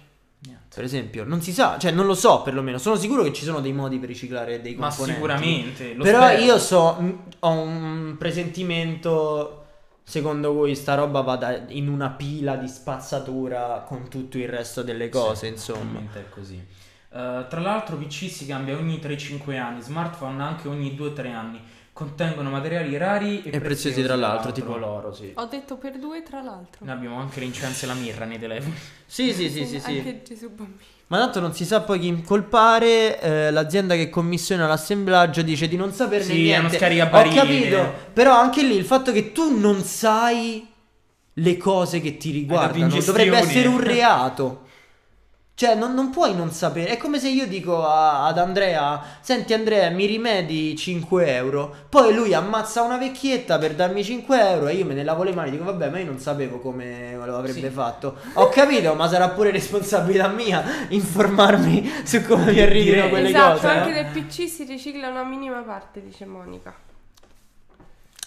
Niente. Per esempio, non si sa, cioè non lo so perlomeno, sono sicuro che ci sono dei modi per riciclare dei Ma componenti. sicuramente. lo Però spero. io so, mh, ho un presentimento secondo voi sta roba vada in una pila di spazzatura con tutto il resto delle cose, Sì, insomma. è così. Eh, tra l'altro PC si cambia ogni 3-5 anni, smartphone anche ogni 2-3 anni. Contengono materiali rari e, E preziosi tra l'altro, tipo l'oro, sì. Ho detto per due tra l'altro. Noi abbiamo anche l'incenso e la mirra nei telefoni. Sì, sì, sì, sì, sì. Anche Gesù bambino. Ma tanto non si sa poi chi incolpare. eh, l'azienda che commissiona l'assemblaggio dice di non saperne Sì, è uno niente. Ho scaricabarile. capito. Però anche lì il fatto che tu non sai le cose che ti riguardano ingestioni. dovrebbe essere un reato. Cioè, non, non puoi non sapere. È come se io dico a- ad Andrea: Senti, Andrea, mi rimedi 5 euro. Poi lui ammazza una vecchietta per darmi 5 euro. E io me ne lavo le mani. Dico, vabbè, ma io non sapevo come lo avrebbe Sì. fatto. Ho capito, ma sarà pure responsabilità mia informarmi su come mi arrivino Direi. quelle esatto, cose. anche no? del PC si ricicla una minima parte, dice Monica.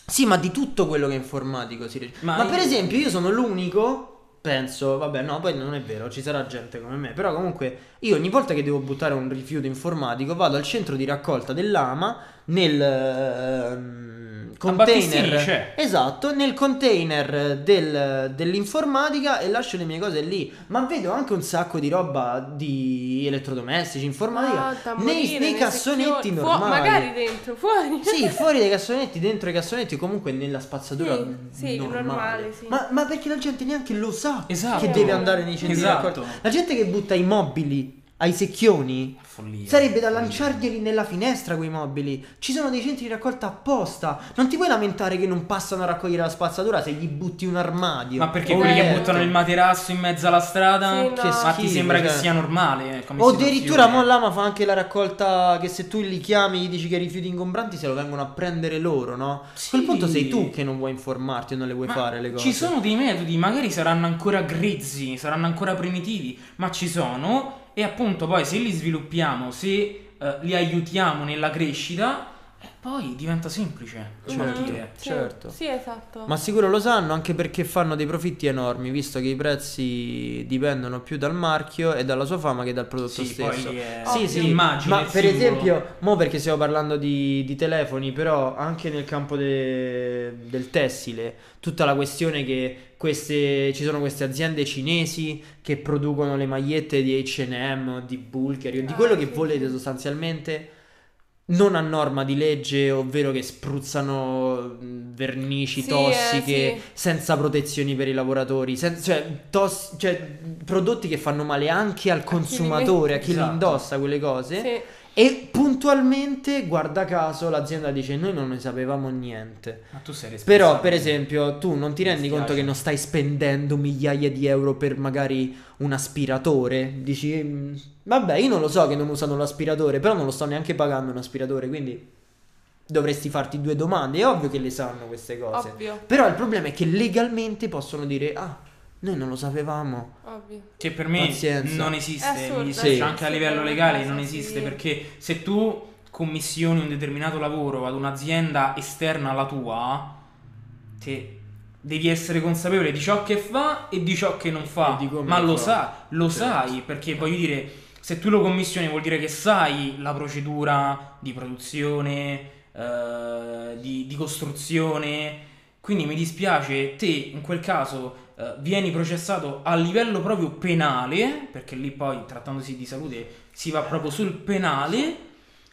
Sì, ma di tutto quello che è informatico si riesce. Ma, Ma per io- esempio, io sono l'unico. Penso, vabbè, no, poi non è vero, ci sarà gente come me. Però comunque, io ogni volta che devo buttare un rifiuto informatico, vado al centro di raccolta dell'AMA nel ehm, container. Esatto, nel container del- dell'informatica e lascio le mie cose lì. Ma vedo anche un sacco di roba di elettrodomestici, informatica. Ah, nei, nei nei cassonetti secchioni. Fu- normali. magari dentro, fuori. Sì, fuori dai cassonetti, dentro i cassonetti, comunque nella spazzatura Sì, sì, normale. normale, sì. Ma, ma perché la gente neanche lo sa Esatto. che deve andare nei centri Esatto. La gente che butta i mobili ai secchioni Follia. sarebbe da follia. lanciarglieli nella finestra quei mobili. Ci sono dei centri di raccolta apposta. Non ti puoi lamentare che non passano a raccogliere la spazzatura se gli butti un armadio. Ma perché quelli che buttano il materasso in mezzo alla strada? Sì, no. Che Ma ti schifo, sembra che cioè. sia normale? eh, O addirittura Mollama fa anche la raccolta che se tu li chiami gli dici che rifiuti ingombranti se lo vengono a prendere loro, no? A Sì. quel punto sei tu che non vuoi informarti o non le vuoi Ma fare le cose. Ci sono dei metodi, magari saranno ancora grezzi, saranno ancora primitivi, ma ci sono e appunto poi se li sviluppiamo, se eh, li aiutiamo nella crescita, eh, poi diventa semplice. Certo. partire. Sì, certo. Sì, esatto. Ma sicuro lo sanno anche perché fanno dei profitti enormi, visto che i prezzi dipendono più dal marchio e dalla sua fama che dal prodotto Sì, stesso. poi è Sì, sì, l'immagine, ma per esempio, mo perché stiamo parlando di, di telefoni, però anche nel campo de- del tessile, tutta la questione che queste, ci sono queste aziende cinesi che producono le magliette di H&M o di Bulgari o di Ah, quello che sì, volete sostanzialmente non a norma di legge, ovvero che spruzzano vernici Sì, tossiche eh, sì. senza protezioni per i lavoratori, sen- cioè, tos- cioè, prodotti che fanno male anche al consumatore, a chi li Esatto. indossa quelle cose. Sì. E puntualmente, guarda caso, l'azienda dice: Noi non ne sapevamo niente. Ma tu sei responsabile. Però, per esempio, tu non ti rendi conto che non stai spendendo migliaia di euro per magari un aspiratore? Dici, "Mm, vabbè, io non lo so che non usano l'aspiratore, però non lo sto neanche pagando un aspiratore, quindi dovresti farti due domande. È ovvio che le sanno queste cose. Ovvio, Però il problema è che legalmente possono dire, ah, noi non lo sapevamo. ovvio. Che per me Pazienza. non esiste, assurdo, sì. anche a Sì, livello legale non sì. esiste perché se tu commissioni un determinato lavoro ad un'azienda esterna alla tua, te devi essere consapevole di ciò che fa e di ciò che non fa, ma lo sai, lo Certo. sai perché voglio dire, se tu lo commissioni vuol dire che sai la procedura di produzione, eh, di, di costruzione, quindi mi dispiace, te in quel caso eh, vieni processato a livello proprio penale, perché lì poi trattandosi di salute si va proprio sul penale,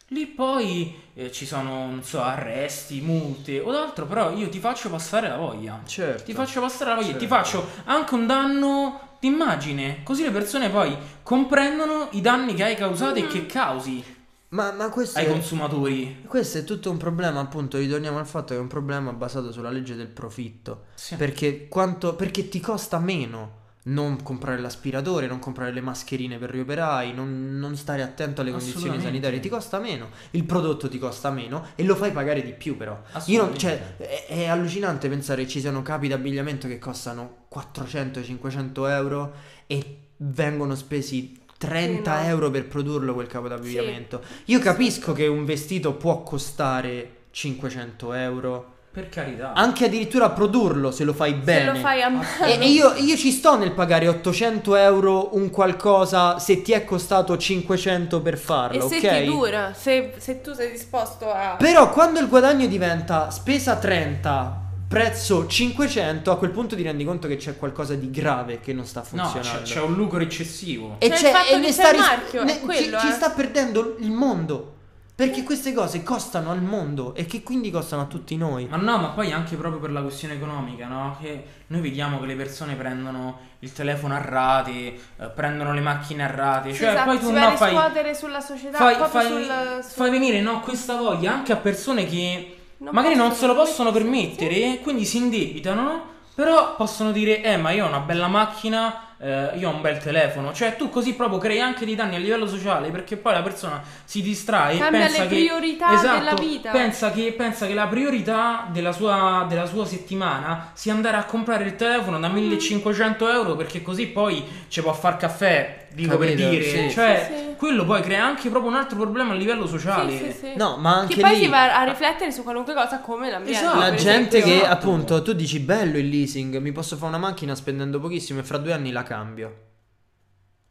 lì poi eh, ci sono, non so, arresti, multe o d'altro, però io ti faccio passare la voglia. Certo. Ti faccio passare la voglia, ti Certo. faccio anche un danno d'immagine, così le persone poi comprendono i danni che hai causato e che causi Ma, ma questo, ai è, consumatori. questo è tutto un problema, appunto, ritorniamo al fatto che è un problema basato sulla legge del profitto. Sì. Perché, quanto, perché ti costa meno non comprare l'aspiratore, non comprare le mascherine per gli operai, non, non stare attento alle condizioni sanitarie, ti costa meno, il prodotto ti costa meno e lo fai pagare di più però. Io non, cioè, è, è allucinante pensare che ci siano capi d'abbigliamento che costano 400-500 euro e vengono spesi 30 Sì, no. euro per produrlo quel capo d'abbigliamento. Io capisco che un vestito può costare 500 euro, Per carità. anche addirittura produrlo se lo fai bene. Se lo fai a mano. E, io, io ci sto nel pagare 800 euro un qualcosa se ti è costato 500 per farlo, E se ok? ti dura, se, se tu sei disposto a... Però quando il guadagno diventa spesa 30 prezzo 500, a quel punto ti rendi conto che c'è qualcosa di grave che non sta No, funzionando. c'è, c'è un lucro eccessivo. E C'è il fatto e ne sta ris- marchio, ne- quello, ci, ci eh. sta perdendo il mondo. Perché queste cose costano al mondo e che quindi costano a tutti noi. Ma no, ma poi anche proprio per la questione economica, no? Che noi vediamo che le persone prendono il telefono a rate, eh, prendono le macchine a rate. Sì, Cioè, esatto, poi tu si va a no, fai, riscuotere sulla società, fai, fai- sul, sul- fai venire no, questa voglia anche a persone che Non magari non se lo possono permettere, quindi si indebitano, no? Però possono dire, eh, ma io ho una bella macchina, eh, io ho un bel telefono. Cioè, tu così proprio crei anche dei danni a livello sociale, perché poi la persona si distrae Cambia e pensa le che... priorità esatto, della vita. Pensa che, pensa che la priorità della sua, della sua settimana sia andare a comprare il telefono Mm. da 1500 euro, perché così poi ci può far caffè, dico Capito, per dire. sì. Cioè, Sì, sì. quello poi crea anche proprio un altro problema a livello sociale. Sì, sì, sì. No, ma anche Che poi lì si va a riflettere su qualunque cosa come l'ambiente. Esatto. la gente esempio. che appunto tu dici bello il leasing, mi posso fare una macchina spendendo pochissimo e fra due anni la cambio.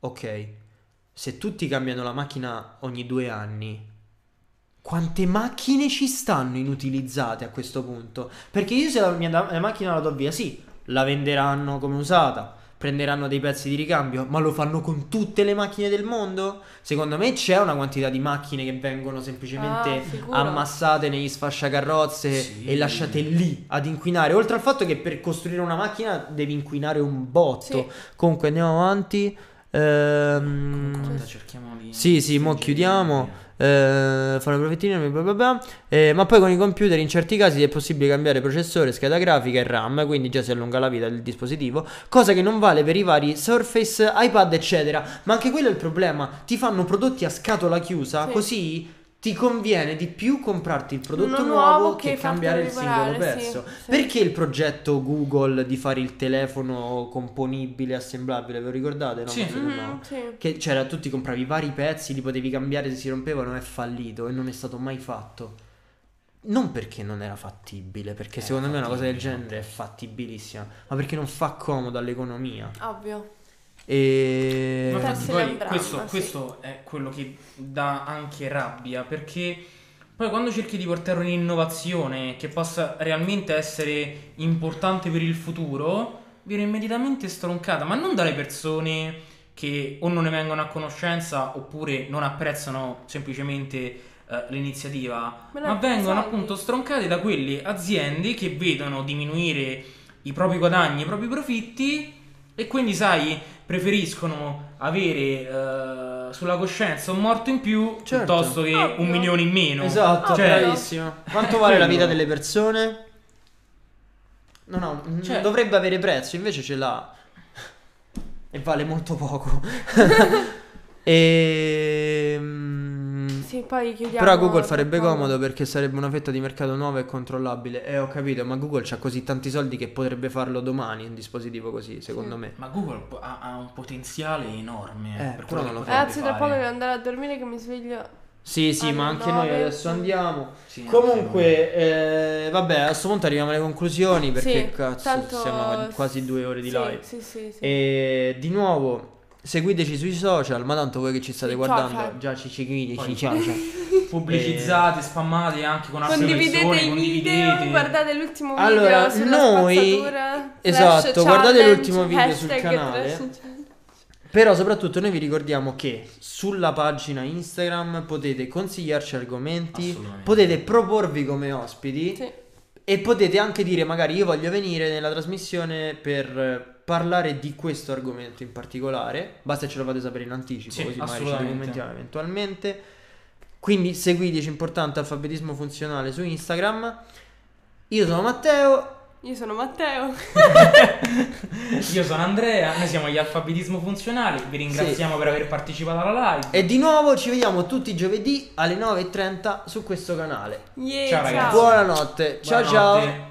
Ok, se tutti cambiano la macchina ogni due anni, quante macchine ci stanno inutilizzate a questo punto? Perché io se la mia da- la macchina la do via, sì, la venderanno come usata, prenderanno dei pezzi di ricambio, ma lo fanno con tutte le macchine del mondo? Secondo me c'è una quantità di macchine che vengono semplicemente Ah, ammassate negli sfasciacarrozze Sì. e lasciate lì ad inquinare. Oltre al fatto che per costruire una macchina devi inquinare un botto. Sì. Comunque andiamo avanti. Ehm, Comunque, cerchiamo di... sì, sì, mo chiudiamo. Eh, fare profettini, bla bla bla. Eh, ma poi con i computer in certi casi è possibile cambiare processore, scheda grafica e RAM, quindi già si allunga la vita del dispositivo, cosa che non vale per i vari Surface, iPad, eccetera. Ma anche quello è il problema, ti fanno prodotti a scatola chiusa, Sì. così ti conviene di più comprarti il prodotto nuovo nuovo che, che cambiare il singolo riparare, sì, pezzo. sì. Perché il progetto Google di fare il telefono componibile, assemblabile, ve lo ricordate? No? Sì. Se no, no. sì. Che c'era, tu ti compravi vari pezzi, li potevi cambiare se si rompevano, è fallito e non è stato mai fatto. Non perché non era fattibile, perché Era secondo me una cosa del fattibile. genere è fattibilissima, ma perché non fa comodo all'economia. Ovvio. E... Ma infatti poi questo, sì. questo è quello che dà anche rabbia perché poi quando cerchi di portare un'innovazione che possa realmente essere importante per il futuro viene immediatamente stroncata ma non dalle persone che o non ne vengono a conoscenza oppure non apprezzano semplicemente eh, l'iniziativa Ma ma, no, vengono appunto stroncate da quelle aziende che vedono diminuire i propri guadagni, i propri profitti e quindi, sai, preferiscono avere eh, sulla coscienza un morto in più Certo. piuttosto che Ovvio. un milione in meno. Esatto, Cioè, bravissimo. Quanto vale la vita delle persone? No, no, non Cioè- dovrebbe avere prezzo, invece ce l'ha. E vale molto poco. e... Sì, poi chiudiamo. Però a Google farebbe dopo. comodo perché sarebbe una fetta di mercato nuova e controllabile. Eh, ho capito, ma Google ha così tanti soldi che potrebbe farlo domani un dispositivo così, secondo me. Ma Google ha, ha un potenziale enorme Eh, per però quello non lo Ragazzi, tra poco devo andare a dormire che mi sveglio. Sì, sì, ma anche noi adesso andiamo. Sì, Comunque, eh, vabbè, a questo punto arriviamo alle conclusioni perché Sì, cazzo, tanto- siamo a quasi due ore di Sì, live. Sì, sì, sì. E di nuovo, seguiteci sui social, ma tanto voi che ci state guardando, social. già ci ci social. pubblicizzate, spammate anche con altre Condividete persone, i condividete. video, guardate l'ultimo video Allora, sulla noi- esatto, guardate l'ultimo video sul canale. Però soprattutto noi vi ricordiamo che sulla pagina Instagram potete consigliarci argomenti, potete proporvi come ospiti Sì. e potete anche dire magari io voglio venire nella trasmissione per eh, parlare di questo argomento in particolare. Basta che ce lo fate sapere in anticipo, Sì, così magari ci assolutamente. documentiamo eventualmente. Quindi seguiteci, importante alfabetismo funzionale su Instagram. Io sono Matteo. Io sono Matteo. Io sono Andrea, noi siamo gli alfabetismo funzionali, vi ringraziamo per aver partecipato alla live. E di nuovo ci vediamo tutti i giovedì alle 9.30 su questo canale. Yeah, Ciao, ragazzi. Buonanotte, ciao ciao. Buonanotte.